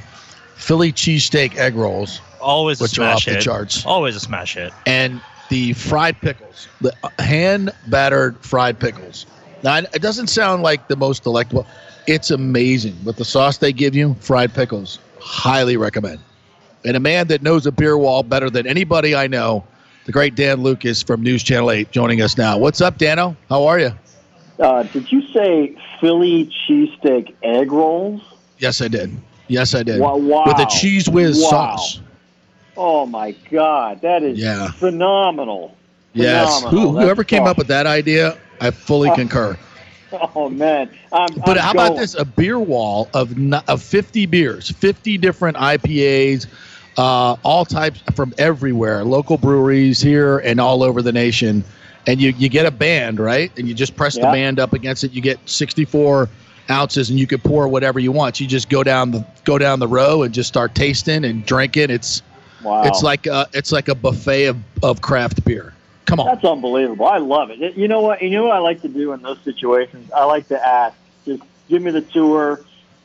Speaker 6: Philly cheesesteak egg rolls,
Speaker 2: Always a
Speaker 6: which are off
Speaker 2: smash
Speaker 6: the
Speaker 2: hit.
Speaker 6: charts,
Speaker 2: Always a smash hit.
Speaker 6: and the fried pickles, the hand battered fried pickles. Now it doesn't sound like the most delectable. It's amazing with the sauce they give you. Fried pickles, highly recommend. And a man that knows a beer wall better than anybody I know, the great Dan Lucas from News Channel 8, joining us now. What's up, Dano? How are you?
Speaker 15: Uh, did you say Philly cheesesteak egg rolls?
Speaker 6: Yes, I did. Yes, I did.
Speaker 15: Wow, wow.
Speaker 6: With a cheese whiz
Speaker 15: Wow.
Speaker 6: sauce.
Speaker 15: Oh my God, that is
Speaker 6: Yeah.
Speaker 15: phenomenal.
Speaker 6: Yes.
Speaker 15: Phenomenal.
Speaker 6: Who, whoever came
Speaker 15: awesome.
Speaker 6: up with that idea, I fully concur.
Speaker 15: Oh man, I'm,
Speaker 6: But
Speaker 15: I'm
Speaker 6: how about this? A beer wall of of 50 beers, 50 different IPAs, uh, all types from everywhere, local breweries here and all over the nation. And you, you get a band, right? And you just press the band up against it. You get 64 ounces, and you could pour whatever you want. You just go down the go down the row and just start tasting and drinking. It's
Speaker 15: Wow.
Speaker 6: it's like a, it's like a buffet of, of craft beer. Come on.
Speaker 15: That's unbelievable. I love it. You know what? You know what I like to do in those situations? I like to ask, just give me the tour,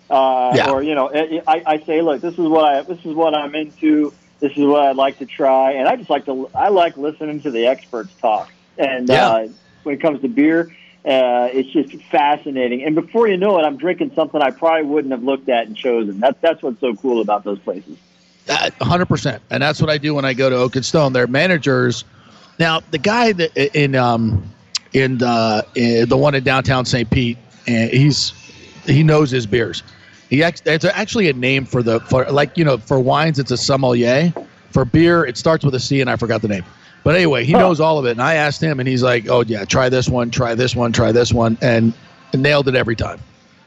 Speaker 15: uh,
Speaker 6: Yeah.
Speaker 15: or you know, I, I I say, look, this is what I this is what I'm into. This is what I'd like to try, and I just like to I like listening to the experts talk. And
Speaker 6: Yeah.
Speaker 15: uh, when it comes to beer, uh, it's just fascinating. And before you know it, I'm drinking something I probably wouldn't have looked at and chosen. That's that's what's so cool about those places.
Speaker 6: hundred percent, and that's what I do when I go to Oak and Stone. They're managers. Now, the guy that in um in the in the one in downtown St. Pete, and he's he knows his beers. He act- it's actually a name for the for like you know for wines it's a sommelier. For beer, it starts with a C, and I forgot the name. But anyway, he knows all of it. And I asked him, and he's like, "Oh yeah, try this one, try this one, try this one," and nailed it every time.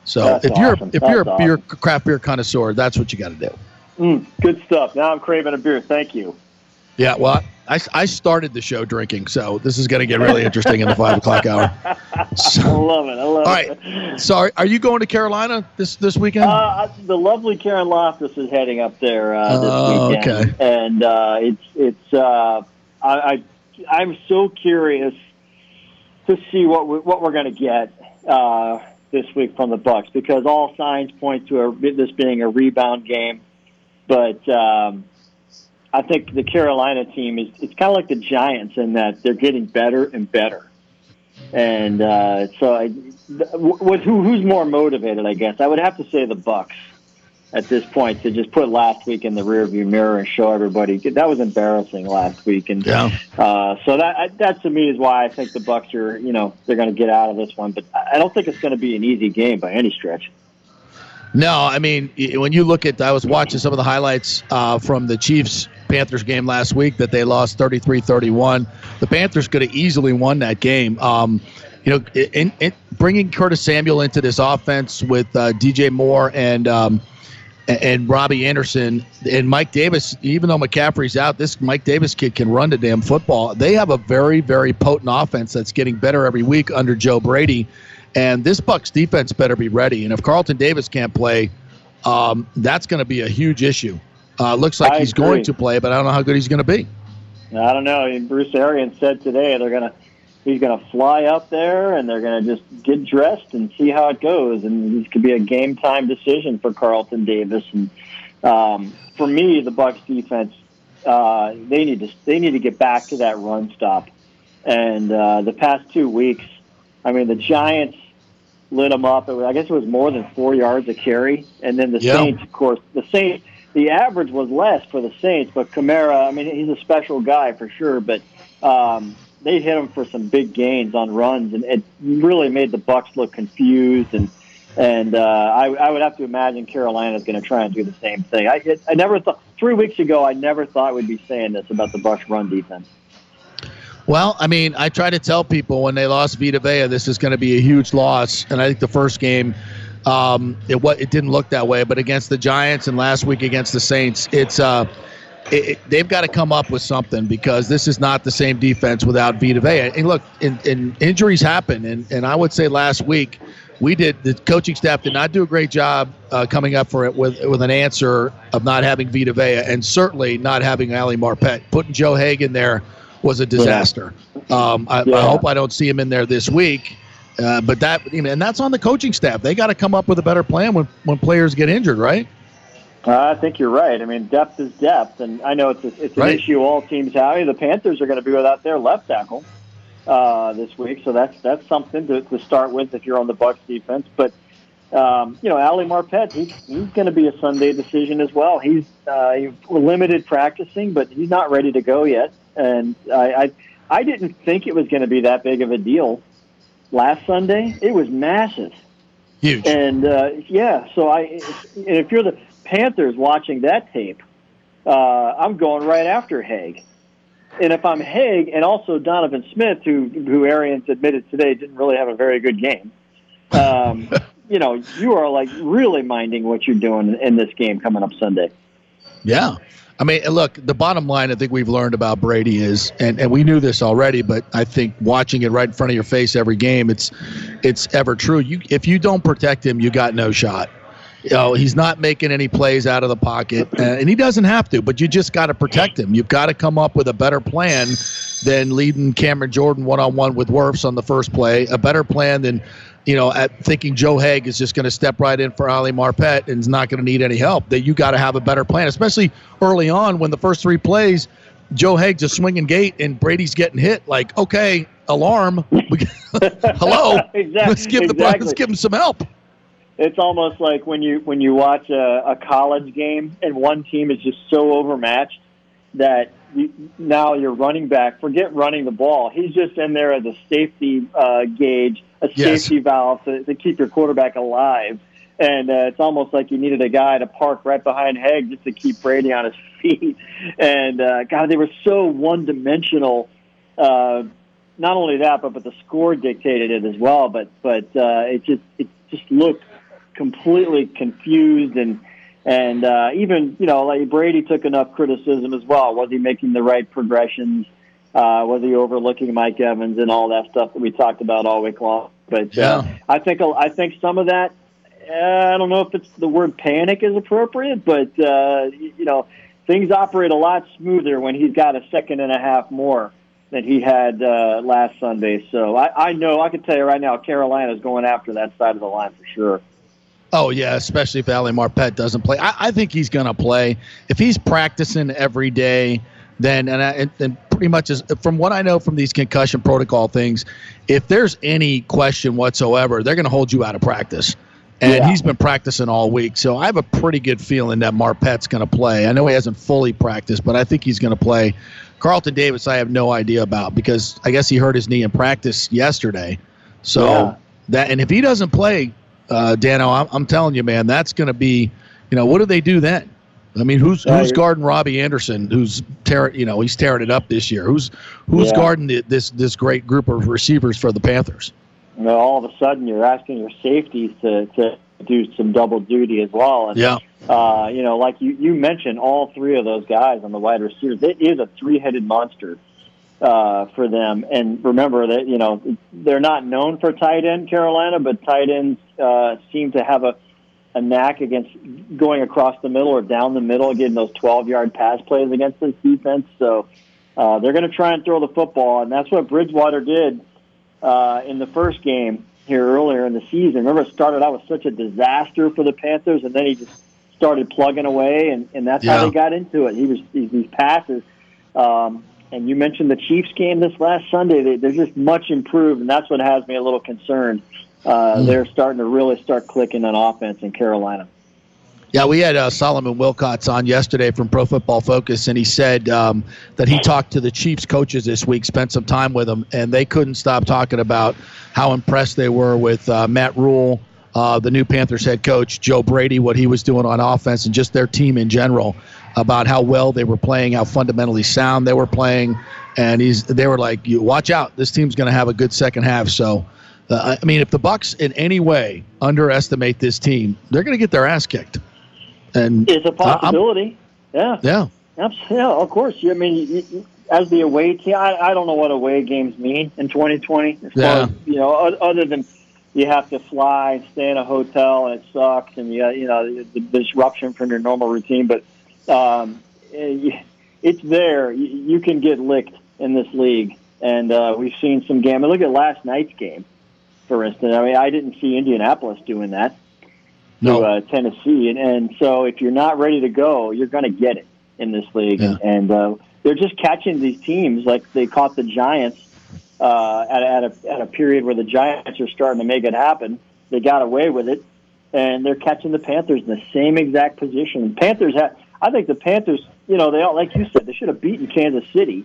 Speaker 6: So
Speaker 15: That's
Speaker 6: if you're
Speaker 15: awesome.
Speaker 6: if you're a
Speaker 15: That's
Speaker 6: beer craft beer connoisseur, that's what you got to do.
Speaker 15: Mm, good stuff. Now I'm craving a beer. Thank you.
Speaker 6: Yeah, well, I, I started the show drinking, so this is going to get really interesting in the five o'clock hour.
Speaker 15: I love it. I love
Speaker 6: All
Speaker 15: it.
Speaker 6: right, sorry, are you going to Carolina this this weekend?
Speaker 15: Uh, the lovely Karen Loftus is heading up there uh, this
Speaker 6: Oh,
Speaker 15: weekend,
Speaker 6: okay.
Speaker 15: and uh, it's it's. Uh, I, I I'm so curious to see what we, what we're going to get uh, this week from the Bucs because all signs point to a, this being a rebound game, but um, I think the Carolina team is it's kind of like the Giants in that they're getting better and better. And uh, so, I, with who, who's more motivated? I guess I would have to say the Bucs at this point to just put last week in the rearview mirror and show everybody that was embarrassing last week. And
Speaker 6: Yeah.
Speaker 15: uh, so that that to me is why I think the Bucs are you know they're going to get out of this one. But I don't think it's going to be an easy game by any stretch.
Speaker 6: No, I mean when you look at, I was watching some of the highlights uh, from the Chiefs Panthers game last week that they lost 33-31. The Panthers could have easily won that game. Um, you know, in, in bringing Curtis Samuel into this offense with uh, DJ Moore and um, and Robbie Anderson and Mike Davis. Even though McCaffrey's out, this Mike Davis kid can run the damn football. They have a very very potent offense that's getting better every week under Joe Brady. And this Bucs defense better be ready. And if Carlton Davis can't play, um, that's going to be a huge issue. Uh, looks like
Speaker 15: I
Speaker 6: he's
Speaker 15: agree.
Speaker 6: going to play, but I don't know how good he's going to be.
Speaker 15: I don't know. And Bruce Arians said today they're gonna he's gonna fly up there and they're gonna just get dressed and see how it goes. And this could be a game time decision for Carlton Davis. And um, for me, the Bucs defense uh, they need to they need to get back to that run stop. And uh, the past two weeks, I mean, the Giants lit them up. It was, I guess it was more than four yards a carry, and then the
Speaker 6: Yeah.
Speaker 15: Saints, of course, the Saints. The average was less for the Saints, but Kamara, I mean, he's a special guy for sure. But um, they hit him for some big gains on runs, and it really made the Bucs look confused. And and uh, I, I would have to imagine Carolina's going to try and do the same thing. I it, I never thought three weeks ago I never thought we'd be saying this about the Bucs run defense.
Speaker 6: Well, I mean, I try to tell people when they lost Vita Vea, this is going to be a huge loss. And I think the first game, um, it what it didn't look that way, but against the Giants and last week against the Saints, it's uh, it, it- they've got to come up with something because this is not the same defense without Vita Vea. And look, in, in injuries happen, and and I would say last week we did the coaching staff did not do a great job uh, coming up for it with with an answer of not having Vita Vea and certainly not having Ali Marpet. Putting Joe Hagan there was a disaster. Um, I, I hope I don't see him in there this week. Uh, but that, you know, and that's on the coaching staff. They got to come up with a better plan when, when players get injured, right?
Speaker 15: Uh, I think you're right. I mean, depth is depth, and I know it's a, it's an
Speaker 6: Right.
Speaker 15: issue all teams have. The Panthers are going to be without their left tackle uh, this week, so that's that's something to, to start with if you're on the Bucs defense. But um, you know, Ali Marpet, he, he's going to be a Sunday decision as well. He's uh, he's limited practicing, but he's not ready to go yet. And I I, I didn't think it was going to be that big of a deal last Sunday. It was massive.
Speaker 6: Huge.
Speaker 15: And uh, yeah, so I, and if you're the Panthers watching that tape, uh, I'm going right after Haeg. And if I'm Haeg and also Donovan Smith, who who Arians admitted today didn't really have a very good game, um, you know, you are like really minding what you're doing in this game coming up Sunday.
Speaker 6: Yeah. I mean, look, the bottom line I think we've learned about Brady is, and, and we knew this already, but I think watching it right in front of your face every game, it's it's ever true. You if you don't protect him, you got no shot. You know, he's not making any plays out of the pocket, uh, and he doesn't have to. But you just got to protect him. You've got to come up with a better plan than leading Cameron Jordan one on one with Wirfs on the first play. A better plan than you know, at thinking Joe Haeg is just going to step right in for Ali Marpet and is not going to need any help. That you got to have a better plan, especially early on when the first three plays, Joe Haeg's a swinging gate and Brady's getting hit. Like, okay, alarm. Hello,
Speaker 15: Exactly-
Speaker 6: let's give the
Speaker 15: exactly.
Speaker 6: let's give him some help.
Speaker 15: It's almost like when you when you watch a, a college game and one team is just so overmatched that now your running back forget running the ball. He's just in there as a safety uh, gauge, a
Speaker 6: Yes.
Speaker 15: safety valve to, to keep your quarterback alive. And uh, it's almost like you needed a guy to park right behind Haeg just to keep Brady on his feet. And uh, God, they were so one dimensional. Uh, not only that, but but the score dictated it as well. But but uh, it just it just looked completely confused and and uh, even you know like Brady took enough criticism as well. Was he making the right progressions? Uh, was he overlooking Mike Evans and all that stuff that we talked about all week long? But uh,
Speaker 6: Yeah.
Speaker 15: I think I think some of that. Uh, I don't know if it's the word panic is appropriate, but uh, you know things operate a lot smoother when he's got a second and a half more than he had uh, last Sunday. So I, I know I can tell you right now, Carolina's going after that side of the line for sure.
Speaker 6: Oh yeah, especially if Ali Marpet doesn't play. I, I think he's going to play. If he's practicing every day, then and, I, and, and pretty much as from what I know from these concussion protocol things, if there's any question whatsoever, they're going to hold you out of practice. And
Speaker 15: Yeah.
Speaker 6: he's been practicing all week, so I have a pretty good feeling that Marpet's going to play. I know he hasn't fully practiced, but I think he's going to play. Carlton Davis, I have no idea about because I guess he hurt his knee in practice yesterday. So
Speaker 15: Yeah.
Speaker 6: that and if he doesn't play, uh, Dano, I'm, I'm telling you, man, that's going to be, you know, what do they do then? I mean, who's who's guarding Robbie Anderson? Who's tearing, you know, he's tearing it up this year. Who's who's
Speaker 15: Yeah.
Speaker 6: guarding the, this this great group of receivers for the Panthers?
Speaker 15: You know, all of a sudden you're asking your safeties to, to do some double duty as well. And,
Speaker 6: Yeah.
Speaker 15: uh, you know, like you, you mentioned, all three of those guys on the wide receivers, it is a three headed monster uh, for them. And remember that, you know, they're not known for tight end, Carolina, but tight ends uh, seem to have a, a knack against going across the middle or down the middle getting those 12 yard pass plays against this defense. So uh, they're going to try and throw the football, and that's what Bridgewater did uh, in the first game here earlier in the season. Remember, it started out with such a disaster for the Panthers, and then he just started plugging away, and, and that's
Speaker 6: Yeah.
Speaker 15: how they got into it. He was these, these passes. Um, and you mentioned the Chiefs game this last Sunday. They, they're just much improved, and that's what has me a little concerned. Uh, They're starting to really start clicking on offense in Carolina.
Speaker 6: Yeah, we had uh, Solomon Wilcots on yesterday from Pro Football Focus, and he said um, that he talked to the Chiefs coaches this week, spent some time with them, and they couldn't stop talking about how impressed they were with uh, Matt Rhule, uh, the new Panthers head coach, Joe Brady, what he was doing on offense, and just their team in general, about how well they were playing, how fundamentally sound they were playing, and he's they were like, "You watch out, this team's going to have a good second half." So. Uh, I mean, if the Bucs in any way underestimate this team, they're going to get their ass kicked. And
Speaker 15: It's a
Speaker 6: I'm-
Speaker 15: possibility. yeah.
Speaker 6: yeah.
Speaker 15: Abs- Yeah, of course. I mean, as the away team, I, I don't know what away games mean in 2020. As far
Speaker 6: Yeah.
Speaker 15: as, you know, other than you have to fly and stay in a hotel and it sucks, and you you know the, the disruption from your normal routine. But um, eh, it's there. You, you can get licked in this league, and uh, we've seen some game. Look at last night's game, for instance. I mean, I didn't see Indianapolis doing that to uh, Tennessee, and, and so if you're not ready to go, you're going to get it in this league, and, and uh, they're just catching these teams like they caught the Giants uh, at, at a at a period where the Giants are starting to make it happen. They got away with it, and they're catching the Panthers in the same exact position. Panthers have, I think the Panthers, you know, they all like you said, they should have beaten Kansas City.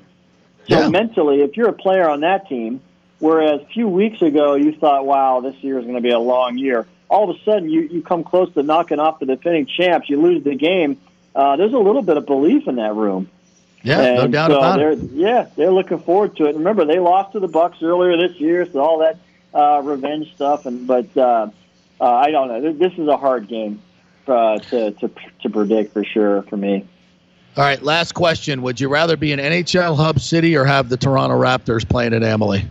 Speaker 15: So mentally, if you're a player on that team, whereas a few weeks ago you thought, wow, this year is going to be a long year, all of a sudden you, you come close to knocking off the defending champs, you lose the game. Uh, there's a little bit of belief in that room.
Speaker 6: Yeah, no doubt
Speaker 15: so
Speaker 6: about it.
Speaker 15: Yeah, they're looking forward to it. Remember, they lost to the Bucs earlier this year, so all that uh, revenge stuff. And but uh, uh, I don't know. This is a hard game uh, to, to to predict for sure for me.
Speaker 6: All right, last question. Would you rather be an NHL hub city or have the Toronto Raptors playing at Amalie?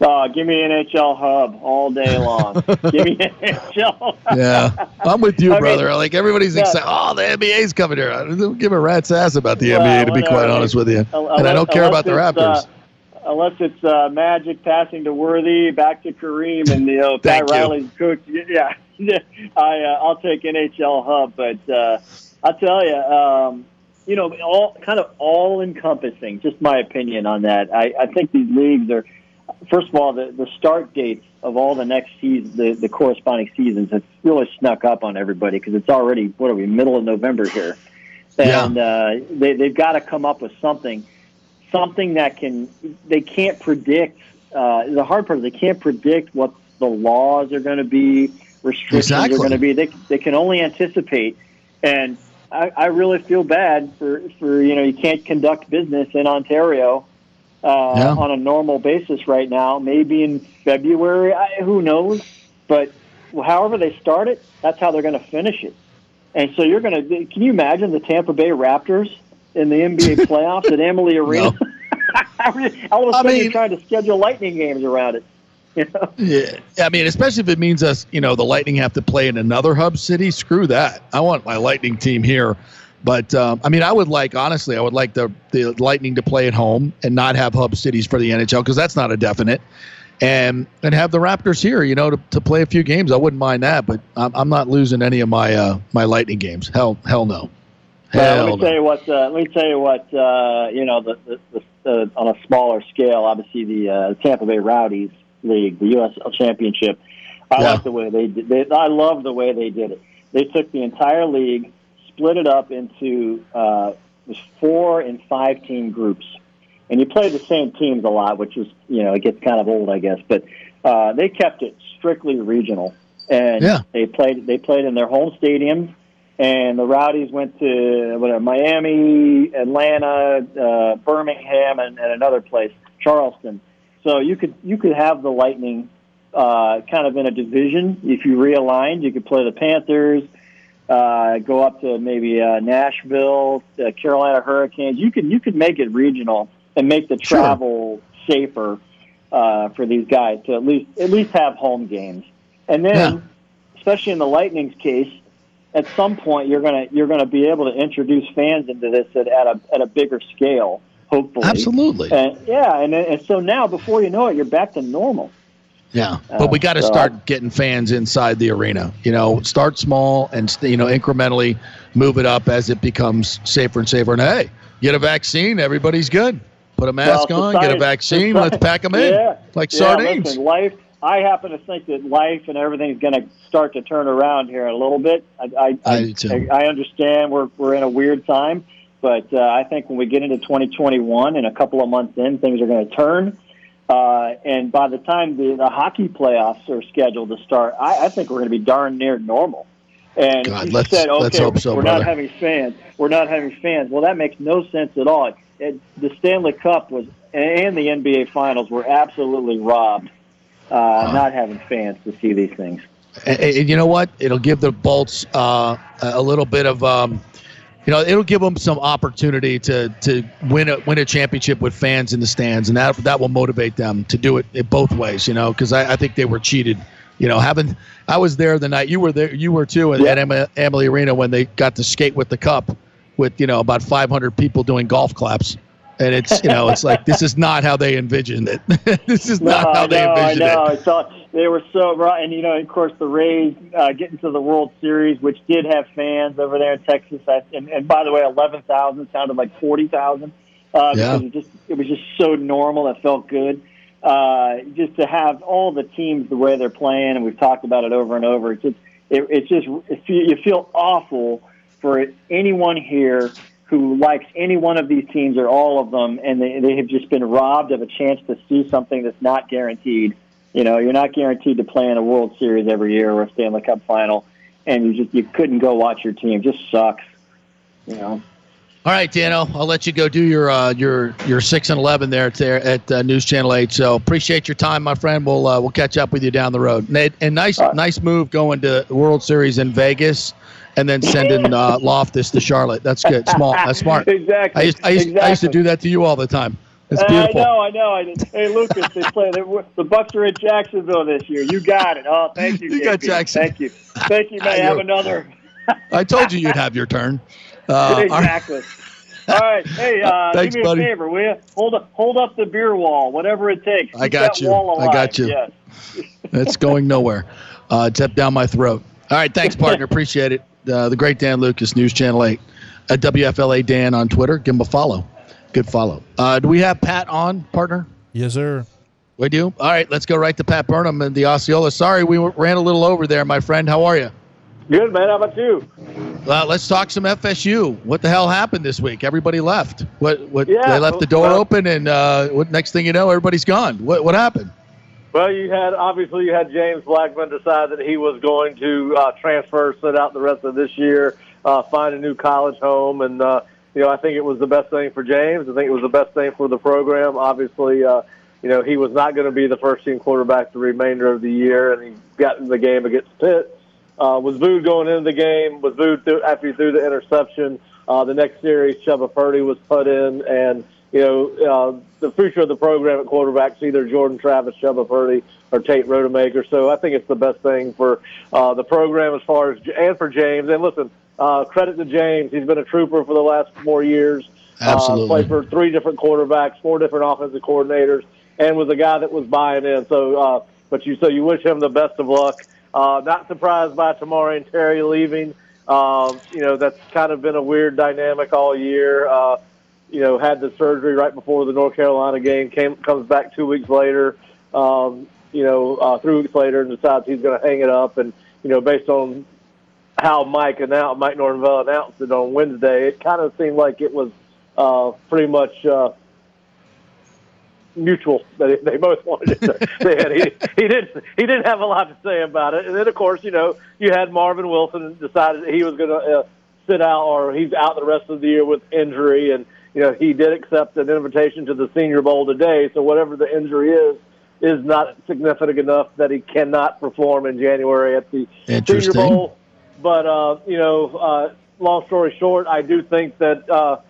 Speaker 15: Uh, give me NHL hub all day long. give me NHL.
Speaker 6: Yeah, I'm with you,
Speaker 15: I mean,
Speaker 6: brother. like everybody's
Speaker 15: yeah.
Speaker 6: excited. Oh, the NBA's coming here. I don't give a rat's ass about the
Speaker 15: Well,
Speaker 6: NBA, to be quite honest with you.
Speaker 15: Un-
Speaker 6: And I don't care about the
Speaker 15: unless
Speaker 6: Raptors.
Speaker 15: Uh, unless it's uh, Magic passing to Worthy, back to Kareem, and you know Pat. Riley's coach. Yeah, I uh, I'll take NHL hub, but uh, I'll tell you, um, you know, all kind of all encompassing. Just my opinion on that. I, I think these leagues are. First of all, the, the start dates of all the next season, the, the corresponding seasons, have really snuck up on everybody because it's already what are we middle of November here,
Speaker 6: Yeah.
Speaker 15: and uh, they they've got to come up with something something that can they can't predict. Uh, the hard part is they can't predict what the laws are going to be, restrictions
Speaker 6: Exactly.
Speaker 15: are going to be. They they can only anticipate, and I, I really feel bad for for you know you can't conduct business in Ontario. Uh,
Speaker 6: Yeah.
Speaker 15: On a normal basis right now, maybe in February, I, who knows? But however they start it, that's how they're going to finish it. And so you're going to. Can you imagine the Tampa Bay Raptors in the NBA playoffs at Amalie Arena? All of a
Speaker 6: I
Speaker 15: sudden,
Speaker 6: mean-
Speaker 15: you're trying to schedule lightning games around it. You know?
Speaker 6: Yeah, I mean, especially if it means us, you know, the Lightning have to play in another hub city. Screw that. I want my Lightning team here. But um, I mean, I would like honestly, I would like the the Lightning to play at home and not have hub cities for the NHL because that's not a definite. And and have the Raptors here, you know, to, to play a few games. I wouldn't mind that, but I'm, I'm not losing any of my uh, my Lightning games. Hell, hell no.
Speaker 15: Well,
Speaker 6: Hell
Speaker 15: let me
Speaker 6: no.
Speaker 15: tell you what. Uh, let me tell you what. Uh, you know, the, the, the, the on a smaller scale, obviously the uh, Tampa Bay Rowdies League, the USL Championship. I
Speaker 6: Yeah.
Speaker 15: like the way they did. They, I love the way they did it. They took the entire league, split it up into uh, was four and five team groups, and you played the same teams a lot, which is you know it gets kind of old, I guess. But uh, they kept it strictly regional, and
Speaker 6: Yeah.
Speaker 15: they played they played in their home stadiums and the Rowdies went to whatever, Miami, Atlanta, uh, Birmingham, and, and another place, Charleston. So you could you could have the Lightning uh, kind of in a division if you realigned. You could play the Panthers, uh, go up to maybe uh, Nashville, uh, Carolina Hurricanes. You could you could make it regional and make the
Speaker 6: Sure.
Speaker 15: travel safer uh, for these guys to at least at least have home games. And then,
Speaker 6: Yeah.
Speaker 15: especially in the Lightning's case, at some point you're gonna you're gonna be able to introduce fans into this at, at a at a bigger scale, hopefully.
Speaker 6: Absolutely.
Speaker 15: And, yeah, and and so now before you know it, you're back to normal.
Speaker 6: Yeah,
Speaker 15: Uh,
Speaker 6: but we got to
Speaker 15: so
Speaker 6: start getting fans inside the arena. You know, start small and you know incrementally move it up as it becomes safer and safer. And hey, get a vaccine, everybody's good. Put a mask
Speaker 15: Well,
Speaker 6: on, get a vaccine, let's pack them in
Speaker 15: Yeah.
Speaker 6: like
Speaker 15: yeah,
Speaker 6: sardines.
Speaker 15: Listen, life. I happen to think that life and everything's going to start to turn around here in a little bit. I, I,
Speaker 6: I do too.
Speaker 15: I, I understand we're we're in a weird time, but uh, I think when we get into 2021 and a couple of months in, things are going to turn. Uh, and by the time the, the hockey playoffs are scheduled to start, I, I think we're going to be darn near normal. And
Speaker 6: God,
Speaker 15: you
Speaker 6: let's-
Speaker 15: said, okay,
Speaker 6: let's hope so,
Speaker 15: we're
Speaker 6: brother.
Speaker 15: not having fans. We're not having fans. Well, that makes no sense at all. It, the Stanley Cup was and the NBA Finals were absolutely robbed, uh, not having fans to see these things.
Speaker 6: And, and you know what? It'll give the Bolts uh, a little bit of, um, you know, it'll give them some opportunity to to win a win a championship with fans in the stands, and that that will motivate them to do it, it both ways. You know, because I, I think they were cheated. You know, having I was there the night you were there, you were too at, at Em- Amalie Arena when they got to skate with the cup, with you know about 500 people doing golf claps. And it's you know it's like this is not how they envisioned it. this is not
Speaker 15: no,
Speaker 6: how they envisioned it.
Speaker 15: no, I know.
Speaker 6: it.
Speaker 15: I saw they were so right, and you know, of course, the Rays uh, getting to the World Series, which did have fans over there in Texas. And, and by the way, eleven thousand sounded like forty thousand. Uh,
Speaker 6: Yeah.
Speaker 15: it just it was just so normal. It felt good. Uh, just to have all the teams the way they're playing, and we've talked about it over and over. It's just it, it's just you feel awful for anyone here who likes any one of these teams or all of them, and they, they have just been robbed of a chance to see something that's not guaranteed. You know, you're not guaranteed to play in a World Series every year or a Stanley Cup final, and you just you couldn't go watch your team. It just sucks. You know.
Speaker 6: All right, Dano, I'll let you go do your uh, your your six and eleven there at there at uh, News Channel Eight. So appreciate your time, my friend. We'll uh, we'll catch up with you down the road. And, and nice nice move going to World Series in Vegas, and then sending uh, Loftus to Charlotte. That's good. Small. That's smart.
Speaker 15: exactly.
Speaker 6: I used, I used, I used to do that to you all the time. It's beautiful.
Speaker 15: I know, I know. I did. Hey, Lucas, they play. They, the Bucs are in Jacksonville this year. You got it. Oh, thank you.
Speaker 6: You got Jackson.
Speaker 15: Thank you. Thank you, man. Have another.
Speaker 6: I told you you'd have your turn. Uh,
Speaker 15: exactly. All right. Hey, uh,
Speaker 6: Thanks,
Speaker 15: do me a
Speaker 6: buddy.
Speaker 15: favor, will you? Hold up, hold up the beer wall, whatever it takes.
Speaker 6: I got you. I got you.
Speaker 15: Yes.
Speaker 6: It's going nowhere. Uh, it's up down my throat. All right, thanks, partner. Appreciate it. Uh, the great Dan Lucas, News Channel 8. At WFLA Dan on Twitter. Give him a follow. Good follow. Uh, do we have Pat on, partner?
Speaker 16: Yes, sir.
Speaker 6: We do? All right, let's go right to Pat Burnham and the Osceola. Sorry, we ran a little over there, my friend. How are you?
Speaker 17: Good, man. How about you?
Speaker 6: Well, let's talk some FSU. What the hell happened this week? Everybody left. What? What?
Speaker 17: Yeah,
Speaker 6: they left the door
Speaker 17: well-
Speaker 6: open, and uh, what? Next thing you know, everybody's gone. What? What happened?
Speaker 17: Well, you had obviously you had James Blackman decide that he was going to uh, transfer, sit out the rest of this year, uh, find a new college home, and uh, you know I think it was the best thing for James. I think it was the best thing for the program. Obviously, uh, you know he was not going to be the first team quarterback the remainder of the year, and he got in the game against Pitt. Uh, was booed going into the game. Was booed through, after he threw the interception. Uh, the next series, Chubba Purdy was put in, and you know uh, the future of the program at quarterbacks either Jordan Travis, Chubba Purdy, or Tate Rodemaker. So I think it's the best thing for uh, the program as far as and for James. And listen, uh, credit to James. He's been a trooper for the last four years.
Speaker 6: Absolutely.
Speaker 17: Uh, played for three different quarterbacks, four different offensive coordinators, and was a guy that was buying in. So, uh, but you so you wish him the best of luck. Uh, not surprised by Tamorrion Terry leaving. Um, you know that's kind of been a weird dynamic all year. Uh, you know, had the surgery right before the North Carolina game. Came comes back two weeks later. Um, you know, uh, three weeks later, and decides he's going to hang it up. And you know, based on how Mike announced, Mike Norvell announced it on Wednesday, it kind of seemed like it was uh, pretty much uh, mutual. They, they both wanted it. They had, he, he didn't. He didn't have a lot to say about it. And then, of course, you know, you had Marvin Wilson decided he was going to uh, sit out, or he's out the rest of the year with injury. And you know, he did accept an invitation to the Senior Bowl today. So whatever the injury is, is not significant enough that he cannot perform in January at the Senior Bowl. But uh, you know, uh, long story short, I do think that uh,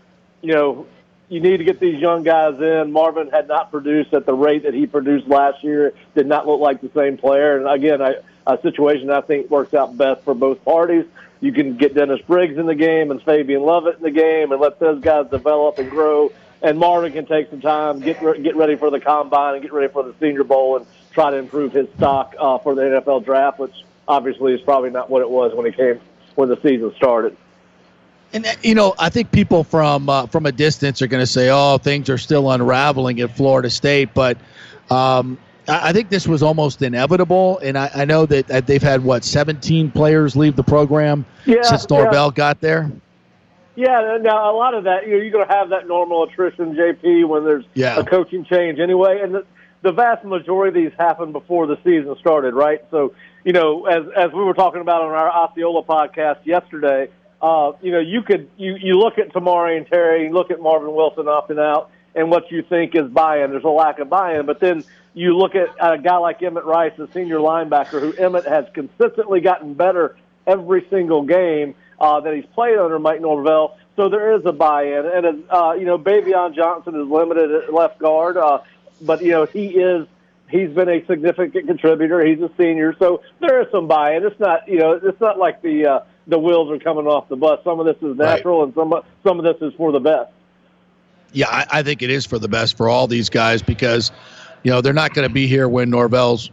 Speaker 17: you know you need to get these young guys in. Marvin had not produced at the rate that he produced last year. Did not look like the same player. And again, I, a situation I think works out best for both parties. You can get Dennis Briggs in the game and Fabian Lovett in the game and let those guys develop and grow. And Marvin can take some time, get re- get ready for the combine and get ready for the Senior Bowl and try to improve his stock uh, for the NFL draft, which obviously is probably not what it was when he came when the season started.
Speaker 6: And uh, you know, I think people from uh, from a distance are going to say, "Oh, things are still unraveling at Florida State," but um, I, I think this was almost inevitable. And I, I know that, they've had what 17 players leave the program
Speaker 17: Yeah,
Speaker 6: since
Speaker 17: yeah.
Speaker 6: Got there.
Speaker 17: Yeah, now a lot of that, you know, you're going to have that normal attrition, JP, when there's
Speaker 6: Yeah.
Speaker 17: a coaching change anyway, and the, the vast majority of these happen before the season started, right? So, you know, as as we were talking about on our Osceola podcast yesterday, uh, you know, you could you you look at Tamorrion Terry, you look at Marvin Wilson opting out, and what you think is buy-in. There's a lack of buy-in, but then you look at a guy like Emmett Rice, a senior linebacker, who Emmett has consistently gotten better every single game uh, that he's played under Mike Norvell. So there is a buy-in, and uh, you know, Baveon Johnson is limited at left guard, uh, but you know he is he's been a significant contributor. He's a senior, so there is some buy-in. It's not you know it's not like the uh, the wheels are coming off the bus. Some of this is natural, and some some of this is for the best.
Speaker 6: Yeah, I, I think it is for the best for all these guys because, you know, they're not going to be here when Norvell's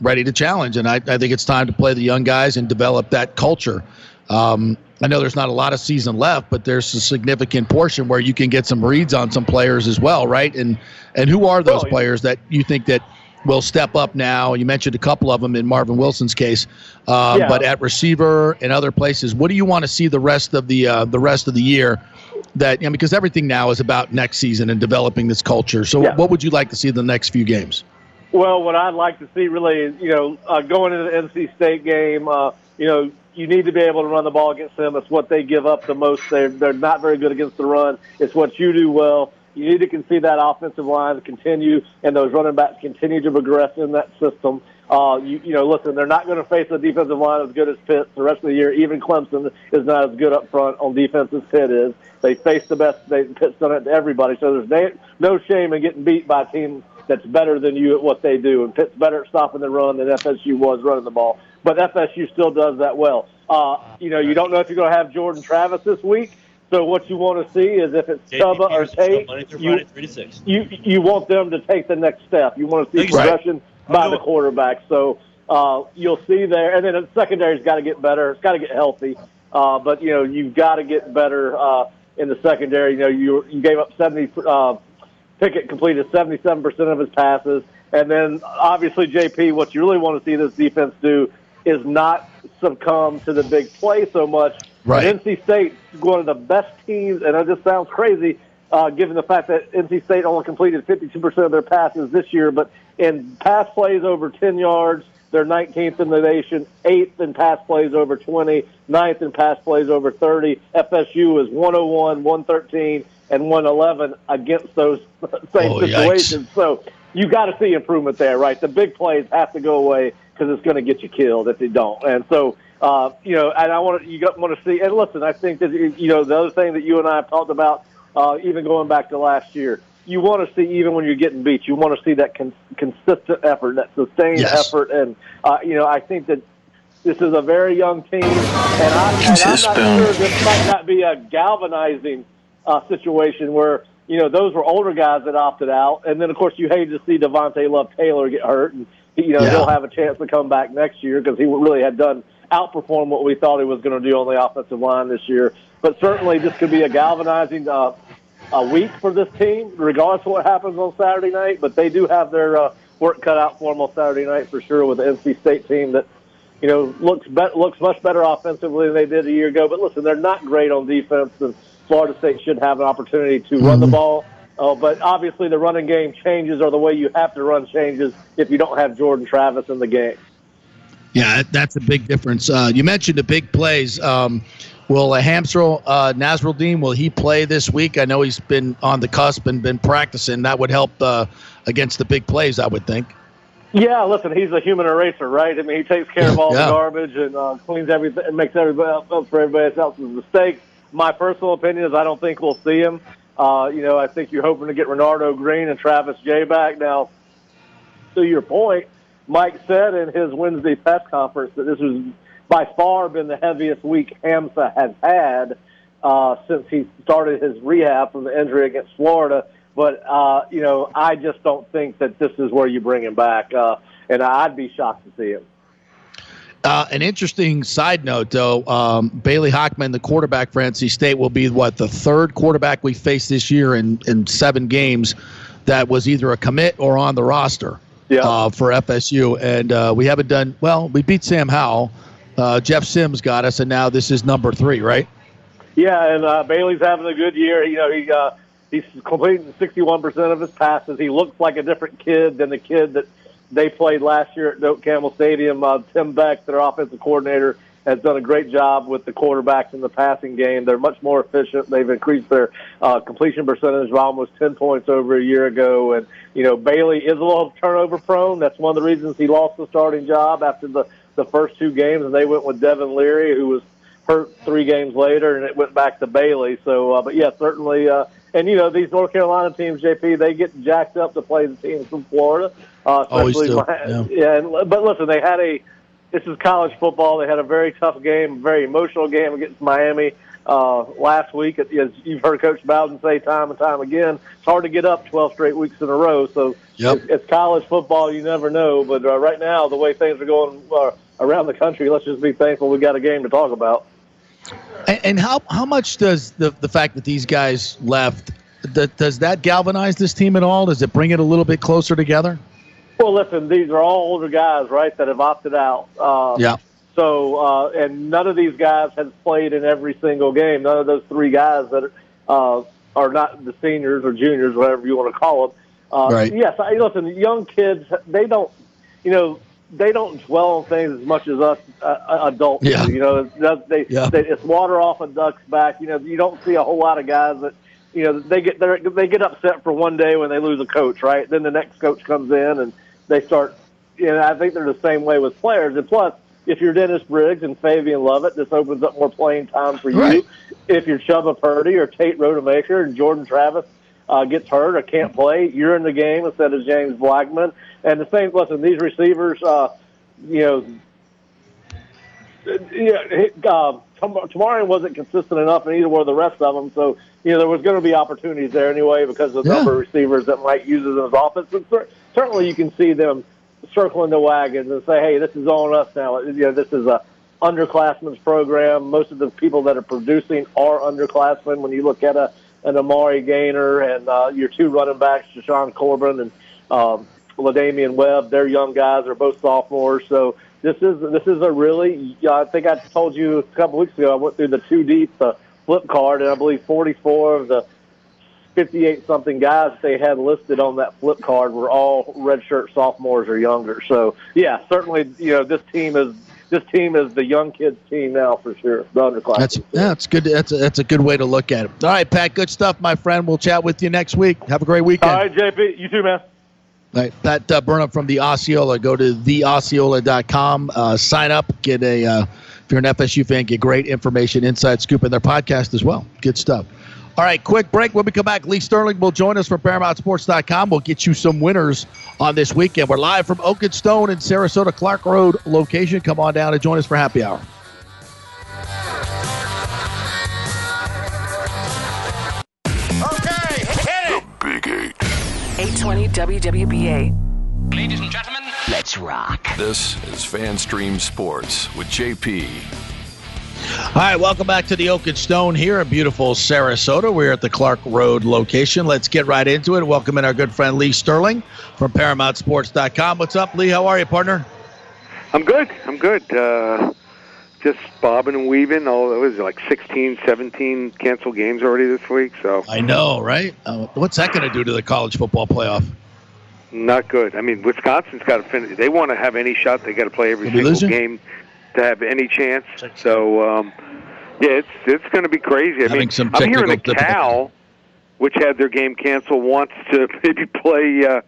Speaker 6: ready to challenge. And I, I think it's time to play the young guys and develop that culture. Um, I know there's not a lot of season left, but there's a significant portion where you can get some reads on some players as well, right? And and who are those
Speaker 17: Oh, yeah.
Speaker 6: players that you think that will step up now? You mentioned a couple of them in Marvin Wilson's case, um,
Speaker 17: Yeah.
Speaker 6: but at receiver and other places, what do you want to see the rest of the uh, the rest of the year? That you know, because everything now is about next season and developing this culture. So,
Speaker 17: Yeah.
Speaker 6: what would you like to see in the next few games?
Speaker 17: Well, what I'd like to see really is, you know, uh, going into the NC State game, uh, you know, you need to be able to run the ball against them. It's what they give up the most. They're, they're not very good against the run. It's what you do well. You need to can see that offensive line continue and those running backs continue to progress in that system. Uh, you, you know, listen, they're not going to face a defensive line as good as Pitt the rest of the year. Even Clemson is not as good up front on defense as Pitt is. They face the best. They, Pitt's done it to everybody. So there's no, no shame in getting beat by a team that's better than you at what they do. And Pitt's better at stopping the run than FSU was running the ball. But FSU still does that well. Uh, you know, you don't know if you're going to have Jordan Travis this week. So what you want to see is if it's
Speaker 2: JP
Speaker 17: Tubba or
Speaker 2: Peterson
Speaker 17: Tate, you,
Speaker 2: Friday, 3 to 6.
Speaker 17: you you want them to take the next step. You want to see
Speaker 2: Thanks, Right.
Speaker 17: By the quarterback. So uh, you'll see there, and then the secondary's got to get better. It's got to get healthy. Uh, but you know you've got to get better uh, in the secondary. You know you you gave up seventy. Uh, Pickett completed seventy seven percent of his passes, and then obviously JP. What you really want to see this defense do is not succumb to the big play so much.
Speaker 6: Right.
Speaker 17: And NC State is one of the best teams, and it just sounds crazy uh, given the fact that NC State only completed 52% of their passes this year, but in pass plays over 10 yards, they're 19th in the nation, 8th in pass plays over 20, 9th in pass plays over 30. FSU is 101, 113, and 111 against those same
Speaker 6: Oh, yikes.
Speaker 17: situations. So you got to see improvement there, right? The big plays have to go away because it's going to get you killed if they don't. And so, uh, you know, and I want to you got, want to see. And listen, I think that you know the other thing that you and I have talked about, uh, even going back to last year, you want to see even when you're getting beat, you want to see that con- consistent effort, that sustained
Speaker 6: Yes.
Speaker 17: effort, and uh, you know, I think that. This is a very young team, and, I, and I'm not sure this might not be a galvanizing uh, situation where you know those were older guys that opted out, and then of course you hate to see Devontay Love-Taylor get hurt, and you know
Speaker 6: Yeah.
Speaker 17: he'll have a chance to come back next year because he really had done outperform what we thought he was going to do on the offensive line this year. But certainly this could be a galvanizing uh, a week for this team, regardless of what happens on Saturday night. But they do have their uh, work cut out for them on Saturday night for sure with the NC State team that you know looks bet looks much better offensively than they did a year ago. But listen, they're not great on defense, and Florida State should have an opportunity to run the ball. Uh, but obviously, the running game changes are the way you have to run changes if you don't have Jordan Travis in the game.
Speaker 6: Yeah, that's a big difference. Uh, you mentioned the big plays. Um, will uh, Hamsah uh, Nasirildeen will he play this week? I know he's been on the cusp and been practicing. That would help uh, against the big plays, I would think.
Speaker 17: Yeah, listen, he's a human eraser, right? I mean, he takes care of all
Speaker 6: Yeah.
Speaker 17: the garbage and uh, cleans everything and makes everybody else up for everybody else's mistakes. My personal opinion is I don't think we'll see him. Uh, you know, I think you're hoping to get Renardo Green and Travis Jay back. Now, to your point, Mike said in his Wednesday press conference that this was by far been the heaviest week Hamsah has had uh, since he started his rehab from the injury against Florida. But uh, you know, I just don't think that this is where you bring him back, uh, and I'd be shocked to see him.
Speaker 6: Uh, an interesting side note, though, um, Bailey Hockman, the quarterback for NC State, will be what the third quarterback we faced this year in, in seven games that was either a commit or on the roster uh, for FSU. And uh, we haven't done well. We beat Sam Howell. Uh, Jeff Sims got us, and now this is number three, right?
Speaker 17: Yeah, and uh, Bailey's having a good year. You know, he uh, he's completing 61% of his passes. He looks like a different kid than the kid that they played last year at Doak Campbell Stadium. Uh, Tim Beck, their offensive coordinator, has done a great job with the quarterbacks in the passing game. They're much more efficient. They've increased their uh, completion percentage by almost 10 points over a year ago. And, you know, Bailey is a little turnover prone. That's one of the reasons he lost the starting job after the, the first two games. And they went with Devin Leary, who was hurt three games later, and it went back to Bailey. So, uh, but yeah, certainly. Uh, and you know these North Carolina teams, JP, they get jacked up to play the teams from Florida. Uh,
Speaker 6: Always
Speaker 17: especially
Speaker 6: do,
Speaker 17: Mi- yeah. And, but listen, they had a. This is college football. They had a very tough game, very emotional game against Miami uh, last week. As you've heard Coach Bowden say time and time again, it's hard to get up 12 straight weeks in a row. So
Speaker 6: Yep.
Speaker 17: it's, it's college football. You never know. But uh, right now, the way things are going uh, around the country, let's just be thankful we got a game to talk about.
Speaker 6: And, and how how much does the the fact that these guys left that does that galvanize this team at all? Does it bring it a little bit closer together?
Speaker 17: Well, listen, these are all older guys, right, that have opted out. Uh,
Speaker 6: Yeah.
Speaker 17: So, uh, and none of these guys has played in every single game. None of those three guys that uh, are not the seniors or juniors, whatever you want to call them. Uh,
Speaker 6: Right.
Speaker 17: Yes, I, listen, young kids, they don't, you know, they don't dwell on things as much as us uh, adults.
Speaker 6: Yeah.
Speaker 17: do. You know, It's- they,
Speaker 6: Yeah.
Speaker 17: they, it's water off a duck's back. You know, you don't see a whole lot of guys that, you know, they get they get upset for one day when they lose a coach, right? Then the next coach comes in and they start. You know, I think they're the same way with players. And plus, if you're Dennis Briggs and Fabian Lovett, this opens up more playing time for you.
Speaker 6: Right.
Speaker 17: If you're Chubba Purdy or Tate Rodemaker and Jordan Travis uh, gets hurt or can't play, you're in the game instead of James Blackman. And the same. Listen, these receivers, uh, you know, yeah, it, uh, Tam- Tamorrion wasn't consistent enough, and either were the rest of them. So, you know, there was going to be opportunities there anyway because of the
Speaker 6: Yeah.
Speaker 17: number of receivers that might use it in his offense. But cer- certainly, you can see them circling the wagons and say, "Hey, this is on us now." You know, this is a underclassmen's program. Most of the people that are producing are underclassmen. When you look at a an Amari Gainer and uh, your two running backs, Jashaun Corbin and um, La'Damian Webb, they're young guys. They're both sophomores. So this is this is a really. I think I told you a couple weeks ago. I went through the two deep the flip card, and I believe 44 of the 58 something guys they had listed on that flip card were all redshirt sophomores or younger. So yeah, certainly you know this team is this team is the young kids team now for sure. The underclass.
Speaker 6: That's yeah, that's good. That's a, that's a good way to look at it. All right, Pat. Good stuff, my friend. We'll chat with you next week. Have a great weekend.
Speaker 17: All right, JP. You too, man.
Speaker 6: All right, Pat uh, Burnham from the Osceola. Go to theosceola.com. Uh, sign up. Get a. Uh, if you're an FSU fan, get great information, inside scoop in their podcast as well. Good stuff. All right, quick break. When we come back, Lee Stirling will join us from ParamountSports.com. We'll get you some winners on this weekend. We're live from Oak and Stone in Sarasota Clark Road location. Come on down and join us for happy hour.
Speaker 1: Okay, big Eight.
Speaker 13: 820 WWBA.
Speaker 5: Ladies and gentlemen,
Speaker 1: Let's rock. This is FanStream Sports with JP.
Speaker 6: All right, welcome back to the Oak and Stone here in beautiful Sarasota. We're at the Clark Road location. Let's get right into it. Welcome in our good friend Lee Stirling from ParamountSports.com. What's up, Lee? How are you, partner?
Speaker 16: I'm good. I'm good. Uh, just bobbing and weaving. All it was like 16, 17 canceled games already this week. So
Speaker 6: I know, right? Uh, what's that going to do to the college football playoff?
Speaker 16: not good. I mean, Wisconsin's got to finish. They want to have any shot. They got to play every single
Speaker 6: losing?
Speaker 16: game to have any chance. So um, yeah, it's it's going to be crazy. I
Speaker 6: Having
Speaker 16: mean,
Speaker 6: some
Speaker 16: I'm hearing that. Cal, which had their game canceled, wants to maybe play. Uh,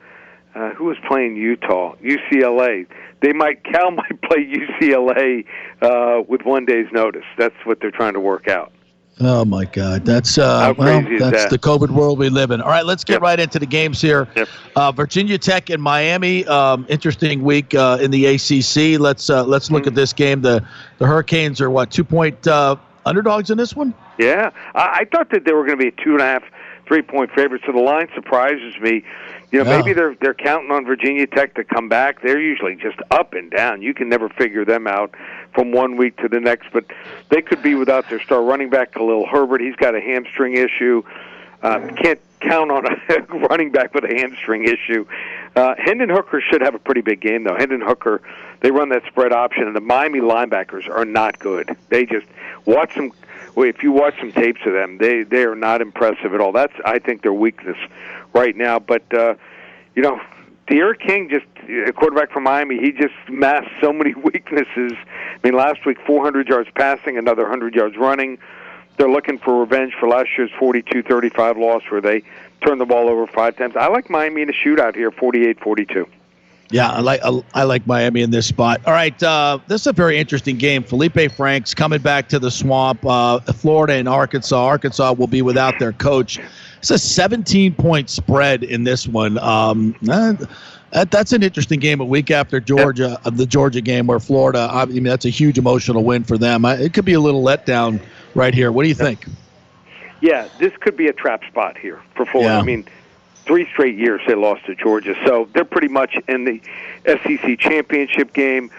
Speaker 16: uh, who was playing Utah? UCLA. They might Cal might play UCLA uh, with one day's notice. That's what they're trying to work out.
Speaker 6: Oh my God, that's uh, well, that's
Speaker 16: that?
Speaker 6: the COVID world we live in. All right, let's get right into the games here. Uh, Virginia Tech and Miami. Um, interesting week uh, in the ACC. Let's uh, let's look
Speaker 16: Hmm.
Speaker 6: at this game. The the Hurricanes are what two point uh, underdogs in this one?
Speaker 16: Yeah, I, I thought that they were going to be a two and a half, three point favorites. So the line surprises me. You know,
Speaker 6: Yeah.
Speaker 16: maybe they're they're counting on Virginia Tech to come back. They're usually just up and down. You can never figure them out from one week to the next. But they could be without their star running back Khalil Herbert. He's got a hamstring issue. Um, can't count on a running back with a hamstring issue. Uh, Hendon Hooker should have a pretty big game, though. Hendon Hooker, they run that spread option, and the Miami linebackers are not good. They just watch them. Well, if you watch some tapes of them, they they are not impressive at all. That's I think their weakness right now. But uh, you know, D'Eriq King, just a quarterback from Miami, he just masked so many weaknesses. I mean, last week 400 yards passing, another 100 yards running. They're looking for revenge for last year's 42-35 loss where they turned the ball over five times. I like Miami in a shootout here, 48-42.
Speaker 6: Yeah, I like I, like Miami in this spot. All right, uh, this is a very interesting game. Feleipe Franks coming back to the swamp. Uh, Florida and Arkansas. Arkansas will be without their coach. It's a 17 point spread in this one. Um, that, that's an interesting game. A week after Georgia, uh, the Georgia game, where Florida. I mean, that's a huge emotional win for them. I, it could be a little letdown right here. What do you think?
Speaker 16: Yeah, this could be a trap spot here for Florida.
Speaker 6: Yeah.
Speaker 16: I mean, three straight years they lost to Georgia, so they're pretty much in the SEC championship game.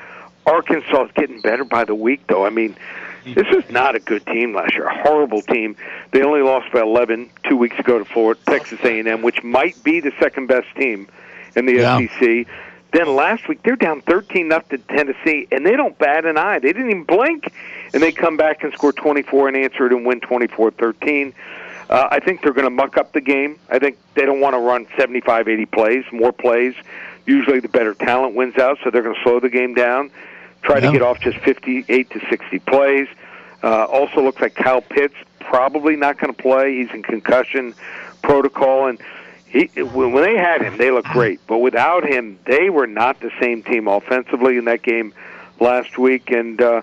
Speaker 16: Arkansas is getting better by the week, though. I mean, hmm. this is not a good team last year. A horrible team. They only lost by 11 two weeks ago to Florida, Texas A&M, which might be the second best team in the
Speaker 6: Yeah.
Speaker 16: SEC. Then last week they're down 13 nothing to Tennessee, and they don't bat an eye. They didn't even blink, and they come back and score 24 and answer it and win 24-13. Uh, I think they're going to muck up the game. I think they don't want to run 75, 80 plays, more plays. Usually the better talent wins out, so they're going to slow the game down, try
Speaker 6: Yeah.
Speaker 16: to get off just 58 to 60 plays. Uh, also looks like Kyle Pitts probably not going to play. He's in concussion protocol, and he when when they had him, they looked great. But without him, they were not the same team offensively in that game last week. And uh,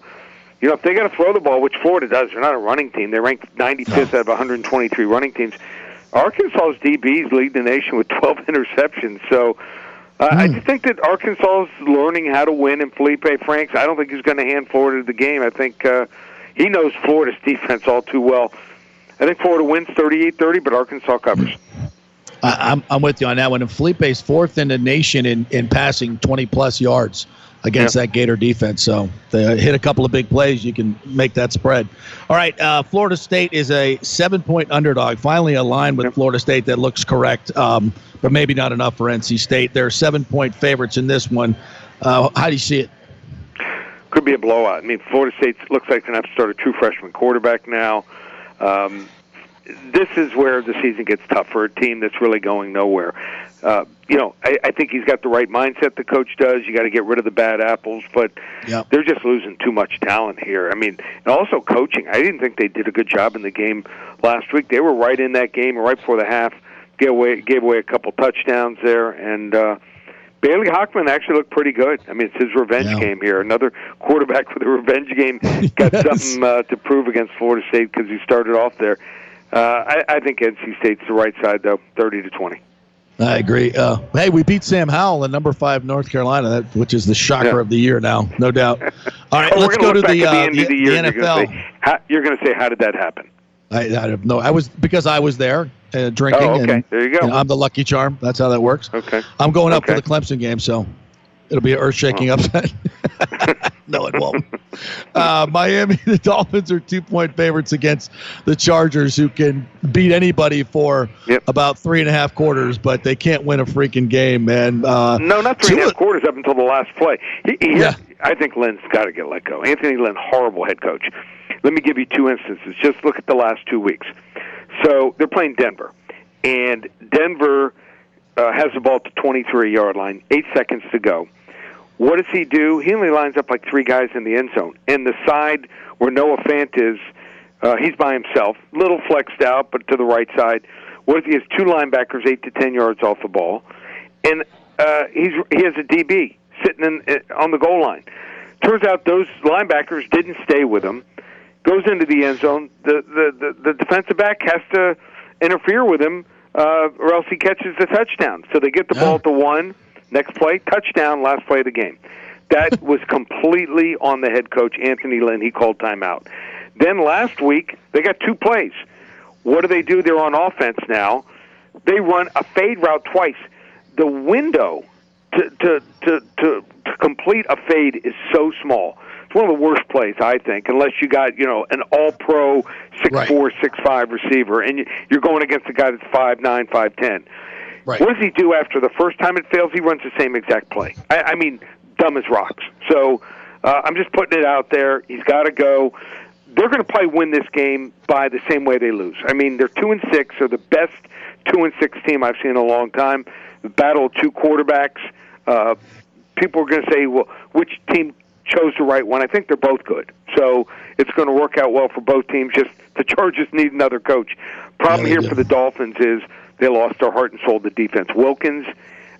Speaker 16: you know, if they got to throw the ball, which Florida does, they're not a running team. They're ranked 95th out of 123 running teams. Arkansas's DBs lead the nation with 12 interceptions. So. Uh, I just think that Arkansas is learning how to win, and Feleipe Franks, I don't think he's going to hand Florida the game. I think uh, he knows Florida's defense all too well. I think Florida wins 38-30, but Arkansas covers.
Speaker 6: I, I'm I'm with you on that one. And Feleipe's fourth in the nation in, in passing 20 plus yards against that Gator defense. So they hit a couple of big plays. You can make that spread. All right, uh, Florida State is a seven point underdog. Finally, a line with Florida State that looks correct, um, but maybe not enough for NC State. They're seven point favorites in this one. Uh, how do you see it?
Speaker 16: Could be a blowout. I mean, Florida State looks like they're going to have to start a true freshman quarterback now. Um, this is where the season gets tough for a team that's really going nowhere. Uh, you know, I, I think he's got the right mindset. The coach does. You got to get rid of the bad apples, but
Speaker 6: Yep.
Speaker 16: they're just losing too much talent here. I mean, and also coaching. I didn't think they did a good job in the game last week. They were right in that game right before the half. Gave away gave away a couple touchdowns there, and uh, Bailey Hockman actually looked pretty good. I mean, it's his revenge
Speaker 6: Yeah.
Speaker 16: game here. Another quarterback with a revenge game got something uh, to prove against Florida State because he started off there. Uh, I, I think NC State's the right side though, thirty to twenty.
Speaker 6: I agree. Uh, hey, we beat Sam Howell in number five North Carolina, that, which is the shocker
Speaker 16: Yeah.
Speaker 6: of the year now, no doubt. All right,
Speaker 16: Oh,
Speaker 6: let's go
Speaker 16: gonna
Speaker 6: the, uh,
Speaker 16: the
Speaker 6: the,
Speaker 16: the year. You're
Speaker 6: NFL.
Speaker 16: gonna, say, how, you're gonna say, how did that happen?
Speaker 6: I, I have no. I was because I was there uh, drinking.
Speaker 16: Oh, okay.
Speaker 6: And,
Speaker 16: There you go.
Speaker 6: and I'm the lucky charm. That's how that works.
Speaker 16: Okay.
Speaker 6: I'm going up
Speaker 16: Okay.
Speaker 6: for the Clemson game, so it'll be an earth-shaking upset. no, it won't. Uh, Miami, the Dolphins are two-point favorites against the Chargers, who can beat anybody for about three and a half quarters, but they can't win a freaking game. Man, uh,
Speaker 16: No, not three and a half quarters up until the last play. He, he,
Speaker 6: Yeah.
Speaker 16: I think Lynn's got to get let go. Anthony Lynn, horrible head coach. Let me give you two instances. Just look at the last two weeks. So they're playing Denver, and Denver uh, has the ball at the 23 yard line, eight seconds to go. What does he do? He only lines up like three guys in the end zone. And the side where Noah Fant is, uh, he's by himself, little flexed out, but to the right side. What if he has two linebackers, eight to ten yards off the ball, and uh, he's he has a DB sitting in, on the goal line. Turns out those linebackers didn't stay with him, goes into the end zone, the the the, the defensive back has to interfere with him, uh, or else he catches the touchdown. So they get the ball at the one, next play, touchdown, last play of the game. That was completely on the head coach Anthony Lynn. He called timeout. Then last week they got two plays. What do they do? They're on offense now. They run a fade route twice. The window to to to to, to complete a fade is so small. It's one of the worst plays, I think, unless you got you know an All Pro six four six five receiver, and you- you're going against a guy that's five nine five ten.
Speaker 6: Right.
Speaker 16: What does he do after the first time it fails? He runs the same exact play. I, I mean, dumb as rocks. So uh, I'm just putting it out there. He's got to go. They're going to probably win this game by the same way they lose. I mean, they're two and six. They're the best two and six team I've seen in a long time. The battle of two quarterbacks. Uh, people are going to say, well, which team chose the right one? I think they're both good. So it's going to work out well for both teams. Just the Chargers need another coach. Problem here for the Dolphins is they lost their heart and soul to defense. Wilkins,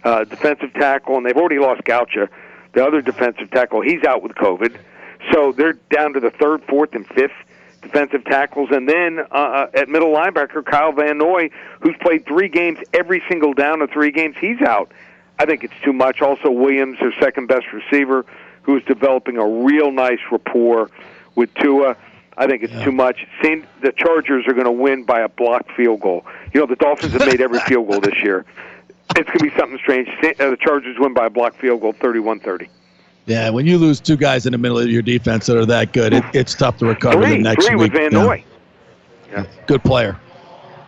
Speaker 16: uh, defensive tackle, and they've already lost Godchaux, the other defensive tackle. He's out with COVID. So they're down to the third, fourth, and fifth defensive tackles. And then uh, uh, at middle linebacker, Kyle Van Noy, who's played three games every single down of three games, he's out. I think it's too much. Also, Williams, their second best receiver, who's developing a real nice rapport with Tua. I think it's too much. Seeing the Chargers are going to win by a blocked field goal. You know, the Dolphins have made every field goal this year. It's going to be something strange. Uh, the Chargers win by a blocked field goal, 31-30.
Speaker 6: Yeah, when you lose two guys in the middle of your defense that are that good, it, it's tough to recover
Speaker 16: Three,
Speaker 6: the next
Speaker 16: three
Speaker 6: week.
Speaker 16: with Van
Speaker 6: Yeah.
Speaker 16: Noy.
Speaker 6: Good player.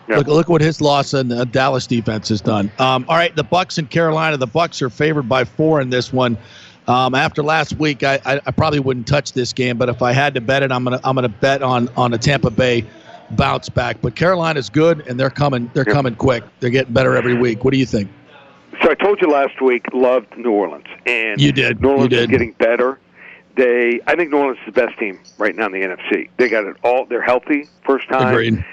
Speaker 6: Look, look what his loss in the Dallas defense has done. Um, all right, the Bucs in Carolina. The Bucs are favored by four in this one. Um, after last week, I, I, I probably wouldn't touch this game, but if I had to bet it, I'm gonna I'm gonna bet on on a Tampa Bay bounce back. But Carolina's good, and they're coming they're coming quick. They're getting better every week. What do you think?
Speaker 16: So I told you last week, loved New Orleans, and
Speaker 6: You did.
Speaker 16: New Orleans
Speaker 6: You
Speaker 16: is getting better. They, I think New Orleans is the best team right now in the NFC. They got it all. They're healthy, first time.
Speaker 6: Agreed.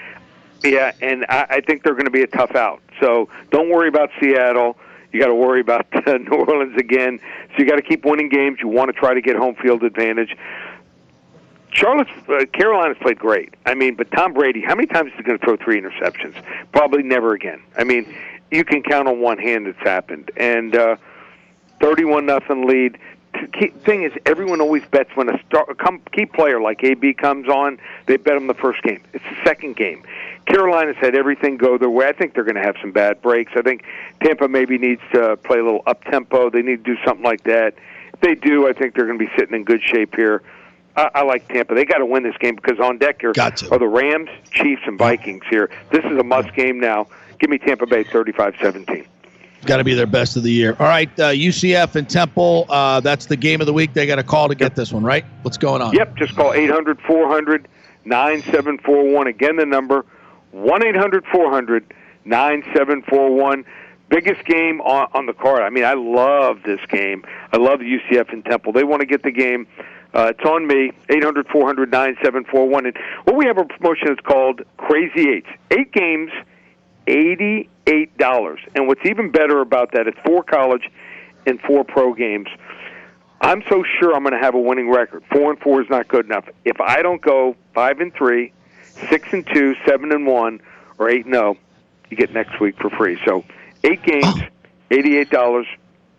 Speaker 16: Yeah, and I, I think they're going to be a tough out. So don't worry about Seattle. You got to worry about uh, New Orleans again. So you got to keep winning games. You want to try to get home field advantage. Charlotte's uh, Carolina's played great. I mean, but Tom Brady, how many times is he going to throw three interceptions? Probably never again. I mean, you can count on one hand it's happened. And uh, thirty-one nothing lead. Thing is, everyone always bets when a star, a key player like AB comes on. They bet him the first game. It's the second game. Carolina's had everything go their way. I think they're going to have some bad breaks. I think Tampa maybe needs to play a little up tempo. They need to do something like that. If they do, I think they're going to be sitting in good shape here. I, I like Tampa. They got to win this game because on deck here are the Rams, Chiefs, and Vikings here. This is a must game now. Give me Tampa Bay 35-17.
Speaker 6: Got to be their best of the year. All right, uh, UCF and Temple. Uh, that's the game of the week. They got a call to get this one right. What's going on?
Speaker 16: Yep, just call 800 400 9741. Again, the number 1 800 400 9741. Biggest game on, on the card. I mean, I love this game. I love UCF and Temple. They want to get the game. Uh, it's on me, 800 400 9741. And what we have a promotion that's called Crazy Eights. Eight games, $88. And what's even better about that, it's four college and four pro games. I'm so sure I'm going to have a winning record. Four and four is not good enough. If I don't go five and three, six and two, seven and one, or eight and zero, you get next week for free. So eight games, oh. eighty-eight dollars.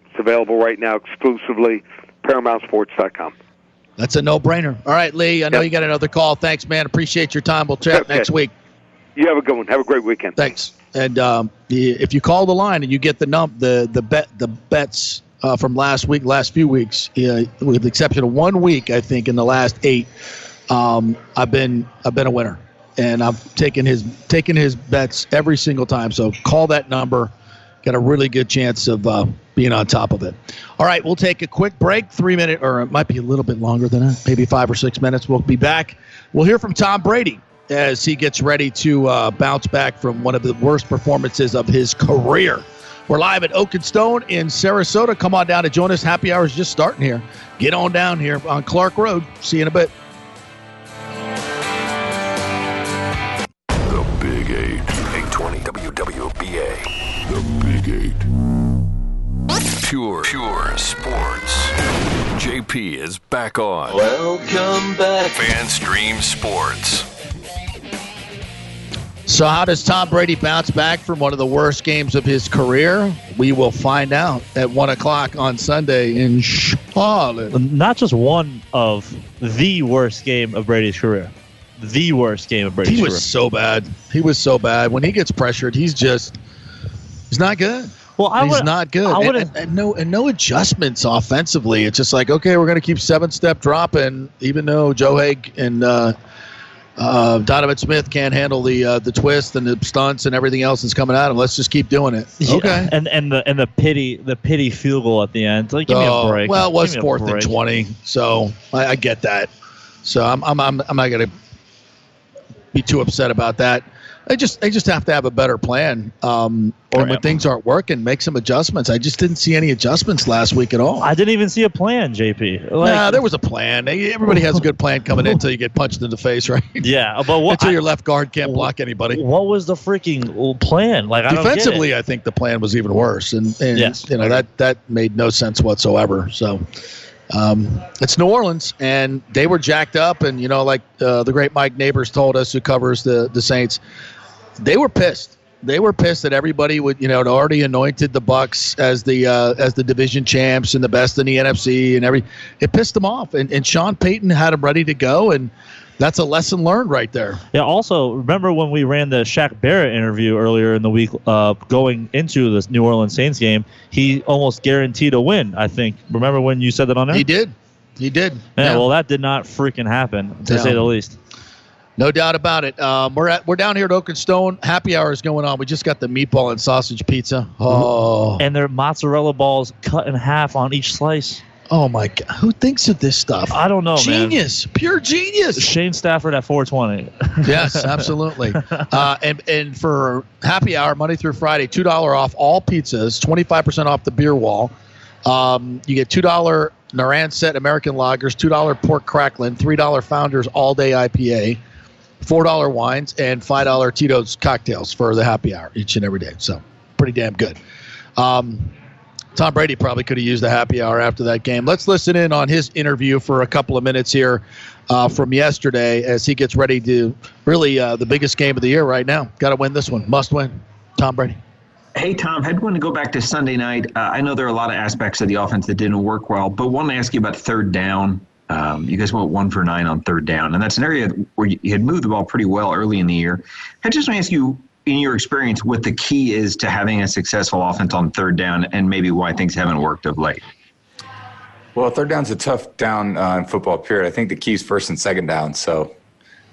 Speaker 16: It's available right now exclusively. ParamountSports.com.
Speaker 6: That's a no-brainer. All right, Lee. I know you got another call. Thanks, man. Appreciate your time. We'll chat
Speaker 16: Okay.
Speaker 6: next week.
Speaker 16: You have a good one. Have a great weekend.
Speaker 6: Thanks. And um, if you call the line and you get the num the the bet the bets uh, from last week, last few weeks, uh, with the exception of one week, I think in the last eight, um, I've been I've been a winner, and I've taken his taken his bets every single time. So call that number. Got a really good chance of uh, being on top of it. All right, we'll take a quick break, three minute, or it might be a little bit longer than that, maybe five or six minutes. We'll be back. We'll hear from Tom Brady as he gets ready to uh, bounce back from one of the worst performances of his career. We're live at Oak and Stone in Sarasota. Come on down to join us. Happy hour is just starting here. Get on down here on Clark Road. See you in a bit.
Speaker 1: The Big Eight. 820 WWBA. The Big Eight. Pure, pure sports. JP is back on.
Speaker 18: Welcome back.
Speaker 1: Fanstream Sports.
Speaker 6: So, how does Tom Brady bounce back from one of the worst games of his career? We will find out at 1 o'clock on Sunday in Charlotte.
Speaker 2: Not just one of the worst game of Brady's career. The worst game of Brady's
Speaker 6: He
Speaker 2: career.
Speaker 6: was so bad. He was so bad. When he gets pressured, he's just, he's not good.
Speaker 2: Well, I
Speaker 6: he's not good.
Speaker 2: I
Speaker 6: And- and, and no and no adjustments offensively. It's just like okay, we're going to keep seven step dropping, even though Joe Haeg and uh, uh, Donovan Smith can't handle the uh, the twist and the stunts and everything else that's coming at him. Let's just keep doing it.
Speaker 2: Yeah,
Speaker 6: Okay.
Speaker 2: And and the and the pity the pity field goal at the end. Like give me
Speaker 6: Oh,
Speaker 2: a break.
Speaker 6: Well, it was fourth and twenty, so I, I get that. So I'm I'm I'm, I'm not going to be too upset about that. They just they just have to have a better plan. Um, or when things aren't working, make some adjustments. I just didn't see any adjustments last week at all.
Speaker 2: I didn't even see a plan, JP. Like,
Speaker 6: nah, there was a plan. Everybody has a good plan coming in until you get punched in the face, right?
Speaker 2: Yeah, but what?
Speaker 6: until your left guard can't block anybody.
Speaker 2: What was the freaking plan? Like I don't get it.
Speaker 6: Defensively, I think the plan was even worse, and, and
Speaker 2: Yes.
Speaker 6: you know that that made no sense whatsoever. So. Um, it's New Orleans, and they were jacked up, and you know, like uh, the great Mike Neighbors told us, who covers the the Saints, they were pissed. They were pissed that everybody would, you know, had already anointed the Bucs as the uh, as the division champs and the best in the NFC, and every it pissed them off. And and Sean Payton had them ready to go, and that's a lesson learned right there.
Speaker 2: Yeah. Also, remember when we ran the Shaq Barrett interview earlier in the week, uh, going into this New Orleans Saints game? He almost guaranteed a win. I think. Remember when you said that on there?
Speaker 6: He did. He did.
Speaker 2: Yeah. Well, that did not freaking happen, to
Speaker 6: Yeah.
Speaker 2: say the least.
Speaker 6: No doubt about it. Um, we're at we're down here at Oak and Stone. Happy hour is going on. We just got the meatball and sausage pizza. Oh,
Speaker 2: And their mozzarella balls cut in half on each slice.
Speaker 6: Oh my god! Who thinks of this stuff?
Speaker 2: I don't know, man.
Speaker 6: Genius, pure genius.
Speaker 2: Shane Stafford at 420.
Speaker 6: yes, absolutely. Uh, and and for happy hour Monday through Friday, two dollar off all pizzas, twenty five percent off the beer wall. Um, you get two dollar Narragansett American lagers, two dollar pork crackling, three dollar Founders all day IPA, four dollar wines, and five dollar Tito's cocktails for the happy hour each and every day. So pretty damn good. Um, Tom Brady probably could have used the happy hour after that game. Let's listen in on his interview for a couple of minutes here uh, from yesterday as he gets ready to really uh, the biggest game of the year right now. Got to win this one. Must win. Tom Brady.
Speaker 10: Hey, Tom, I'd want to go back to Sunday night. Uh, I know there are a lot of aspects of the offense that didn't work well, but want to ask you about third down. Um, you guys went one for nine on third down, and that's an area where you had moved the ball pretty well early in the year. I just want to ask you, in your experience, what the key is to having a successful offense on third down, and maybe why things haven't worked of late.
Speaker 19: Well, third down's a tough down uh, in football, period. I think the key is first and second down. So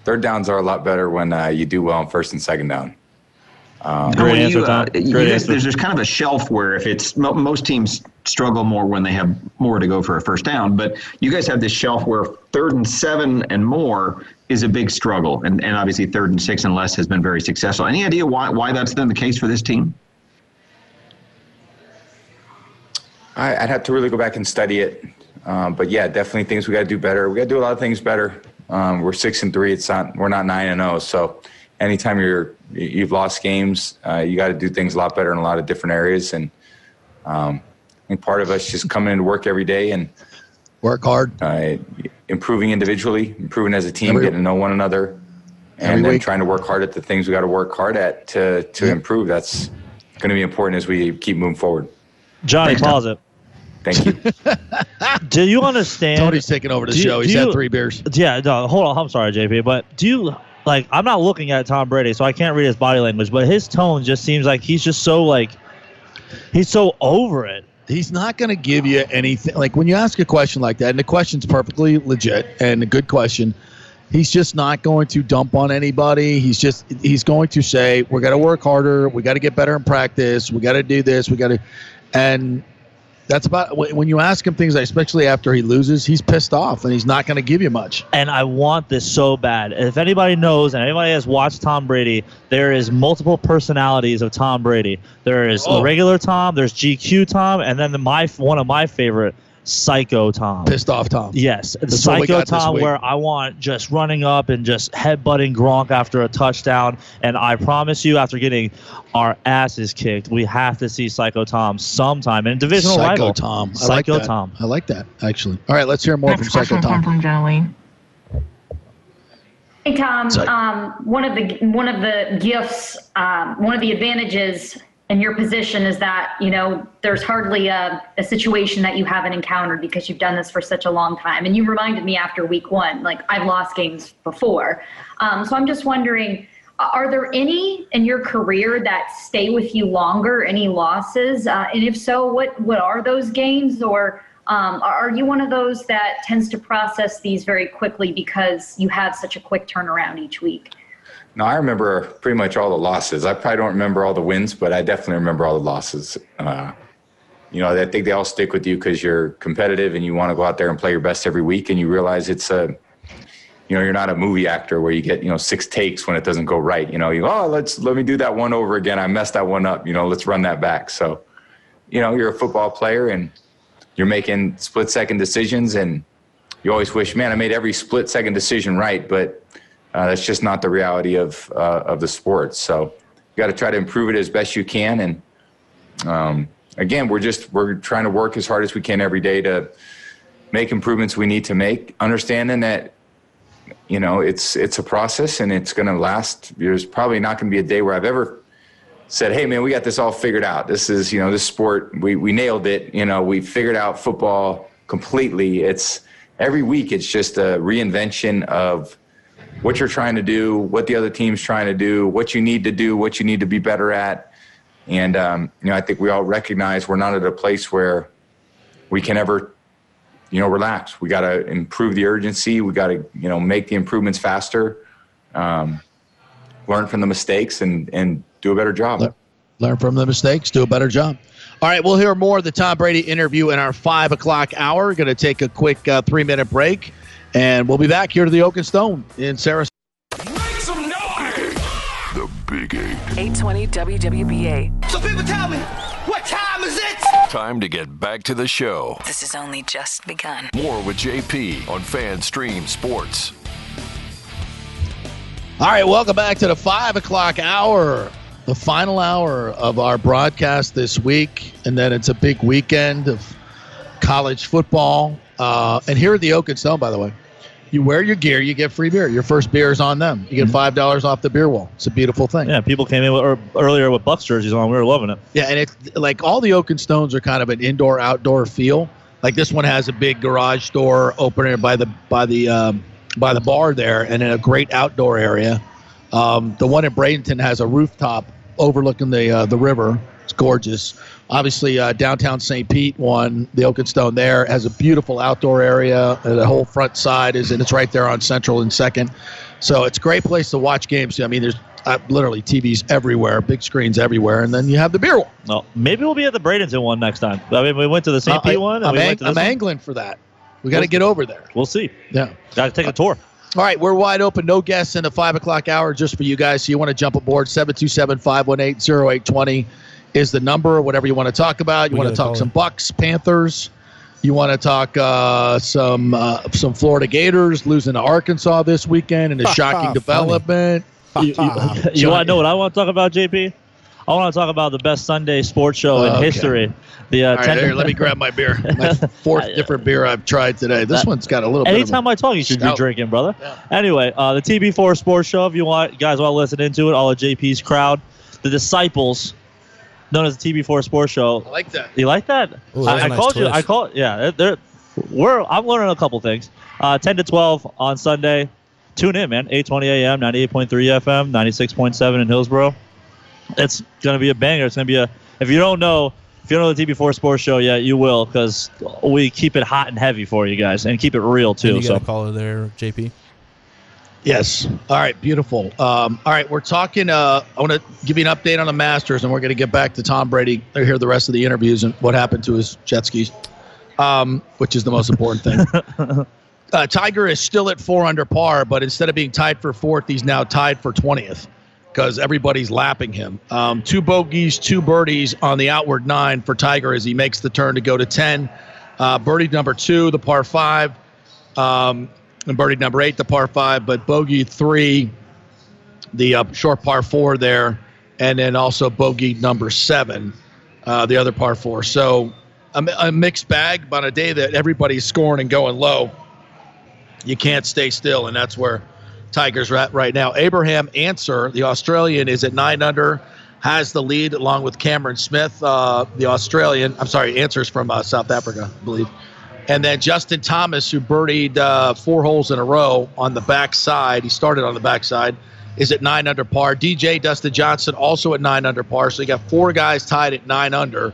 Speaker 19: third downs are a lot better when uh, you do well on first and second down. Um,
Speaker 10: And when you, uh, you guys, there's, there's kind of a shelf where if it's mo- most teams struggle more when they have more to go for a first down, but you guys have this shelf where third and seven and more is a big struggle, and, and obviously third and six and less has been very successful. Any idea why why that's been the case for this team?
Speaker 19: I, I'd have to really go back and study it. Um, but yeah, definitely things we got to do better. We got to do a lot of things better. Um, we're six and three. It's not. We're not nine and zero. So anytime you're you've lost games, uh, you got to do things a lot better in a lot of different areas. And um, I think part of us just coming into work every day and
Speaker 6: work hard,
Speaker 19: uh, improving individually, improving as a team,
Speaker 6: Every-
Speaker 19: getting to know one another, and then
Speaker 6: week.
Speaker 19: trying to work hard at the things we got to work hard at to to
Speaker 6: Yeah.
Speaker 19: improve. That's going to be important as we keep moving forward.
Speaker 2: Johnny,
Speaker 19: Thanks, Tom.
Speaker 2: pause it.
Speaker 19: Thank you.
Speaker 2: Do you understand?
Speaker 6: Tony's taking over the
Speaker 2: Do you-
Speaker 6: show. He's
Speaker 2: do
Speaker 6: had
Speaker 2: you-
Speaker 6: three beers.
Speaker 2: Yeah, no, hold on. I'm sorry, JP, but do you like? I'm not looking at Tom Brady, so I can't read his body language. But his tone just seems like he's just so like he's so over it.
Speaker 6: He's not going to give you anything. Like when you ask a question like that, and the question's perfectly legit and a good question, he's just not going to dump on anybody. He's just he's going to say, "We're going to work harder. We got to get better in practice. We got to do this. We got to," and that's about when you ask him things, especially after he loses, he's pissed off and he's not going to give you much.
Speaker 2: And I want this so bad. If anybody knows and anybody has watched Tom Brady, there is multiple personalities of Tom Brady. There is
Speaker 6: Oh.
Speaker 2: the regular Tom, there's GQ Tom, and then the, my one of my favorite Psycho Tom.
Speaker 6: Pissed off Tom.
Speaker 2: Yes,
Speaker 6: That's
Speaker 2: Psycho Tom, where I want just running up and just headbutting Gronk after a touchdown. And I promise you, after getting our asses kicked, we have to see Psycho Tom sometime in divisional
Speaker 6: Psycho
Speaker 2: rival.
Speaker 6: Tom. I
Speaker 2: Psycho
Speaker 6: like that.
Speaker 2: Tom.
Speaker 6: I like that actually. All right, let's hear more
Speaker 9: Next
Speaker 6: from Psycho Tom.
Speaker 9: from Jolene.
Speaker 18: Hey Tom, um, one of the one of the gifts, um, one of the advantages in your position is that you know there's hardly a, a situation that you haven't encountered because you've done this for such a long time. And you reminded me after week one, like I've lost games before. Um, so I'm just wondering, are there any in your career that stay with you longer? Any losses? Uh, and if so, what what are those games? Or um, are you one of those that tends to process these very quickly because you have such a quick turnaround each week?
Speaker 19: No, I remember pretty much all the losses. I probably don't remember all the wins, but I definitely remember all the losses. Uh, you know, I think they all stick with you because you're competitive and you want to go out there and play your best every week, and you realize it's a, you know, you're not a movie actor where you get you know six takes when it doesn't go right. You know, you oh let's let me do that one over again. I messed that one up. You know, let's run that back. So, you know, you're a football player and you're making split second decisions, and you always wish, man, I made every split second decision right, but uh, that's just not the reality of uh, of the sport. So you got to try to improve it as best you can. And um, again, we're just we're trying to work as hard as we can every day to make improvements we need to make. Understanding that you know it's it's a process and it's going to last. There's probably not going to be a day where I've ever said, "Hey, man, we got this all figured out. This is you know this sport we we nailed it. You know we figured out football completely." It's every week. It's just a reinvention of what you're trying to do, what the other team's trying to do, what you need to do, what you need to be better at. And um, you know, I think we all recognize we're not at a place where we can ever, you know, relax. We got to improve the urgency. We got to, you know, make the improvements faster, um, learn from the mistakes, and and do a better job.
Speaker 6: Learn from the mistakes, do a better job. All right, we'll hear more of the Tom Brady interview in our five o'clock hour. Going to take a quick uh, three minute break, and we'll be back here to the Oak and Stone in Sarasota.
Speaker 1: The Big Eight.
Speaker 13: 820 WWBA.
Speaker 20: So people tell me, what time is it?
Speaker 1: Time to get back to the show.
Speaker 13: This has only just begun.
Speaker 1: More with JP on Fan Stream Sports.
Speaker 6: All right, welcome back to the five o'clock hour, the final hour of our broadcast this week. And then it's a big weekend of college football. Uh, and here at the Oak and Stone, by the way, you wear your gear, you get free beer. Your first beer is on them. You get $5 off the beer wall. It's a beautiful thing.
Speaker 2: Yeah, people came in with, or earlier with Bucs jerseys on. We were loving it.
Speaker 6: Yeah, and it's like all the Oak and Stones are kind of an indoor outdoor feel. Like this one has a big garage door opener by the by the um, by the bar there, and then a great outdoor area. Um, the one in Bradenton has a rooftop overlooking the uh, the river. It's gorgeous. Obviously, uh, downtown St. Pete one, the Oak and Stone there has a beautiful outdoor area. Uh, the whole front side is, and it's right there on Central and Second. So it's a great place to watch games. I mean, there's uh, literally TVs everywhere, big screens everywhere, and then you have the beer wall.
Speaker 2: No, maybe we'll be at the Bradenton one next time. I mean, we went to the St.
Speaker 6: Uh,
Speaker 2: Pete one. And
Speaker 6: I'm,
Speaker 2: we
Speaker 6: ang-
Speaker 2: went to this
Speaker 6: I'm
Speaker 2: one.
Speaker 6: angling for that. We got to
Speaker 2: We'll-
Speaker 6: get over there.
Speaker 2: We'll see.
Speaker 6: Yeah.
Speaker 2: Got to take a tour.
Speaker 6: All right, we're wide open. No guests in the 5 o'clock hour just for you guys. So you want to jump aboard, 727 518 0820 is the number, whatever you want to talk about. You
Speaker 21: We
Speaker 6: want to talk
Speaker 21: caller.
Speaker 6: some Bucs, Panthers. You want to talk uh, some uh, some Florida Gators losing to Arkansas this weekend and a shocking development.
Speaker 2: You, you, want to know what I want to talk about, JP? I want to talk about the best Sunday sports show in
Speaker 6: Okay.
Speaker 2: history. The uh,
Speaker 6: All right,
Speaker 2: 10
Speaker 6: here, let me grab my beer. My fourth different beer I've tried today. This one's got a little bit of a-
Speaker 2: Anytime I talk, you should be drinking, brother. Anyway, uh, the TB4 Sports Show. If you want, you guys want to listen into it, all of JP's crowd, the disciples, known as the TB4 Sports Show.
Speaker 6: I like that.
Speaker 2: You like that?
Speaker 21: Ooh, that was
Speaker 2: I,
Speaker 21: a
Speaker 2: I
Speaker 21: nice
Speaker 2: called you. I called. Yeah, they're, they're- we're. I'm learning a couple things. Uh, 10 to 12 on Sunday. Tune in, man. 8:20 a.m. 98.3 FM, 96.7 in Hillsborough. It's gonna be a banger. It's gonna be a. If you don't know, if you don't know the TB4 Sports Show yet, you will because we keep it hot and heavy for you guys and keep it real
Speaker 21: And
Speaker 2: too.
Speaker 21: you
Speaker 2: So
Speaker 21: got a caller there, JP.
Speaker 6: Yes. All right. Beautiful. Um, all right. We're talking. Uh, I want to give you an update on the Masters, and we're going to get back to Tom Brady. I hear the rest of the interviews and what happened to his jet skis, um, which is the most important thing. uh, Tiger is still at four under par, but instead of being tied for fourth, he's now tied for twentieth because everybody's lapping him. Um, two bogeys, two birdies on the outward nine for Tiger as he makes the turn to go to ten. Uh, birdie number two, the par five, um, and birdie number eight, the par five, but bogey three, the uh, short par four there, and then also bogey number seven, uh, the other par four. So a, a mixed bag, but on a day that everybody's scoring and going low, you can't stay still, and that's where Tigers at right now. Abraham Ancer, the Australian, is at nine under, has the lead along with Cameron Smith, uh, the Australian. I'm sorry, Ancer's from uh, South Africa, I believe. And then Justin Thomas, who birdied uh, four holes in a row on the backside, he started on the backside, is at nine under par. DJ Dustin Johnson also at nine under par. So you got four guys tied at nine under.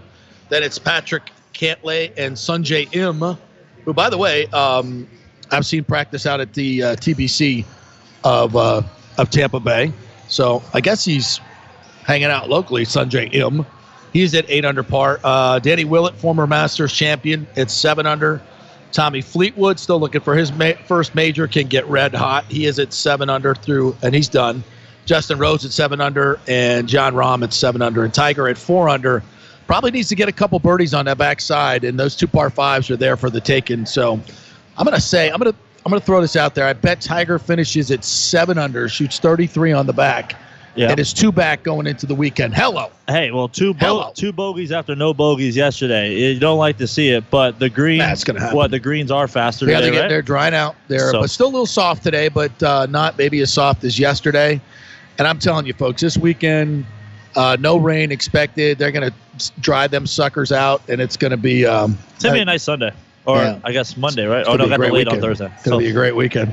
Speaker 6: Then it's Patrick Cantlay and Sungjae Im, who, by the way, um, I've seen practice out at the uh, TPC of uh, of Tampa Bay. So I guess he's hanging out locally. Sungjae Im, he's at eight under par. Uh, Danny Willett, former Masters champion, at seven under. Tommy Fleetwood still looking for his ma- first major, can get red hot. He is at seven under through, and he's done. Justin Rose at seven under, and Jon Rahm at seven under, and Tiger at four under. Probably needs to get a couple birdies on that backside, and those two par fives are there for the taking. So I'm gonna say I'm gonna I'm gonna throw this out there. I bet Tiger finishes at seven under, shoots 33 on the back,
Speaker 2: Yeah.
Speaker 6: and is two back going into the weekend. Hello.
Speaker 2: Hey, well, two bo- two bogeys after no bogeys yesterday. You don't like to see it, but the green.
Speaker 6: That's gonna happen.
Speaker 2: What the greens are faster.
Speaker 6: Yeah,
Speaker 2: today,
Speaker 6: they get,
Speaker 2: right?
Speaker 6: they're drying out there,
Speaker 2: So-
Speaker 6: but still a little soft today, but uh, not maybe as soft as yesterday. And I'm telling you, folks, this weekend, uh, no rain expected. They're going to dry them suckers out, and it's going to be. Um,
Speaker 2: It's gonna be a nice Sunday, or
Speaker 6: Yeah.
Speaker 2: I guess Monday, right?
Speaker 6: it's
Speaker 2: Oh no, got the late on. Thursday.
Speaker 6: It's going to be a great weekend.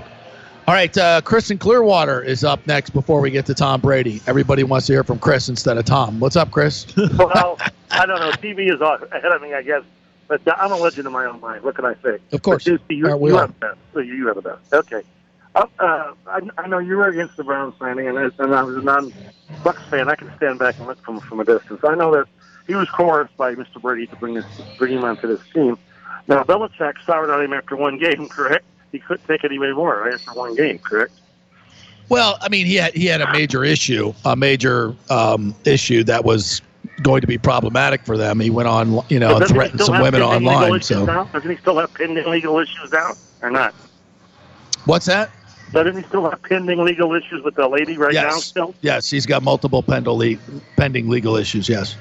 Speaker 6: All right, uh, Chris in Clearwater is up next before we get to Tom Brady. Everybody wants to hear from Chris instead of Tom. What's up, Chris?
Speaker 21: well, I don't know. TV is off- ahead of me, I guess. But uh, I'm a legend in my own mind. What can I say?
Speaker 6: Of course.
Speaker 21: But you,
Speaker 6: we
Speaker 21: you have the best. So you, have the best. Okay. Uh, uh, I, I know you were against the Brown's signing, and, and I was a non-Bucs fan. I can stand back and look from from a distance. I know that he was coerced by Mr. Brady to bring this bring him onto this team. Now Belichick soured on him after one game, correct? He couldn't take it any more right, after one game, correct?
Speaker 6: Well, I mean, he had he had a major issue, a major um, issue that was going to be problematic for them. He went on, you know, and threatened some women online. So,
Speaker 21: now? Doesn't he still have pending legal issues now, or not?
Speaker 6: what's that?
Speaker 21: Doesn't he still have pending legal issues with the lady right now?
Speaker 6: yes,
Speaker 21: Still.
Speaker 6: yes, he's got multiple pending le- pending legal issues. Yes.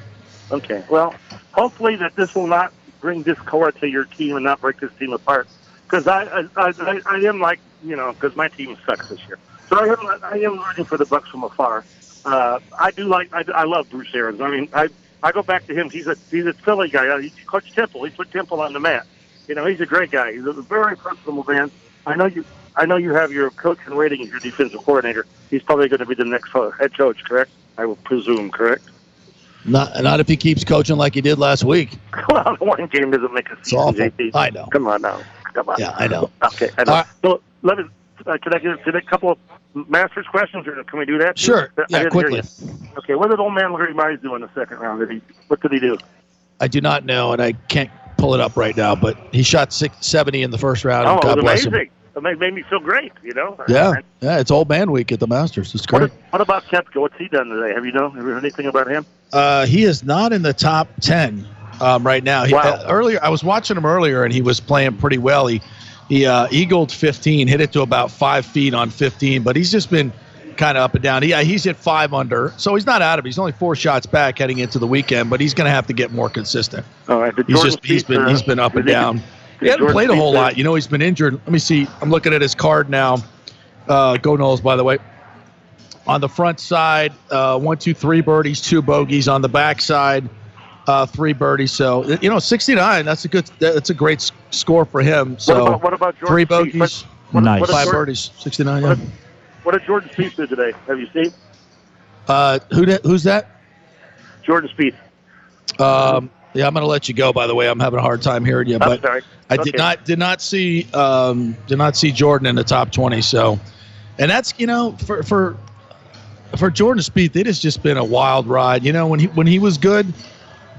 Speaker 21: Okay. Well, hopefully that this will not bring discord to your team and not break this team apart. Because I, I, I, I- am like you know, because my team sucks this year. So I am, I am rooting for the Bucs from afar. Uh, I do like, I, I love Bruce Arians. I mean, I, I go back to him. He's a, he's a Philly guy. Uh, He coached Temple. He put Temple on the map. You know, he's a great guy. He's a very personable man. I know you. I know you have your coach and rating as your defensive coordinator. He's probably going to be the next head coach, correct? I will presume, correct?
Speaker 6: Not not if he keeps coaching like he did last week.
Speaker 21: Well, one game doesn't make a season.
Speaker 6: I know.
Speaker 21: Come on now. Come on.
Speaker 6: Yeah, I know.
Speaker 21: Okay, I know.
Speaker 6: Right.
Speaker 21: So let me. Uh, can I get get a couple of Masters questions, or can we do that? too?
Speaker 6: Sure.
Speaker 21: I
Speaker 6: Yeah, quickly.
Speaker 21: Okay. What did old man Larry Mize do in the second round? Did he? What did he do?
Speaker 6: I do not know, and I can't pull it up right now. But he shot six, 70 in the first round.
Speaker 21: oh,
Speaker 6: God bless him.
Speaker 21: amazing. It made, me feel great. You know.
Speaker 6: Yeah, yeah. It's old man week at the Masters. It's
Speaker 21: What,
Speaker 6: great.
Speaker 21: what about Koepka? What's he done today? Have you know? Have you heard anything about him?
Speaker 6: Uh, he is not in the top ten um, right now. He,
Speaker 21: Wow.
Speaker 6: uh, earlier, I was watching him earlier, and he was playing pretty well. He he uh, eagled 15, hit it to about five feet on 15, but he's just been kind of up and down. Yeah, he's at five under, so he's not out of it. He's only four shots back heading into the weekend, but he's going to have to get more consistent.
Speaker 21: All right.
Speaker 6: He's just he's been
Speaker 21: uh,
Speaker 6: he's been up and down. He hasn't played a whole
Speaker 21: uh,
Speaker 6: lot. You know, he's been injured. Let me see. I'm looking at his card now. Uh, go Knowles, by the way. On the front side, uh, one, two, three birdies, two bogeys. On the back side, uh, three birdies. So you know, 69. That's a good. That's a great score for him. So
Speaker 21: what about, what about Jordan
Speaker 6: three bogeys,
Speaker 21: What- what- what
Speaker 6: five
Speaker 21: Jordan-
Speaker 6: birdies, 69. Yeah.
Speaker 21: What did Jordan Spieth do today? Have you seen
Speaker 6: Uh, who did, who's that?
Speaker 21: Jordan Spieth?
Speaker 6: Um, yeah, I'm going to let you go. By the way, I'm having a hard time hearing you.
Speaker 21: I'm
Speaker 6: But
Speaker 21: sorry.
Speaker 6: I did
Speaker 21: Okay.
Speaker 6: not did not see um, did not see Jordan in the top 20. So, and that's you know for for for Jordan Spieth, it has just been a wild ride. You know when he when he was good,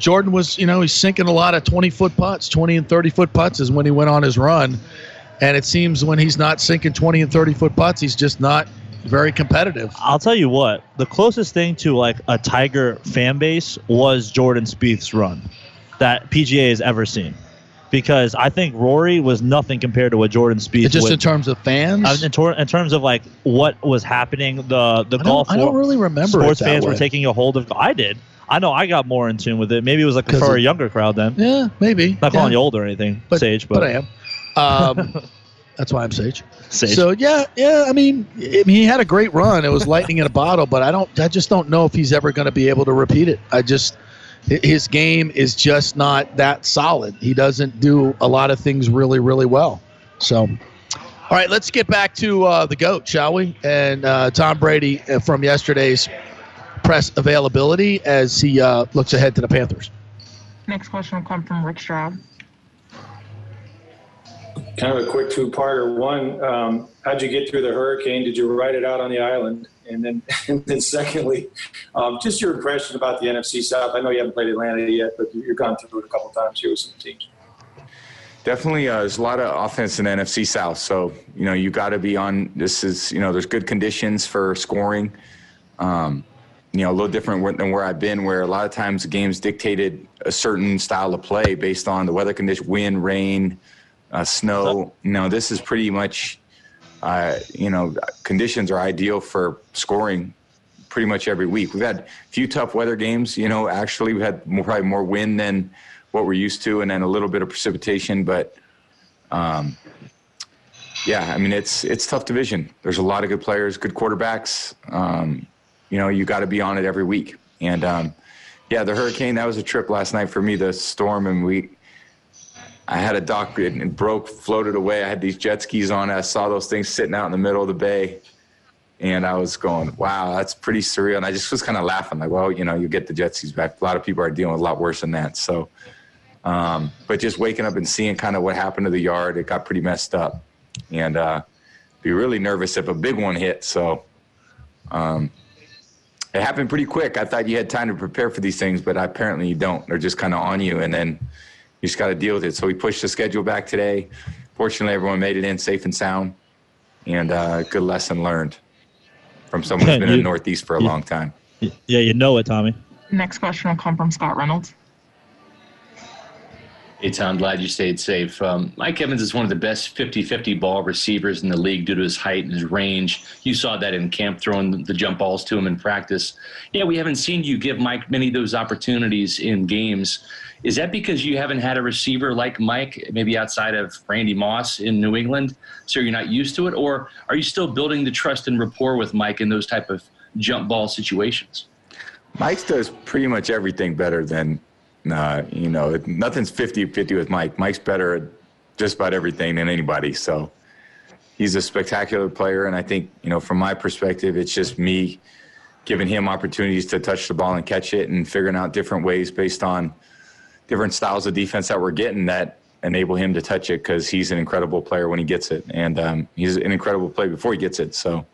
Speaker 6: Jordan was you know he's sinking a lot of 20 foot putts, 20 and 30 foot putts is when he went on his run. And it seems when he's not sinking 20 and 30 foot putts, he's just not very competitive.
Speaker 2: I'll tell you what, the closest thing to like a Tiger fan base was Jordan Spieth's run that PGA has ever seen. because I think Rory was nothing compared to what Jordan Spieth.
Speaker 6: Just in terms of fans.
Speaker 2: uh, in, tor- in terms of like what was happening, the the
Speaker 6: I
Speaker 2: golf.
Speaker 6: I don't really remember
Speaker 2: Sports fans
Speaker 6: way.
Speaker 2: were taking a hold of. I did. I know I got more in tune with it. Maybe it was like for a younger crowd then.
Speaker 6: Yeah, maybe.
Speaker 2: Not calling
Speaker 6: Yeah.
Speaker 2: you old or anything, Sage, but,
Speaker 6: but I am. Um, that's why I'm Sage.
Speaker 2: Sage.
Speaker 6: So yeah, yeah. I mean, I mean, he had a great run. It was lightning in a bottle, but I don't. I just don't know if he's ever going to be able to repeat it. I just his game is just not that solid. He doesn't do a lot of things really, really well. So. All right, let's get back to uh, the goat, shall we? And uh, Tom Brady uh, from yesterday's press availability as he uh, looks ahead to the Panthers.
Speaker 9: Next question will come from Rick Stroud.
Speaker 7: Kind of a quick two-parter. One, um, how'd you get through the hurricane? Did you ride it out on the island? And then, and then secondly, um, just your impression about the NFC South. I know you haven't played Atlanta yet, but you've gone through it a couple times here with some teams.
Speaker 19: Definitely, uh, there's a lot of offense in the NFC South. So you know you got to be on. This is you know there's good conditions for scoring. Um, you know a little different than where I've been, where a lot of times the games dictated a certain style of play based on the weather condition, wind, rain, uh, snow. You know this is pretty much. Uh, you know, conditions are ideal for scoring pretty much every week. We've had a few tough weather games. You know, actually, we had more, probably more wind than what we're used to, and then a little bit of precipitation. But um, yeah, I mean, it's it's tough division. There's a lot of good players, good quarterbacks. Um, you know, you got to be on it every week. And um, yeah, the hurricane that was a trip last night for me. The storm, and we. I had a dock it broke, floated away. I had these jet skis on. I saw those things sitting out in the middle of the bay, and I was going, "Wow, that's pretty surreal." And I just was kind of laughing, like, "Well, you know, you get the jet skis back." A lot of people are dealing with a lot worse than that. So, um, but just waking up and seeing kind of what happened to the yard, it got pretty messed up, and uh, be really nervous if a big one hit. So, um, it happened pretty quick. I thought you had time to prepare for these things, but apparently you don't. They're just kind of on you, and then you just got to deal with it. So we pushed the schedule back today. Fortunately, everyone made it in safe and sound, and uh, good lesson learned from someone who's been in the Northeast for a
Speaker 2: you-
Speaker 19: long time.
Speaker 2: Yeah, you know it, Tommy.
Speaker 9: Next question will come from Scott Reynolds.
Speaker 22: Hey, Tom, glad you stayed safe. Um, Mike Evans is one of the best 50 50 ball receivers in the league due to his height and his range. You saw that in camp, throwing the jump balls to him in practice. Yeah, we haven't seen you give Mike many of those opportunities in games. Is that because you haven't had a receiver like Mike, maybe outside of Randy Moss in New England, so you're not used to it? Or are you still building the trust and rapport with Mike in those type of jump ball situations?
Speaker 19: Mike does pretty much everything better than, uh, you know, nothing's 50 50 with Mike. Mike's better at just about everything than anybody. So he's a spectacular player. And I think, you know, from my perspective, it's just me giving him opportunities to touch the ball and catch it and figuring out different ways based on different styles of defense that we're getting that enable him to touch it because he's an incredible player when he gets it. And um, he's an incredible player before he gets it. So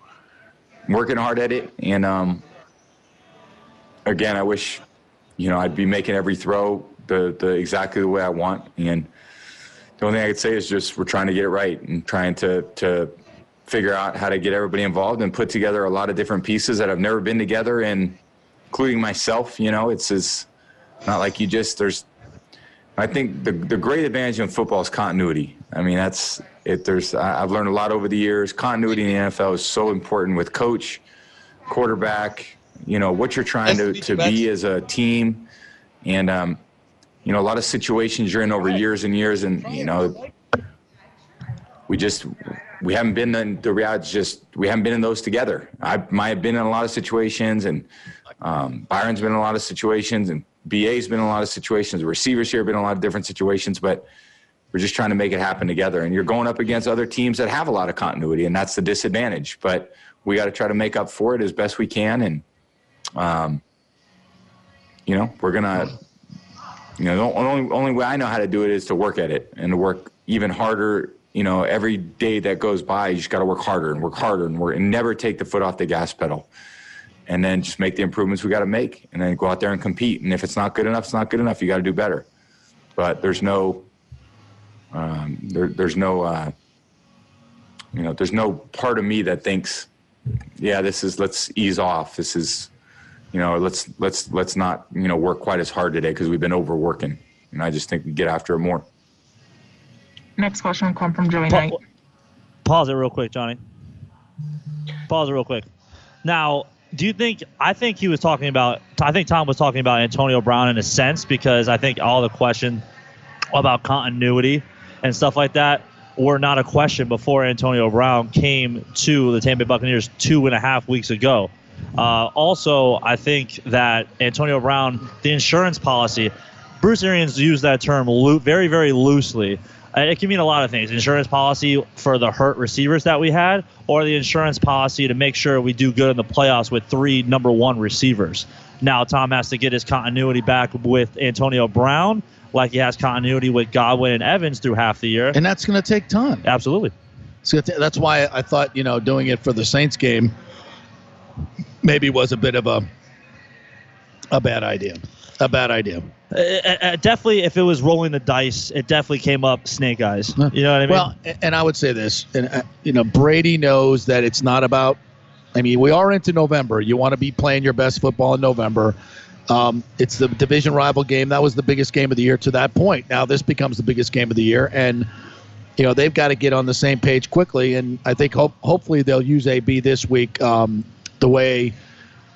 Speaker 19: working hard at it. And, um, again, I wish, you know, I'd be making every throw the, the exactly the way I want. And the only thing I could say is just we're trying to get it right and trying to to figure out how to get everybody involved and put together a lot of different pieces that have never been together, and including myself. You know, it's is not like you just there's. I think the the great advantage in football is continuity. I mean, that's it. There's I've learned a lot over the years. Continuity in the NFL is so important with coach, quarterback. You know what you're trying to, to be as a team, and um, you know a lot of situations you're in over years and years, and you know we just we haven't been in the reality. Just we haven't been in those together. I might have been in a lot of situations, and um, Byron's been in a lot of situations, and BA's been in a lot of situations. The receivers here have been in a lot of different situations, but we're just trying to make it happen together. And you're going up against other teams that have a lot of continuity, and that's the disadvantage. But we got to try to make up for it as best we can, and um, you know we're gonna. You know, the only only way I know how to do it is to work at it and to work even harder. You know, every day that goes by, you just got to work harder and work harder and work and never take the foot off the gas pedal. And then just make the improvements we got to make, and then go out there and compete. And if it's not good enough, it's not good enough. You got to do better. But there's no, um, there, there's no, uh, you know, there's no part of me that thinks, yeah, this is let's ease off. This is, you know, let's let's let's not you know work quite as hard today because we've been overworking. And I just think we get after it more.
Speaker 9: Next question will come from Joey
Speaker 2: Pa-
Speaker 9: Knight.
Speaker 2: Pause it real quick, Johnny. Pause it real quick. Now, do you think? I think he was talking about. I think Tom was talking about Antonio Brown in a sense because I think all the question about continuity and stuff like that were not a question before Antonio Brown came to the Tampa Bay Buccaneers two and a half weeks ago. Uh, also, I think that Antonio Brown, the insurance policy, Bruce Arians used that term loo- very, very loosely. Uh, It can mean a lot of things. Insurance policy for the hurt receivers that we had, or the insurance policy to make sure we do good in the playoffs with three number one receivers. Now Tom has to get his continuity back with Antonio Brown, like he has continuity with Godwin and Evans through half the year.
Speaker 6: And that's going to take time.
Speaker 2: Absolutely.
Speaker 6: So that's why I thought you know doing it for the Saints game maybe was a bit of a a bad idea. A bad idea.
Speaker 2: Uh, uh, uh, definitely, if it was rolling the dice, it definitely came up snake eyes. You know what I mean?
Speaker 6: Well, and I would say this, and uh, you know, Brady knows that it's not about. I mean, we are into November. You want to be playing your best football in November. Um, it's the division rival game. That was the biggest game of the year to that point. Now this becomes the biggest game of the year, and you know they've got to get on the same page quickly. And I think hope, hopefully they'll use AB this week um, the way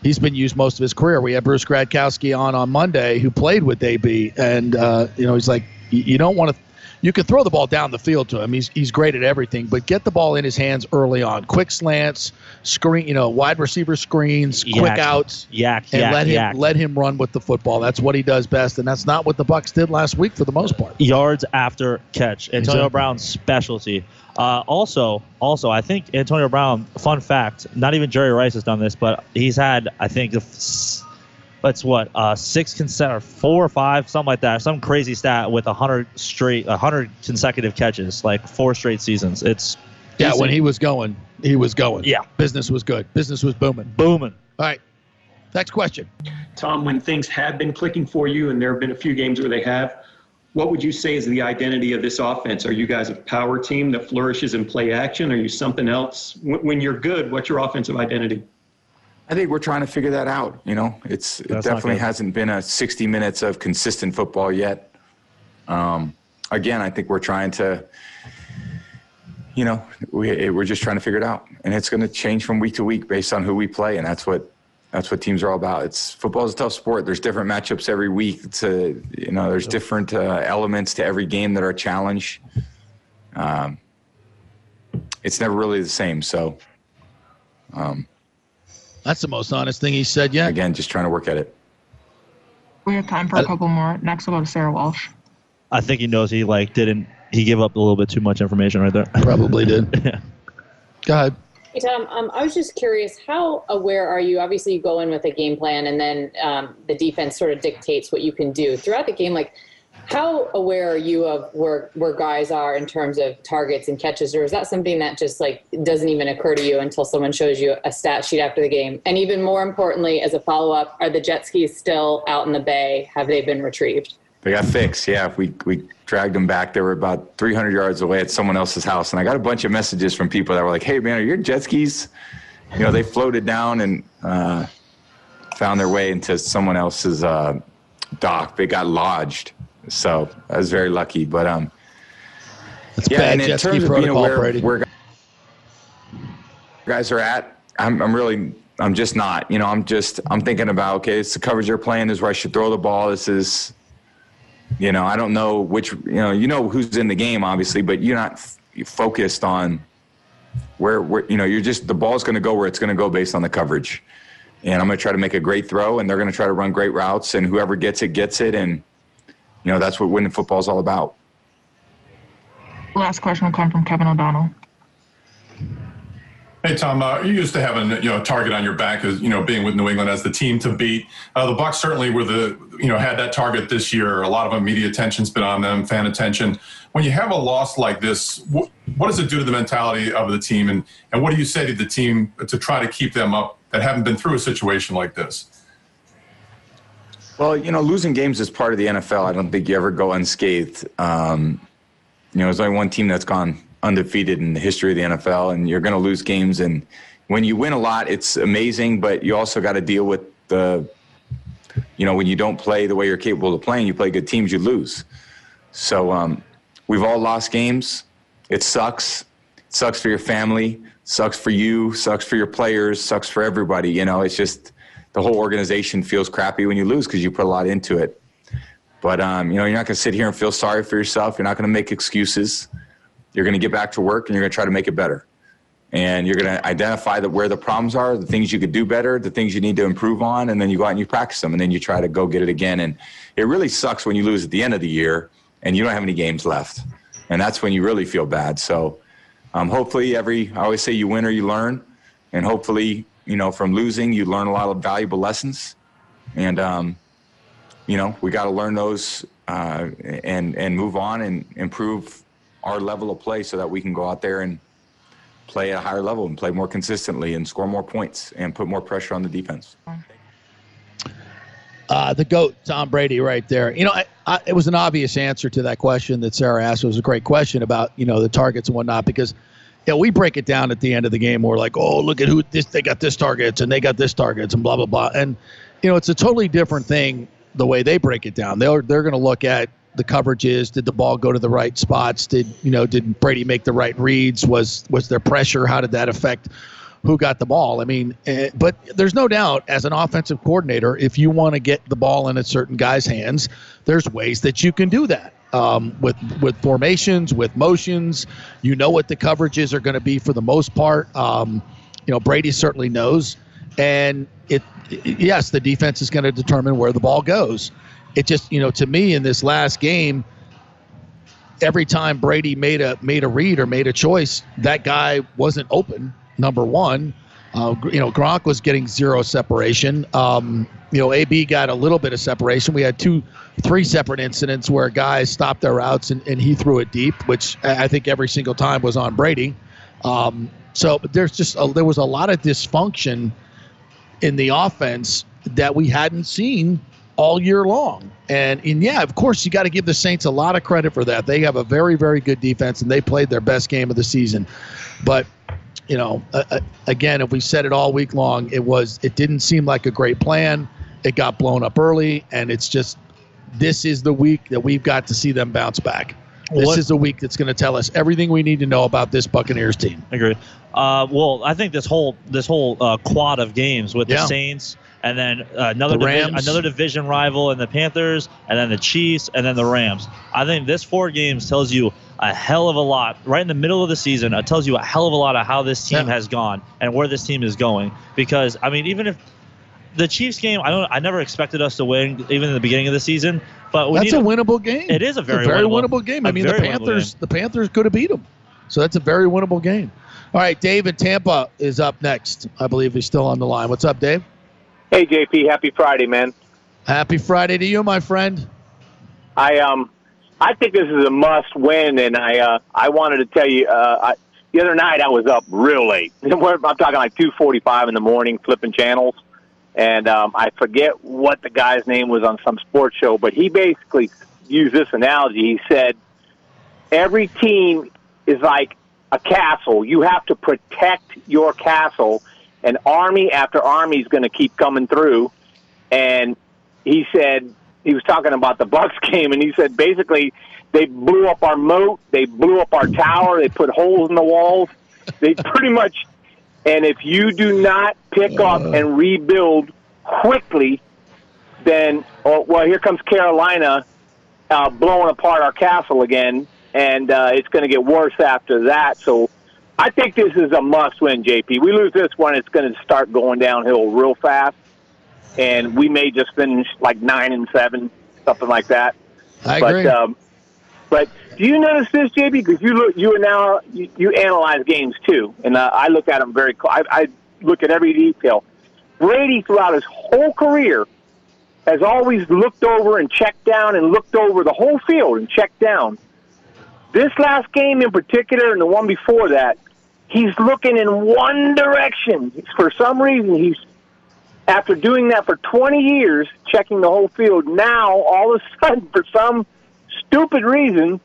Speaker 6: he's been used most of his career. We had Bruce Gradkowski on on Monday, who played with AB, and uh, you know he's like, you you don't want to. You can throw the ball down the field to him. He's he's great at everything, but get the ball in his hands early on. Quick slants, screen, you know, wide receiver screens, quick
Speaker 2: Yak.
Speaker 6: outs,
Speaker 2: yak,
Speaker 6: and
Speaker 2: yak,
Speaker 6: let him
Speaker 2: yak.
Speaker 6: let him run with the football. That's what he does best, and that's not what the Bucs did last week for the most part.
Speaker 2: yards after catch. Antonio
Speaker 6: Exactly.
Speaker 2: Brown's specialty. Uh, also, also, I think Antonio Brown. Fun fact: not even Jerry Rice has done this, but he's had, I think, the that's what uh, six consecutive, four or five, something like that, some crazy stat with a hundred straight, a hundred consecutive catches, like four straight seasons. It's
Speaker 6: Yeah, when he was going, he was going.
Speaker 2: Yeah.
Speaker 6: business was good. Business was booming.
Speaker 2: booming.
Speaker 6: All right, next question.
Speaker 23: Tom, when things have been clicking for you, and there have been a few games where they have, what would you say is the identity of this offense? Are you guys a power team that flourishes in play action? Are you something else? When when you're good, what's your offensive identity?
Speaker 19: I think we're trying to figure that out. You know, it's it
Speaker 23: That's
Speaker 19: definitely hasn't been a 60 minutes of consistent football yet. Um, again, I think we're trying to, you know, we we're just trying to figure it out, and it's going to change from week to week based on who we play, and that's what that's what teams are all about. It's football is a tough sport. There's different matchups every week. It's a, you know, there's different uh, elements to every game that are a challenge. Um, it's never really the same. So. Um,
Speaker 6: That's the most honest thing he said yet.
Speaker 19: Again, just trying to work at it.
Speaker 9: We have time for a couple more. Next, we'll go to Sarah Walsh.
Speaker 2: I think he knows he like didn't. He gave up a little bit too much information right there.
Speaker 6: Probably did.
Speaker 2: yeah.
Speaker 6: Go ahead.
Speaker 24: Hey Tom, um, I was just curious, how aware are you? Obviously, you go in with a game plan, and then um, the defense sort of dictates what you can do throughout the game. Like, how aware are you of where where guys are in terms of targets and catches, or is that something that just like doesn't even occur to you until someone shows you a stat sheet after the game? And even more importantly, as a follow up, are the jet skis still out in the bay? Have they been retrieved?
Speaker 19: They got fixed. Yeah, we we dragged them back. They were about 300 yards away at someone else's house, and I got a bunch of messages from people that were like, "Hey, man, are your jet skis?" You know, they floated down and uh, found their way into someone else's uh, dock. They got lodged, so I was very lucky. But um, yeah,
Speaker 6: bad
Speaker 19: and in
Speaker 6: jet
Speaker 19: terms of being aware
Speaker 6: Brady.
Speaker 19: where guys are at, I'm, I'm really, I'm just not. You know, I'm just, I'm thinking about okay, it's the coverage they're playing. This is where I should throw the ball. This is, you know, I don't know which, you know, you know who's in the game, obviously, but you're not f- focused on where, where, you know, you're just the ball's going to go where it's going to go based on the coverage. And I'm going to try to make a great throw, and they're going to try to run great routes, and whoever gets it gets it, and you know that's what winning football is all about.
Speaker 9: Last question will come from Kevin O'Donnell.
Speaker 25: Hey Tom, uh, you used to have a you know target on your back as you know being with New England as the team to beat. Uh, the Bucs certainly were the you know had that target this year. A lot of media attention's been on them, fan attention. When you have a loss like this, wh- what does it do to the mentality of the team, and and what do you say to the team to try to keep them up that haven't been through a situation like this?
Speaker 19: Well, you know, losing games is part of the NFL. I don't think you ever go unscathed. Um, you know, there's only one team that's gone undefeated in the history of the NFL, and you're going to lose games. And when you win a lot, it's amazing, but you also got to deal with the, you know, when you don't play the way you're capable of playing, you play good teams, you lose. So um, We've all lost games. It sucks. It sucks for your family. Sucks for you. Sucks for your players. Sucks for everybody. You know, it's just the whole organization feels crappy when you lose because you put a lot into it. But um, you know, you're not going to sit here and feel sorry for yourself. You're not going to make excuses. You're going to get back to work and you're going to try to make it better. And you're going to identify that where the problems are, the things you could do better, the things you need to improve on, and then you go out and you practice them, and then you try to go get it again. And it really sucks when you lose at the end of the year and you don't have any games left, and that's when you really feel bad. So, um, hopefully, every I always say you win or you learn, and hopefully, you know, from losing you learn a lot of valuable lessons, and um, you know, we got to learn those uh, and and move on and improve our level of play so that we can go out there and play at a higher level and play more consistently and score more points and put more pressure on the defense.
Speaker 6: Uh, the goat, Tom Brady, right there. You know, I, I, it was an obvious answer to that question that Sarah asked. It was a great question about you know the targets and whatnot because know, we break it down at the end of the game. We're like, oh, look at who this they got this targets and they got this targets and blah blah blah. And you know, it's a totally different thing the way they break it down. They're they're going to look at the coverages. Did the ball go to the right spots? Did you know? Did Brady make the right reads? Was was there pressure? How did that affect who got the ball? I mean, uh, but there's no doubt as an offensive coordinator, if you want to get the ball in a certain guy's hands, there's ways that you can do that. Um, with with formations, with motions, you know what the coverages are going to be for the most part. Um, you know, Brady certainly knows, and it, it yes, the defense is going to determine where the ball goes it just you know to me in this last game every time brady made a made a read or made a choice that guy wasn't open number one uh, you know gronk was getting zero separation um, you know ab got a little bit of separation we had two three separate incidents where guys stopped their routes and, and he threw it deep which i think every single time was on brady um, so there's just a, there was a lot of dysfunction in the offense that we hadn't seen all year long. And, and yeah, of course, you got to give the Saints a lot of credit for that. They have a very, very good defense, and they played their best game of the season. But, you know, uh, again, if we said it all week long, it was it didn't seem like a great plan. It got blown up early, and it's just this is the week that we've got to see them bounce back. This what? is the week that's going to tell us everything we need to know about this Buccaneers team.
Speaker 2: I agree. Uh, well, I think this whole this whole uh, quad of games with yeah. the Saints, and then uh, another the division, another division rival in the Panthers, and then the Chiefs, and then the Rams. I think this four games tells you a hell of a lot. Right in the middle of the season, it tells you a hell of a lot of how this team yeah. has gone and where this team is going. Because I mean, even if the Chiefs game, I don't, I never expected us to win, even in the beginning of the season. But
Speaker 6: that's a winnable game.
Speaker 2: It is a very,
Speaker 6: a very
Speaker 2: winnable,
Speaker 6: winnable, game. I mean, the Panthers, the Panthers could have beat them, so that's a very winnable game. All right, Dave in Tampa is up next. I believe he's still on the line. What's up, Dave?
Speaker 26: Hey, JP. Happy Friday, man.
Speaker 6: Happy Friday to you, my friend.
Speaker 26: I um, I think this is a must win, and I uh, I wanted to tell you. Uh, I, the other night I was up real late. I'm talking like two forty-five in the morning, flipping channels, and um, I forget what the guy's name was on some sports show, but he basically used this analogy. He said, "Every team is like a castle. You have to protect your castle." And army after army is going to keep coming through. And he said he was talking about the Bucs game, and he said basically they blew up our moat, they blew up our tower, they put holes in the walls, they pretty much. And if you do not pick up and rebuild quickly, then oh, well, here comes Carolina uh, blowing apart our castle again, and uh, it's going to get worse after that. So I think this is a must-win, JP. We lose this one, it's going to start going downhill real fast, and we may just finish like nine and seven, something like that.
Speaker 6: I
Speaker 26: but,
Speaker 6: agree. Um,
Speaker 26: but do you notice this, JP? Because you look, you are now you, you analyze games too, and uh, I look at them very. I, I look at every detail. Brady, throughout his whole career, has always looked over and checked down and looked over the whole field and checked down. This last game in particular, and the one before that, he's looking in one direction. For some reason, he's after doing that for 20 years, checking the whole field. Now, all of a sudden, for some stupid reason,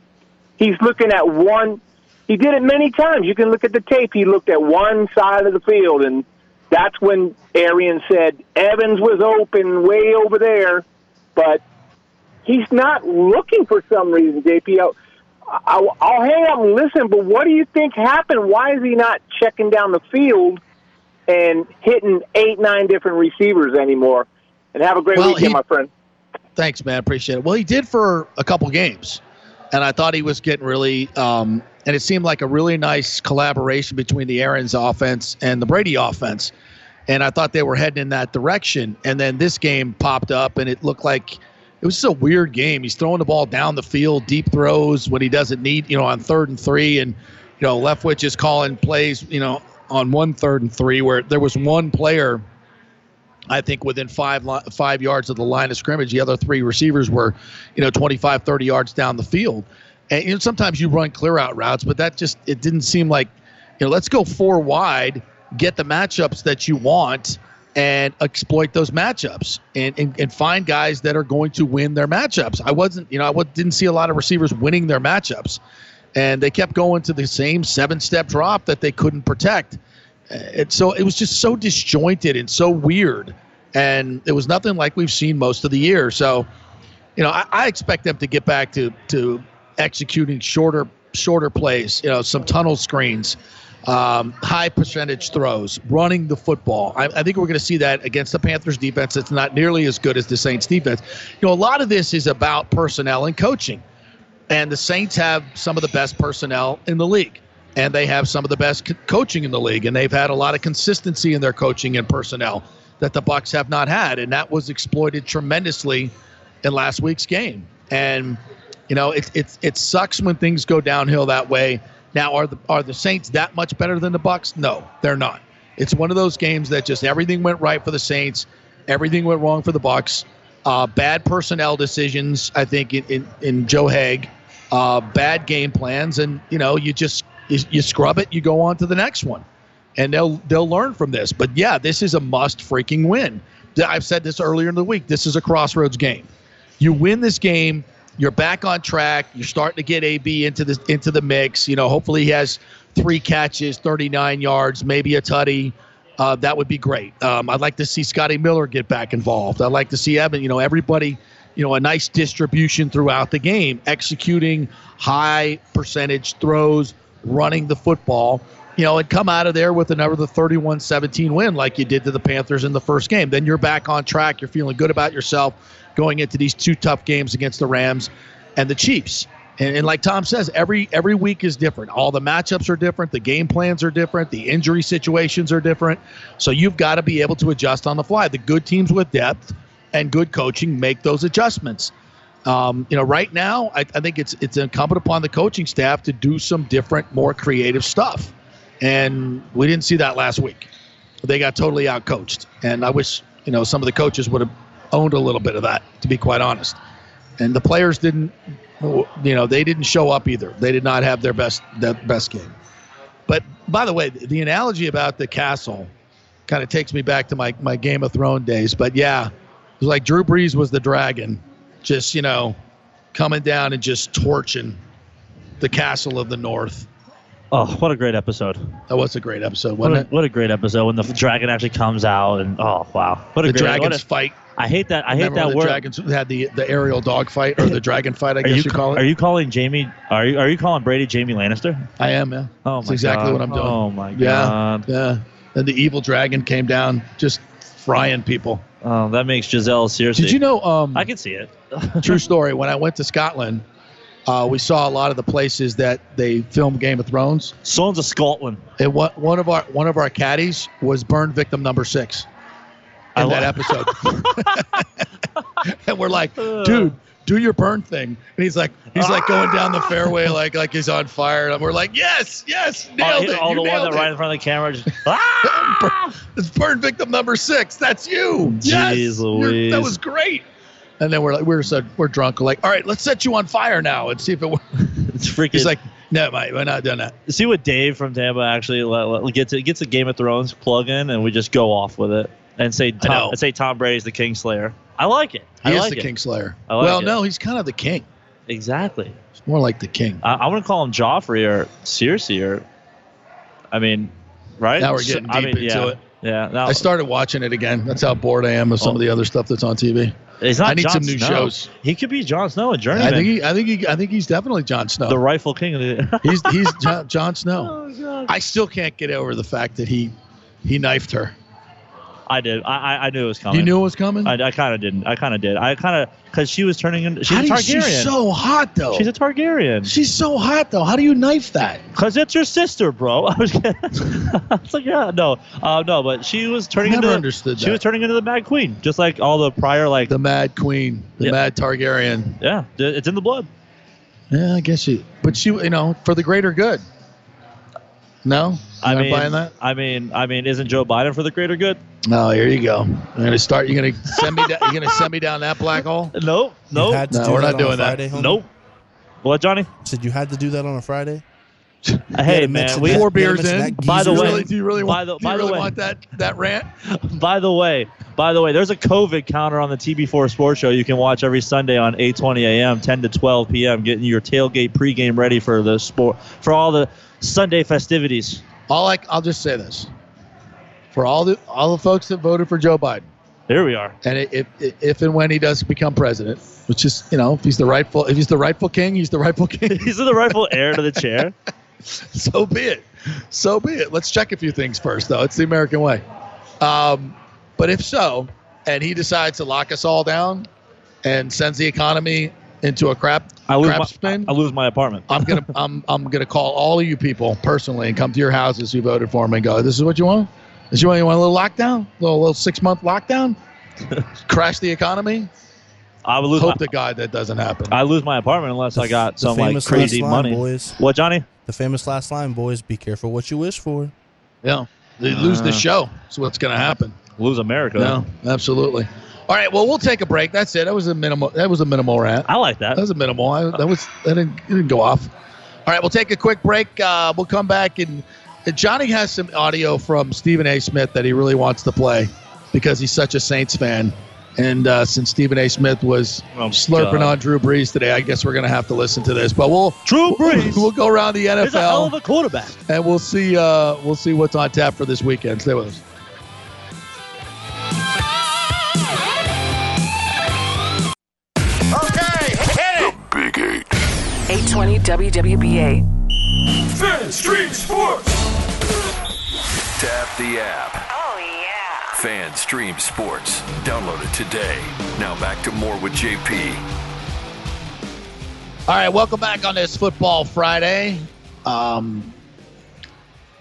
Speaker 26: he's looking at one. He did it many times. You can look at the tape. He looked at one side of the field, and that's when Arians said Evans was open way over there, but he's not looking for some reason. JP, I, I'll hang up and listen. But what do you think happened? Why is he not checking down the field and hitting eight, nine different receivers anymore? And have a great
Speaker 6: Well,
Speaker 26: weekend,
Speaker 6: he-
Speaker 26: my friend.
Speaker 6: Thanks, man. Appreciate it. Well, he did for a couple games, and I thought he was getting really. Um, and it seemed like a really nice collaboration between the Arians offense and the Brady offense, and I thought they were heading in that direction. And then this game popped up, and it looked like it was just a weird game. He's throwing the ball down the field, deep throws when he doesn't need, you know, on third and three, and you know, Leftwich is calling plays, you know, on one third and three where there was one player. I think within five five yards of the line of scrimmage, the other three receivers were, you know, 25, 30 yards down the field. And you know, sometimes you run clear out routes, but that just it didn't seem like, you know, let's go four wide, get the matchups that you want, and exploit those matchups, and and, and find guys that are going to win their matchups. I wasn't, you know, I didn't see a lot of receivers winning their matchups, and they kept going to the same seven step drop that they couldn't protect. Uh, and so it was just so disjointed and so weird. And it was nothing like we've seen most of the year. So, you know, I, I expect them to get back to to executing shorter shorter plays, you know, some tunnel screens, um, high percentage throws, running the football. I, I think we're going to see that against the Panthers defense. It's not nearly as good as the Saints defense. You know, a lot of this is about personnel and coaching. And the Saints have some of the best personnel in the league and they have some of the best co- coaching in the league and they've had a lot of consistency in their coaching and personnel that the bucs have not had and that was exploited tremendously in last week's game and you know it, it, it sucks when things go downhill that way now are the are the saints that much better than the bucs? No they're not. It's one of those games that just everything went right for the saints. Everything went wrong for the bucs. Uh, bad personnel decisions i think in, in, in Joe Haeg uh, bad game plans and you know you just you, you scrub it you go on to the next one. And they'll they'll learn from this. But yeah this is a must freaking win. I've said this earlier in the week. This is a crossroads game. You win this game you're back on track. You're starting to get ab into the into the mix. You know hopefully he has three catches 39 yards maybe a tutty. Uh, that would be great. Um, i'd like to see scotty miller get back involved. I'd like to see evan you know everybody you know a nice distribution throughout the game executing high percentage throws running the football you know and come out of there with another 31-17 win like you did to the panthers in the first game. Then you're back on track. You're feeling good about yourself going into these two tough games against the rams and the chiefs. And, and like tom says every every week is different. All the matchups are different. The game plans are different. The injury situations are different. So you've got to be able to adjust on the fly. The good teams with depth and good coaching make those adjustments. Um, you know, right now, I, I think it's it's incumbent upon the coaching staff to do some different, more creative stuff, and we didn't see that last week. They got totally outcoached, and I wish you know some of the coaches would have owned a little bit of that, to be quite honest. And the players didn't, you know, they didn't show up either. They did not have their best their best game. But by the way, the analogy about the castle kind of takes me back to my my Game of Thrones days. But yeah, it was like Drew Brees was the dragon just you know coming down and just torching the castle of the north
Speaker 2: Oh, what a great episode!
Speaker 6: that was a great episode
Speaker 2: What
Speaker 6: wasn't
Speaker 2: a, what a great episode when the dragon actually comes out and oh wow, what a
Speaker 6: the
Speaker 2: great
Speaker 6: dragons
Speaker 2: what a-
Speaker 6: fight
Speaker 2: I hate that. I hate
Speaker 6: Remember when
Speaker 2: that
Speaker 6: the
Speaker 2: word.
Speaker 6: dragons had the the aerial dog fight or the dragon fight i guess
Speaker 2: you,
Speaker 6: you, call it
Speaker 2: Are you calling Jaime? Are you are you calling Brady Jaime Lannister?
Speaker 6: i am yeah
Speaker 2: Oh
Speaker 6: that's
Speaker 2: my
Speaker 6: exactly
Speaker 2: God.
Speaker 6: what i'm doing
Speaker 2: Oh my
Speaker 6: yeah
Speaker 2: god.
Speaker 6: yeah and the evil dragon came down just frying people
Speaker 2: Oh, that makes Gisele seriously.
Speaker 6: did you know um
Speaker 2: I can see it.
Speaker 6: True story. When I went to Scotland, uh, we saw a lot of the places that they filmed Game of Thrones.
Speaker 2: Sons of Scotland.
Speaker 6: And one of our one of our caddies was burn victim number six in that episode. and we're like, dude, do your burn thing. And he's like, he's like going down the fairway like like he's on fire. And we're like, yes, yes, nailed it.
Speaker 2: oh, the one that
Speaker 6: it.
Speaker 2: right in front of the camera. Just, ah!
Speaker 6: It's burn victim number six. That's you. yes,
Speaker 2: Jeez
Speaker 6: You're- that was great. And then we're like, we're so we're drunk. We're like, all right, let's set you on fire now and see if it works.
Speaker 2: It's freaking.
Speaker 6: He's like, no, mate, we're not doing that.
Speaker 2: see what Dave from Tampa actually let, let- gets a, gets a Game of Thrones plug in, and we just go off with it and say. Tom, and say Tom Brady's the Kingslayer. I like it.
Speaker 6: He
Speaker 2: I
Speaker 6: is
Speaker 2: like
Speaker 6: the
Speaker 2: it.
Speaker 6: Kingslayer.
Speaker 2: I like
Speaker 6: well,
Speaker 2: it.
Speaker 6: no, he's kind of the king.
Speaker 2: Exactly.
Speaker 6: He's more like the king.
Speaker 2: I, I want to call him Joffrey or Cersei or. I mean, right?
Speaker 6: Now we're getting
Speaker 2: I
Speaker 6: deep
Speaker 2: mean,
Speaker 6: into
Speaker 2: yeah.
Speaker 6: it.
Speaker 2: Yeah. Now,
Speaker 6: I started watching it again. That's how bored I am of some of the oh. other stuff that's on TV.
Speaker 2: He's not
Speaker 6: I need
Speaker 2: Jon
Speaker 6: some new
Speaker 2: Snow.
Speaker 6: shows.
Speaker 2: He could be Jon Snow, a journeyman.
Speaker 6: I think he, I think he, I think he's definitely Jon Snow.
Speaker 2: the rightful king of the.
Speaker 6: he's he's Jon, Jon Snow. Oh, I still can't get over the fact that he he knifed her.
Speaker 2: I did. I, I I knew it was coming.
Speaker 6: You knew it was coming.
Speaker 2: I, I kind of didn't. I kind of did. I kind of because she was turning into. She's
Speaker 6: How
Speaker 2: a
Speaker 6: you-
Speaker 2: Targaryen.
Speaker 6: she's so hot though.
Speaker 2: She's a Targaryen.
Speaker 6: She's so hot though. How do you knife that?
Speaker 2: Cause it's your sister, bro. I was. I was like, yeah, no, uh, no, but she was turning
Speaker 6: Never
Speaker 2: into.
Speaker 6: understood
Speaker 2: She
Speaker 6: that.
Speaker 2: was turning into the Mad Queen, just like all the prior, like
Speaker 6: the Mad Queen, the
Speaker 2: Yeah.
Speaker 6: Mad Targaryen.
Speaker 2: yeah, it's in the blood.
Speaker 6: Yeah, I guess she. But she, you know, for the greater good. No,
Speaker 2: I mean,
Speaker 6: buying that.
Speaker 2: I mean, I mean, isn't Joe Biden for the greater good?
Speaker 6: No, here you go. I'm gonna start. You're gonna send me. down, you're gonna send me down that black hole.
Speaker 2: Nope, nope.
Speaker 27: had
Speaker 6: No, we're not
Speaker 27: on a
Speaker 6: doing that.
Speaker 27: Friday, homie?
Speaker 2: Nope. What, Johnny?
Speaker 27: Said you had to do that on a Friday.
Speaker 2: Uh, hey,
Speaker 27: to
Speaker 2: man,
Speaker 27: mention
Speaker 2: we
Speaker 6: Four beers in.
Speaker 2: By the way-
Speaker 6: really, do you really
Speaker 2: by
Speaker 6: want?
Speaker 2: the-
Speaker 6: do you
Speaker 2: by the
Speaker 6: really
Speaker 2: way-
Speaker 6: want that that rant?
Speaker 2: By the way, by the way, there's a COVID counter on the TB4 Sports Show you can watch every Sunday on 8:20 a.m., 10 to 12 p.m., getting your tailgate pregame ready for the sport for all the Sunday festivities.
Speaker 6: All I, I'll just say this: for all the all the folks that voted for Joe Biden,
Speaker 2: Here we are.
Speaker 6: and if if, if and when he does become president, which is you know if he's the rightful if he's the rightful king, he's the rightful king.
Speaker 2: He's the rightful heir to the chair.
Speaker 6: so be it. So be it. Let's check a few things first, though. It's the American way. Um, but if so, and he decides to lock us all down and sends the economy into a crap
Speaker 2: I lose
Speaker 6: crap
Speaker 2: my,
Speaker 6: spin,
Speaker 2: I lose my apartment.
Speaker 6: I'm gonna I'm I'm gonna call all of you people personally and come to your houses who voted for him and go, this is what you want. This you want you want a little lockdown, a little, little six month lockdown, crash the economy.
Speaker 2: I would lose
Speaker 6: Hope
Speaker 2: my,
Speaker 6: to God that doesn't happen.
Speaker 2: I lose my apartment unless I got
Speaker 27: The
Speaker 2: some like
Speaker 27: famous
Speaker 2: crazy
Speaker 27: last line,
Speaker 2: money.
Speaker 27: boys.
Speaker 2: What, Johnny?
Speaker 27: The famous last line, boys. Be careful what you wish for.
Speaker 6: Yeah, they lose the
Speaker 2: Uh.
Speaker 6: show. That's what's gonna happen.
Speaker 2: Lose America.
Speaker 6: No, absolutely. All right, well, we'll take a break. That's it. That was a minimal. That was a minimal rant.
Speaker 2: I like that.
Speaker 6: That was a minimal. I, that was that didn't, it didn't go off. All right, we'll take a quick break. Uh, we'll come back and Johnny has some audio from Stephen A. Smith that he really wants to play because he's such a Saints fan. And uh, since Stephen A. Smith was
Speaker 2: Oh,
Speaker 6: slurping
Speaker 2: God.
Speaker 6: on Drew Brees today, I guess we're going to have to listen to this. But we'll
Speaker 2: Drew Brees.
Speaker 6: we'll go around the NFL.
Speaker 2: He's a hell of a quarterback.
Speaker 6: and we'll see uh, we'll see what's on tap for this weekend. Stay with us.
Speaker 13: 820 WWBA.
Speaker 1: FanStream Sports. Tap the app.
Speaker 13: Oh, yeah.
Speaker 1: Fan Stream Sports. Download it today. Now back to more with JP.
Speaker 6: All right, welcome back on this Football Friday. Um,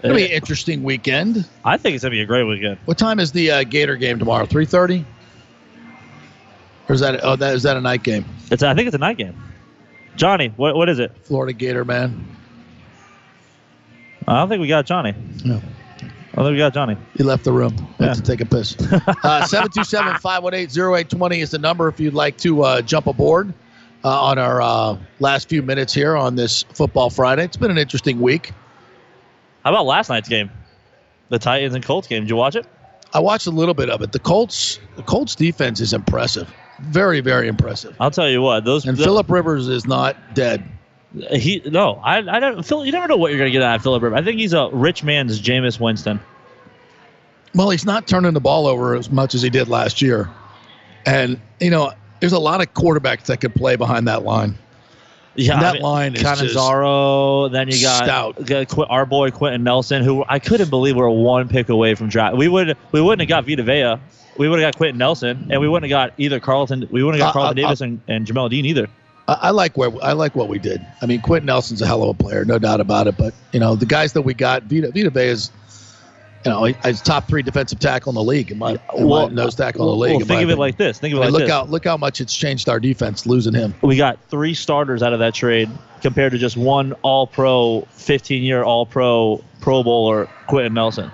Speaker 6: it'll be an interesting weekend.
Speaker 2: I think it's gonna be a great weekend.
Speaker 6: What time is the uh, Gator game tomorrow? Three thirty. Or is that oh that is that a night game?
Speaker 2: It's I think it's a night game. Johnny, what what is it?
Speaker 6: Florida Gator man.
Speaker 2: I don't think we got Johnny.
Speaker 6: No.
Speaker 2: I think we got Johnny.
Speaker 6: He left the room. Had
Speaker 2: Yeah.
Speaker 6: to take a piss. Uh, 727-518-0820 is the number if you'd like to uh, jump aboard uh, on our uh, last few minutes here on this Football Friday. It's been an interesting week.
Speaker 2: How about last night's game? The Titans and Colts game. Did you watch it?
Speaker 6: I watched a little bit of it. The Colts, the Colts defense is impressive. Very, very impressive.
Speaker 2: I'll tell you what. Those
Speaker 6: And
Speaker 2: the-
Speaker 6: Philip Rivers is not dead.
Speaker 2: he no, I I don't Phil. You never know what you're gonna get out of Philip Rivers. I think he's a rich man's Jameis Winston.
Speaker 6: Well, he's not turning the ball over as much as he did last year. And, you know, there's a lot of quarterbacks that could play behind that line.
Speaker 2: Yeah,
Speaker 6: that
Speaker 2: I mean,
Speaker 6: line is just
Speaker 2: Castonzo. Then you got
Speaker 6: stout.
Speaker 2: our boy Quenton Nelson, who I couldn't believe we're one pick away from draft. We would we wouldn't have got Vita Vea. We would have got Quenton Nelson, and we wouldn't have got either Carlton. We wouldn't have got
Speaker 6: Uh,
Speaker 2: Carlton
Speaker 6: uh,
Speaker 2: Davis and, and Jamel Dean either.
Speaker 6: I, I like where I like what we did. I mean, Quenton Nelson's a hell of a player, no doubt about it. But you know, the guys that we got, Vita Vita Vea is, you know, he's top three defensive tackle in the league. In my, in my nose tackle in the league.
Speaker 2: well, think of it like this. Think of it
Speaker 6: I mean,
Speaker 2: like
Speaker 6: look
Speaker 2: this.
Speaker 6: out! Look how much it's changed our defense losing him.
Speaker 2: We got three starters out of that trade compared to just one All Pro, 15 year All Pro Pro Bowler, Quenton Nelson.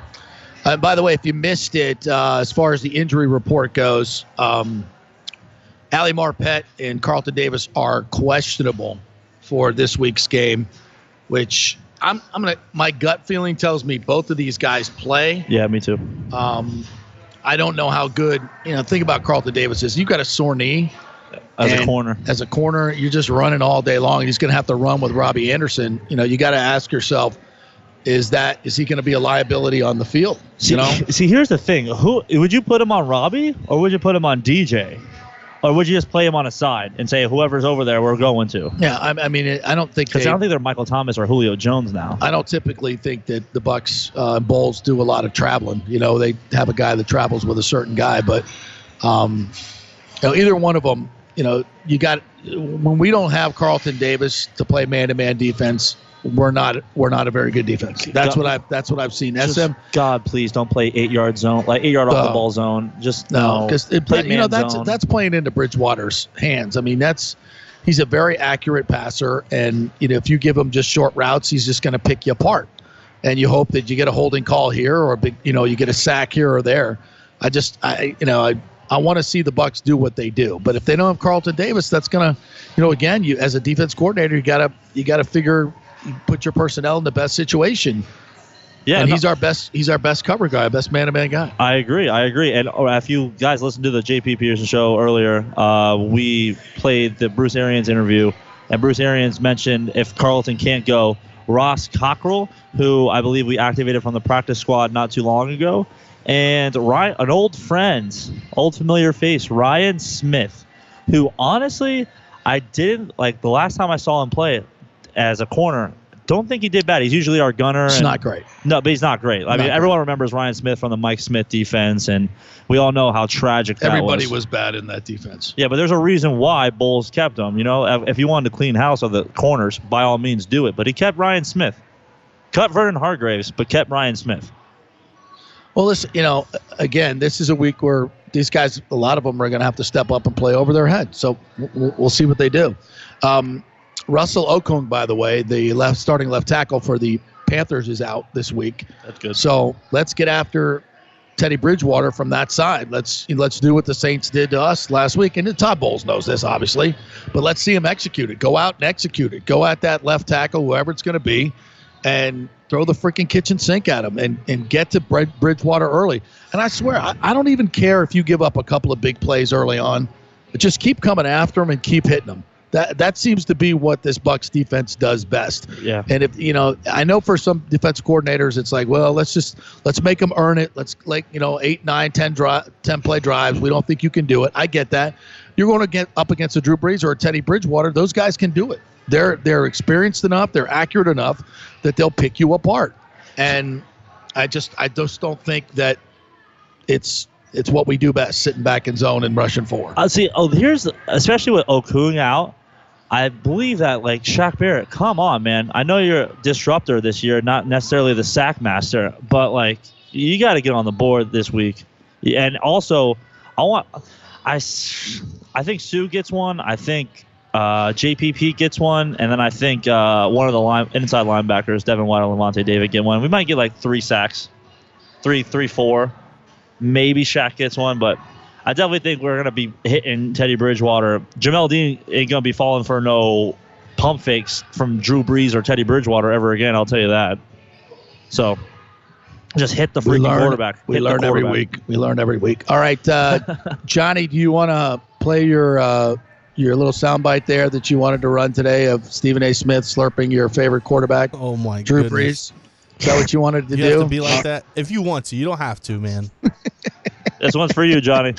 Speaker 6: And by the way, if you missed it, uh, as far as the injury report goes, um, Ali Marpet and Carlton Davis are questionable for this week's game, which I'm, I'm gonna. My gut feeling tells me both of these guys play.
Speaker 2: Yeah, me too.
Speaker 6: Um, I don't know how good. You know, think about Carlton Davis is. You've got a sore knee.
Speaker 2: As a corner.
Speaker 6: As a corner, you're just running all day long. He's going to have to run with Robbie Anderson. You know, you got to ask yourself, is that is he going to be a liability on the field?
Speaker 2: See,
Speaker 6: You know,
Speaker 2: see, here's the thing: who would you put him on, Robbie, or would you put him on DJ, or would you just play him on a side and say whoever's over there, we're going to?
Speaker 6: yeah. I, I mean, I don't think
Speaker 2: Because I don't think they're Michael Thomas or Julio Jones now.
Speaker 6: I don't typically think that the Bucs uh, and Bowles do a lot of traveling. You know, they have a guy that travels with a certain guy, but um, you know, either one of them. You know, you got when we don't have Carlton Davis to play man-to-man defense, we're not we're not a very good defense. That's what I've that's what I've seen. SM
Speaker 2: God, please don't play eight yard zone, like eight yard off the ball zone. Just
Speaker 6: No,
Speaker 2: no,
Speaker 6: because
Speaker 2: play
Speaker 6: you know that's
Speaker 2: zone.
Speaker 6: that's playing into Bridgewater's hands. I mean, that's he's a very accurate passer, and you know if you give him just short routes, he's just going to pick you apart. And you hope that you get a holding call here or a big, you know, you get a sack here or there. I just, I, you know, I, I want to see the Bucs do what they do. But if they don't have Carlton Davis, that's gonna, you know, again, you as a defense coordinator, you gotta, you gotta figure, you put your personnel in the best situation.
Speaker 2: Yeah,
Speaker 6: and
Speaker 2: no-
Speaker 6: he's our best, he's our best cover guy, best man-to-man guy.
Speaker 2: I agree. I agree. And oh, if you guys listened to the JP Peterson show earlier, uh, we played the Bruce Arians interview, and Bruce Arians mentioned if Carlton can't go, Ross Cockrell, who I believe we activated from the practice squad not too long ago, and Ryan, an old friend, old familiar face, Ryan Smith, who honestly I didn't like the last time I saw him play as a corner. Don't think he did bad. He's usually our gunner.
Speaker 6: It's
Speaker 2: and-
Speaker 6: not great.
Speaker 2: no, but he's not great. I
Speaker 6: Not
Speaker 2: mean,
Speaker 6: great.
Speaker 2: everyone remembers Ryan Smith from the Mike Smith defense, and we all know how tragic that
Speaker 6: Everybody
Speaker 2: was.
Speaker 6: was bad in that defense.
Speaker 2: Yeah, but there's a reason why Bowles kept him. You know, if if you wanted to clean house of the corners, by all means do it. But he kept Ryan Smith, cut Vernon Hargreaves, but kept Ryan Smith.
Speaker 6: Well, listen, you know, again, this is a week where these guys, a lot of them are going to have to step up and play over their head. So we'll, we'll see what they do. Um, Russell Okung, by the way, the left starting left tackle for the Panthers, is out this week.
Speaker 2: That's good.
Speaker 6: So let's get after Teddy Bridgewater from that side. Let's let's do what the Saints did to us last week. And Todd Bowles knows this, obviously, but let's see him execute it. Go out and execute it. Go at that left tackle, whoever it's going to be, and throw the freaking kitchen sink at him and, and get to Bridgewater early. And I swear, I, I don't even care if you give up a couple of big plays early on. Just keep coming after him and keep hitting them. That that seems to be what this Bucs defense does best.
Speaker 2: Yeah.
Speaker 6: And if you know, I know for some defense coordinators, it's like, well, let's just let's make them earn it. Let's like you know, eight, nine, ten drive, ten play drives. We don't think you can do it. I get that. You're going to get up against a Drew Brees or a Teddy Bridgewater. Those guys can do it. They're they're experienced enough. They're accurate enough that they'll pick you apart. And I just I just don't think that it's it's what we do best, sitting back in zone and rushing forward.
Speaker 2: Uh, see, oh, here's especially with Okung out. I believe that like Shaq Barrett, come on, man. I know you're a disruptor this year, not necessarily the sack master, but like you got to get on the board this week. And also, I want, I I think Suh gets one. I think uh, JPP gets one, and then I think uh, one of the line, inside linebackers, Devin White and Lavonte David, get one. We might get like three sacks, three, three, four. Maybe Shaq gets one, but I definitely think we're gonna be hitting Teddy Bridgewater. Jamel Dean ain't gonna be falling for no pump fakes from Drew Brees or Teddy Bridgewater ever again. I'll tell you that. So just hit the
Speaker 6: We
Speaker 2: freaking
Speaker 6: learn,
Speaker 2: quarterback.
Speaker 6: We
Speaker 2: Hit the
Speaker 6: learn every week. We learn every week. All right, uh, Johnny, do you want to play your uh, your little soundbite there that you wanted to run today of Stephen A. Smith slurping your favorite quarterback?
Speaker 27: Oh my
Speaker 6: Drew
Speaker 27: goodness.
Speaker 6: Brees. Is that what you wanted to
Speaker 27: you
Speaker 6: do?
Speaker 27: have to be like that if you want to. You don't have to, man.
Speaker 2: This one's for you, Johnny.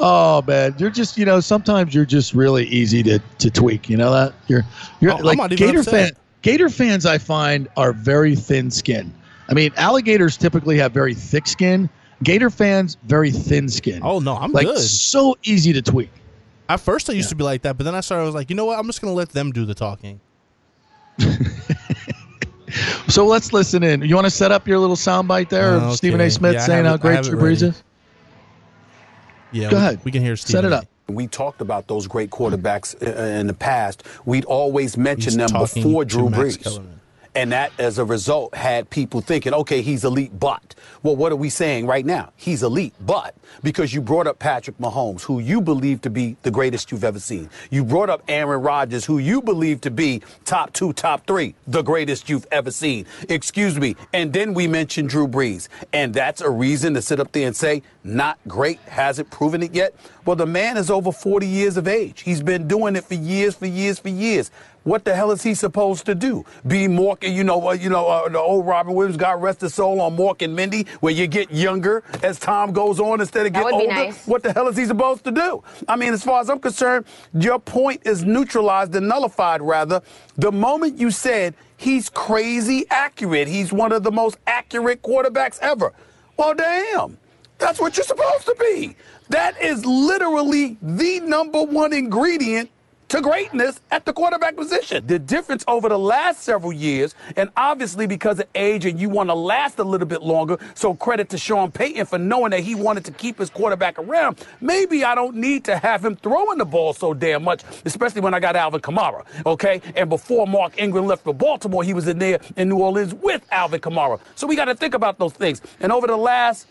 Speaker 6: Oh man, you're just you know sometimes you're just really easy to to tweak. You know that you're you're
Speaker 27: Oh, I'm
Speaker 6: like
Speaker 27: not even
Speaker 6: Gator
Speaker 27: upset.
Speaker 6: fan. Gator fans, I find, are very thin skin. I mean, alligators typically have very thick skin. Gator fans, very thin skin.
Speaker 27: Oh no, I'm
Speaker 6: like
Speaker 27: good.
Speaker 6: so easy to tweak.
Speaker 27: At first, I used to be like that, but then I started. I was like, you know what? I'm just gonna let them do the talking.
Speaker 6: So let's listen in. You want to set up your little soundbite there of
Speaker 27: Okay.
Speaker 6: Stephen A. Smith
Speaker 27: Yeah,
Speaker 6: saying how great
Speaker 27: have it
Speaker 6: Drew Brees is?
Speaker 27: Yeah,
Speaker 6: Go
Speaker 27: we,
Speaker 6: ahead.
Speaker 27: We can hear
Speaker 6: Set it up.
Speaker 28: We talked about those great quarterbacks uh, in the past. We'd always mention
Speaker 27: He's
Speaker 28: them before Drew
Speaker 27: Max
Speaker 28: Brees.
Speaker 27: Kellerman.
Speaker 28: And that, as a result, had people thinking, okay, he's elite, but. Well, what are we saying right now? He's elite, but. Because you brought up Patrick Mahomes, who you believe to be the greatest you've ever seen. You brought up Aaron Rodgers, who you believe to be top two, top three, the greatest you've ever seen. Excuse me. And then we mentioned Drew Brees. And that's a reason to sit up there and say, not great, hasn't proven it yet. Well, the man is over 40 years of age. He's been doing it for years, for years, for years. What the hell is he supposed to do? Be Mork, you know, uh, you know, uh, the old Robin Williams, God rest his soul, on Mork and Mindy, where you get younger as time goes on instead of getting older.
Speaker 29: nice.
Speaker 28: What the hell is he supposed to do? I mean, as far as I'm concerned, your point is neutralized and nullified, rather, the moment you said he's crazy accurate. He's one of the most accurate quarterbacks ever. Well, damn. That's what you're supposed to be. That is literally the number one ingredient to greatness at the quarterback position. The difference over the last several years, and obviously because of age and you want to last a little bit longer, so credit to Sean Payton for knowing that he wanted to keep his quarterback around. Maybe I don't need to have him throwing the ball so damn much, especially when I got Alvin Kamara, okay? And before Mark Ingram left for Baltimore, he was in there in New Orleans with Alvin Kamara. So we got to think about those things. And over the last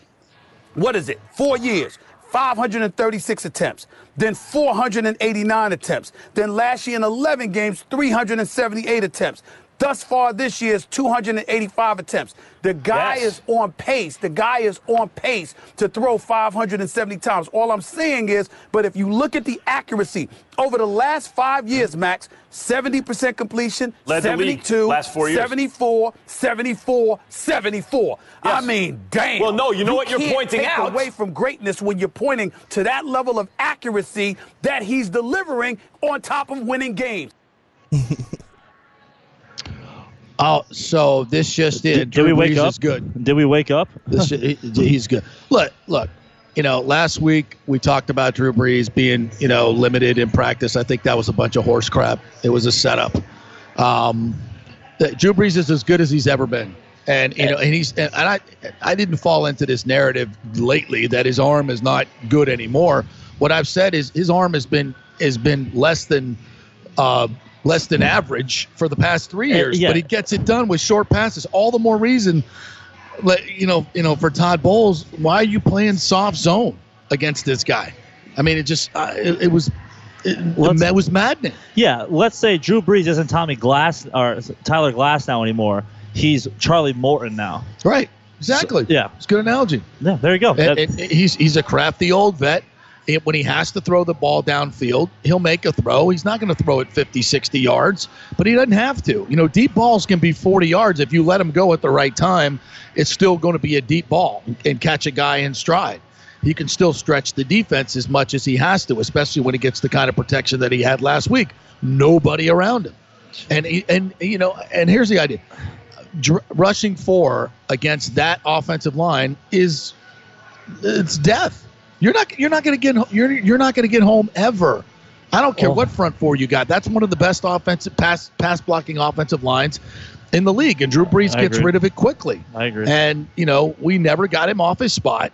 Speaker 28: what is it? Four years. 536 attempts, then 489 attempts, then last year in 11 games, 378 attempts. Thus far this year is 285 attempts. The guy
Speaker 29: Yes.
Speaker 28: is on pace. The guy is on pace to throw 570 times. All I'm saying is, but if you look at the accuracy over the last five years, Max, 70% completion,
Speaker 29: Led
Speaker 28: 72,
Speaker 29: last four years.
Speaker 28: 74, 74, 74. I mean, damn.
Speaker 29: Well, no, you know what you're
Speaker 28: can't
Speaker 29: pointing
Speaker 28: take
Speaker 29: out?
Speaker 28: away from greatness when you're pointing to that level of accuracy that he's delivering on top of winning games.
Speaker 6: Oh, so this just in.
Speaker 2: Did,
Speaker 6: Drew
Speaker 2: we wake
Speaker 6: Brees
Speaker 2: up?
Speaker 6: Is good.
Speaker 2: Did we wake up?
Speaker 6: This, he- he's good. Look, look. You know, last week we talked about Drew Brees being, you know, limited in practice. I think that was a bunch of horse crap. It was a setup. Um, that Drew Brees is as good as he's ever been, and you know, and he's and I, I didn't fall into this narrative lately that his arm is not good anymore. What I've said is his arm has been has been less than uh, less than average for the past three
Speaker 2: Uh,
Speaker 6: years,
Speaker 2: yeah.
Speaker 6: but he gets it done with short passes. All the more reason, let you know, you know, for Todd Bowles, why are you playing soft zone against this guy? I mean, it just uh, it, it was it, that was maddening.
Speaker 2: Yeah, let's say Drew Brees isn't Tommy Glass or Tyler Glasnow anymore. He's Charlie Morton now.
Speaker 6: Right. Exactly.
Speaker 2: yeah.
Speaker 6: It's a good analogy.
Speaker 2: Yeah, there you go.
Speaker 6: And- and he's he's a crafty old vet. And when he has to throw the ball downfield, he'll make a throw. He's not going to throw it 50, 60 yards, but he doesn't have to. You know, deep balls can be 40 yards. If you let him go at the right time, it's still going to be a deep ball and catch a guy in stride. He can still stretch the defense as much as he has to, especially when he gets the kind of protection that he had last week. Nobody around him. And, and you know, and here's the idea dr- rushing four against that offensive line is it's death. You're not you're not going to get you're you're not going to get home ever. I don't care
Speaker 2: Oh.
Speaker 6: what front four you got. That's one of the best offensive pass pass blocking offensive lines in the league, and Drew Brees
Speaker 2: I
Speaker 6: gets
Speaker 2: agree.
Speaker 6: rid of it quickly.
Speaker 2: I agree.
Speaker 6: And you know we never got him off his spot,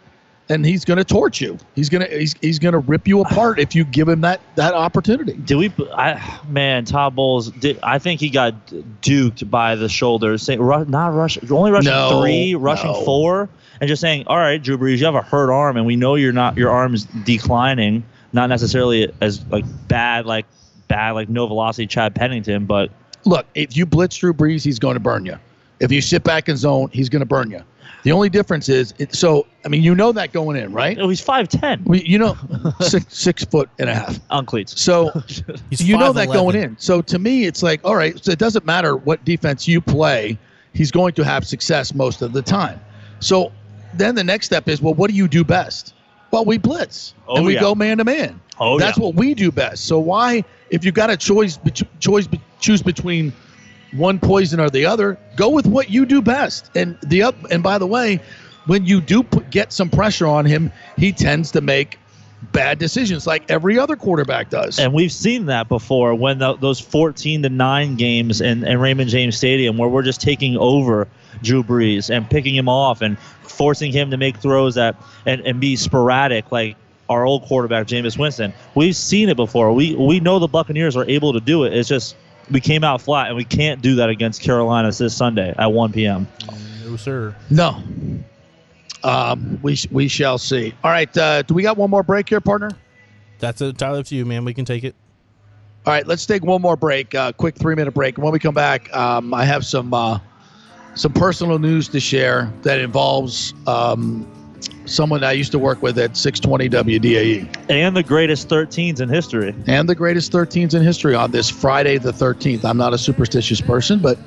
Speaker 6: and he's going to torch you. He's going to he's, he's going to rip you apart if you give him that that opportunity.
Speaker 2: Did we? I man, Todd Bowles. Did I think he got duked by the shoulders? Say, ru- not rush, only rushing
Speaker 6: No,
Speaker 2: three, rushing
Speaker 6: no.
Speaker 2: four, and just saying, all right, Drew Brees, you have a hurt arm, and we know you're not your arm's declining, not necessarily as like bad, like bad, like no velocity Chad Pennington, but
Speaker 6: Look, if you blitz Drew Brees, he's going to burn you. If you sit back in zone, he's going to burn you. The only difference is, it, so I mean, you know that going in, right?
Speaker 2: Oh, he's five ten.
Speaker 6: We, you know, six six foot and a half
Speaker 2: on cleats.
Speaker 6: So
Speaker 27: He's
Speaker 6: you know that
Speaker 27: 5'11".
Speaker 6: going in. So to me, it's like, all right, so it doesn't matter what defense you play, he's going to have success most of the time. So then the next step is, well, what do you do best? Well, we blitz
Speaker 2: Oh,
Speaker 6: and we
Speaker 2: yeah.
Speaker 6: go man to man.
Speaker 2: Oh,
Speaker 6: that's
Speaker 2: yeah.
Speaker 6: what we do best. So why, if you got a choice, bet- choice, be- choose between one poison or the other, go with what you do best. And the up, and by the way, when you do put, get some pressure on him, he tends to make bad decisions like every other quarterback does.
Speaker 2: And we've seen that before when the, those 14 to 9 games in, in Raymond James Stadium where we're just taking over Drew Brees and picking him off and forcing him to make throws that and, and be sporadic like our old quarterback Jameis Winston. We've seen it before. We we know the Buccaneers are able to do it. It's just we came out flat and we can't do that against Carolina this Sunday at 1 p.m.
Speaker 27: No, sir.
Speaker 6: No. Um, we we shall see. All right, uh, do we got one more break here, partner?
Speaker 27: That's entirely up to you, man. We can take it.
Speaker 6: All right, let's take one more break. Uh, quick three minute break. When we come back, um, I have some uh, some personal news to share that involves um, someone I used to work with at 620 WDAE
Speaker 2: And the greatest 13s in history.
Speaker 6: and the greatest 13s in history on this Friday the 13th. I'm not a superstitious person, but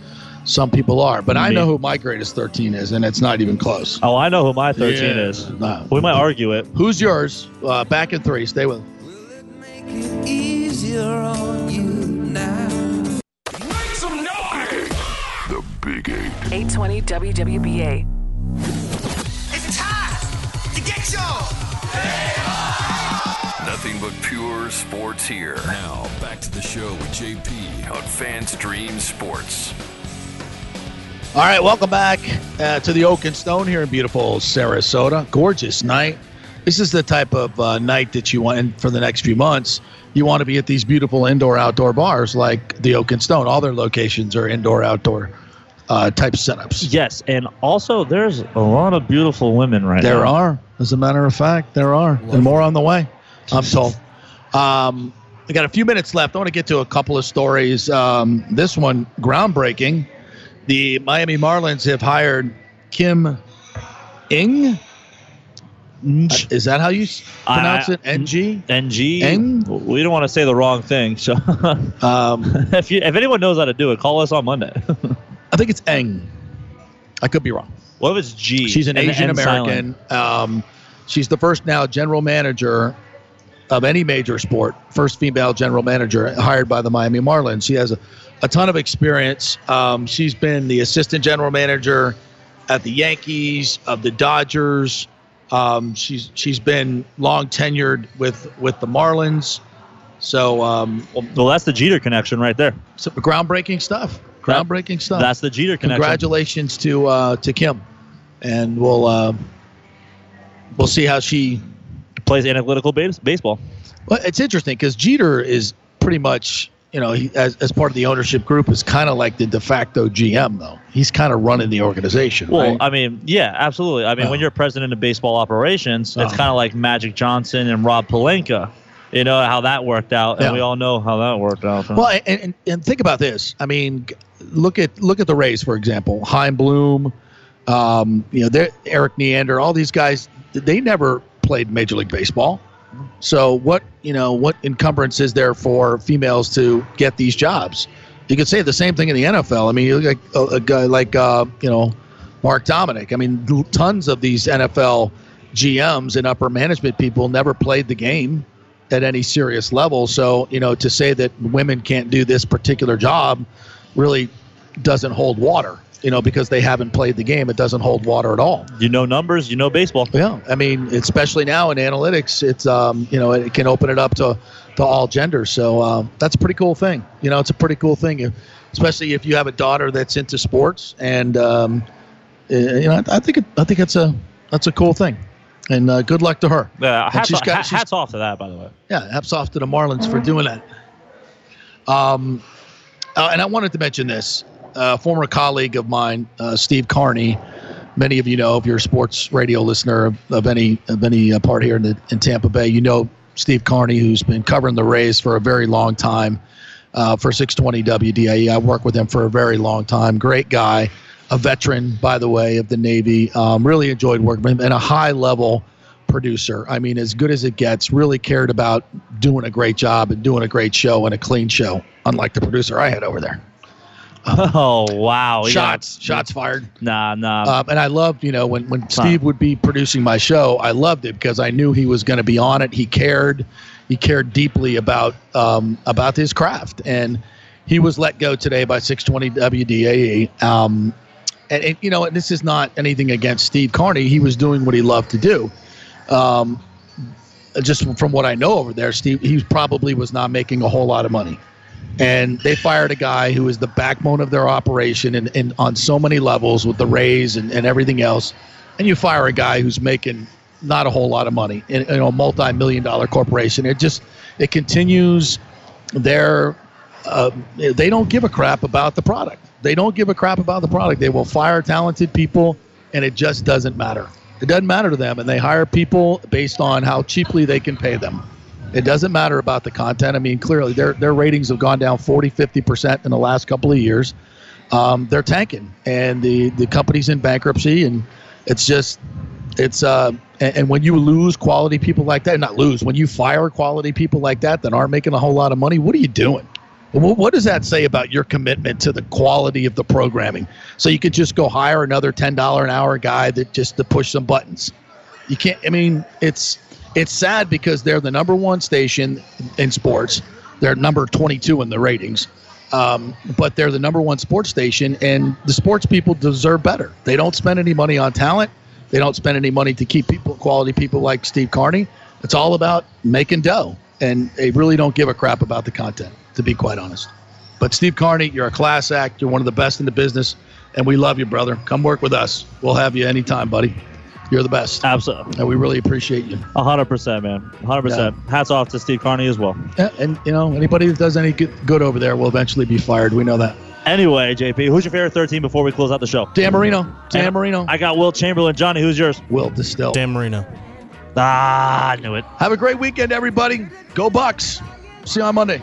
Speaker 6: some people are. But I
Speaker 2: Me.
Speaker 6: know who my greatest 13 is, and it's not even close.
Speaker 2: Oh, I know who my 13
Speaker 6: Yeah.
Speaker 2: is.
Speaker 6: No.
Speaker 2: We might argue it.
Speaker 6: Who's yours? Uh, back in three. Stay with.
Speaker 20: Easier on you now.
Speaker 1: The Big Eight.
Speaker 13: 820 WWBA.
Speaker 1: Nothing but pure sports here. Now, back to the show with JP on FanStream Sports.
Speaker 6: All right, welcome back uh, to the Oak and Stone here in beautiful Sarasota. Gorgeous night. This is the type of uh, night that you want and for the next few months. You want to be at these beautiful indoor outdoor bars like the Oak and Stone. All their locations are indoor outdoor uh, type setups.
Speaker 2: Yes, and also there's a lot of beautiful women right
Speaker 6: There
Speaker 2: now.
Speaker 6: There are, as a matter of fact, there are, and more on the way. I'm told. Um, I got a few minutes left. I want to get to a couple of stories. Um, this one groundbreaking. The Miami Marlins have hired Kim Ng. Uh, Is that how you pronounce
Speaker 2: I-
Speaker 6: it? NG.
Speaker 2: NG.
Speaker 6: Eng?
Speaker 2: We don't want to say the wrong thing. So
Speaker 6: Um,
Speaker 2: if you if anyone knows how to do it, call us on Monday.
Speaker 6: I think it's Eng. I could be wrong.
Speaker 2: what if it's G?
Speaker 6: She's an Asian American. Um, she's the first now general manager of any major sport, first female general manager hired by the Miami Marlins. She has a, a ton of experience. Um, she's been the assistant general manager at the Yankees, of the Dodgers. Um, she's she's been long tenured with with the Marlins. So, um,
Speaker 2: Well, that's the Jeter connection right there.
Speaker 6: some groundbreaking stuff. Groundbreaking stuff.
Speaker 2: That's the Jeter connection.
Speaker 6: Congratulations to uh, to Kim, and we'll uh, we'll see how she
Speaker 2: Plays analytical base, baseball.
Speaker 6: Well, it's interesting because Jeter is pretty much, you know, he, as, as part of the ownership group, is kind of like the de facto GM, though. He's kind of running the organization.
Speaker 2: Well,
Speaker 6: right?
Speaker 2: I mean, yeah, absolutely. I mean, when you're president of baseball operations, it's
Speaker 6: Uh-huh.
Speaker 2: kind of like Magic Johnson and Rob Pelinka. You know how that worked out, and
Speaker 6: Yeah.
Speaker 2: we all know how that worked out.
Speaker 6: well, and, and, and think about this. I mean, look at look at the Rays, for example. Chaim Bloom, um, you know, Erik Neander, all these guys, they never played Major League Baseball. So what you know, what encumbrance is there for females to get these jobs? You could say the same thing in the NFL. I mean, you look at a, a guy like uh, you know Mark Dominik. I mean, tons of these NFL GMs and upper management people never played the game at any serious level. So you know, to say that women can't do this particular job really doesn't hold water. You know, because they haven't played the game, it doesn't hold water at all.
Speaker 2: You know numbers, you know baseball.
Speaker 6: Yeah, I mean, especially now in analytics, it's um, you know, it can open it up to to all genders. So um, that's a pretty cool thing. You know, it's a pretty cool thing, especially if you have a daughter that's into sports. And um, uh, you know, I think it, I think it's a that's a cool thing. And uh, good luck to her.
Speaker 2: Yeah,
Speaker 6: And
Speaker 2: hats,
Speaker 6: she's
Speaker 2: off,
Speaker 6: got- she's-
Speaker 2: hats off to that, by the way.
Speaker 6: yeah, hats off to the Marlins for doing that. Um, uh, and I wanted to mention this. Uh, former colleague of mine, uh, Steve Carney. Many of you know, if you're a sports radio listener of, of any of any uh, part here in, the, in Tampa Bay, you know Steve Carney, who's been covering the Rays for a very long time uh, for 620 WDAE. I worked with him for a very long time. Great guy, a veteran, by the way, of the Navy. Um, really enjoyed working with him, and a high level producer. I mean, as good as it gets. Really cared about doing a great job and doing a great show and a clean show. Unlike the producer I had over there.
Speaker 2: Oh wow! We got-
Speaker 6: shots, shots fired.
Speaker 2: Nah, nah.
Speaker 6: Um, and I loved, you know, when, when Steve would be producing my show, I loved it because I knew he was going to be on it. He cared, he cared deeply about um, about his craft, and he was let go today by 620 WDAE. Um, and, and you know, this is not anything against Steve Carney. He was doing what he loved to do. Um, just from what I know over there, Steve, he probably was not making a whole lot of money and they fired a guy who is the backbone of their operation and, and on so many levels with the Rays and, and everything else. And you fire a guy who's making not a whole lot of money in, in a multi-million dollar corporation. It just it continues their uh, they don't give a crap about the product. They don't give a crap about the product. They will fire talented people, and it just doesn't matter. It doesn't matter to them, and they hire people based on how cheaply they can pay them. It doesn't matter about the content. I mean, clearly their their ratings have gone down 40, 50 percent in the last couple of years. Um, they're tanking, and the the company's in bankruptcy, and it's just it's uh and, and when you lose quality people like that, not lose when you fire quality people like that that aren't making a whole lot of money, what are you doing? What does that say about your commitment to the quality of the programming? So you could just go hire another ten dollar an hour guy that just to push some buttons. You can't. I mean, it's it's sad because they're the number one station in sports. They're number twenty two in the ratings, um, but they're the number one sports station, and the sports people deserve better. They don't spend any money on talent. They don't spend any money to keep people quality people like Steve Carney. It's all about making dough, and they really don't give a crap about the content, to be quite honest. But Steve Carney, you're a class act. You're one of the best in the business, and we love you, brother. Come work with us. We'll have you anytime, buddy. You're the best.
Speaker 2: Absolutely.
Speaker 6: And we really appreciate you.
Speaker 2: A hundred percent, man. Hundred percent. Hats off to Steve Carney as well.
Speaker 6: Yeah, and you know, anybody that does any good, good over there will eventually be fired. We know that.
Speaker 2: Anyway, JP, who's your favorite 13 before we close out the show?
Speaker 6: Dan Marino. Dan
Speaker 2: And
Speaker 6: Marino.
Speaker 2: I got Wilt Chamberlain. Johnny, who's yours?
Speaker 6: Will Distill.
Speaker 27: Dan Marino.
Speaker 2: Ah, I knew it.
Speaker 6: Have a great weekend, everybody. Go Bucs. See you on Monday.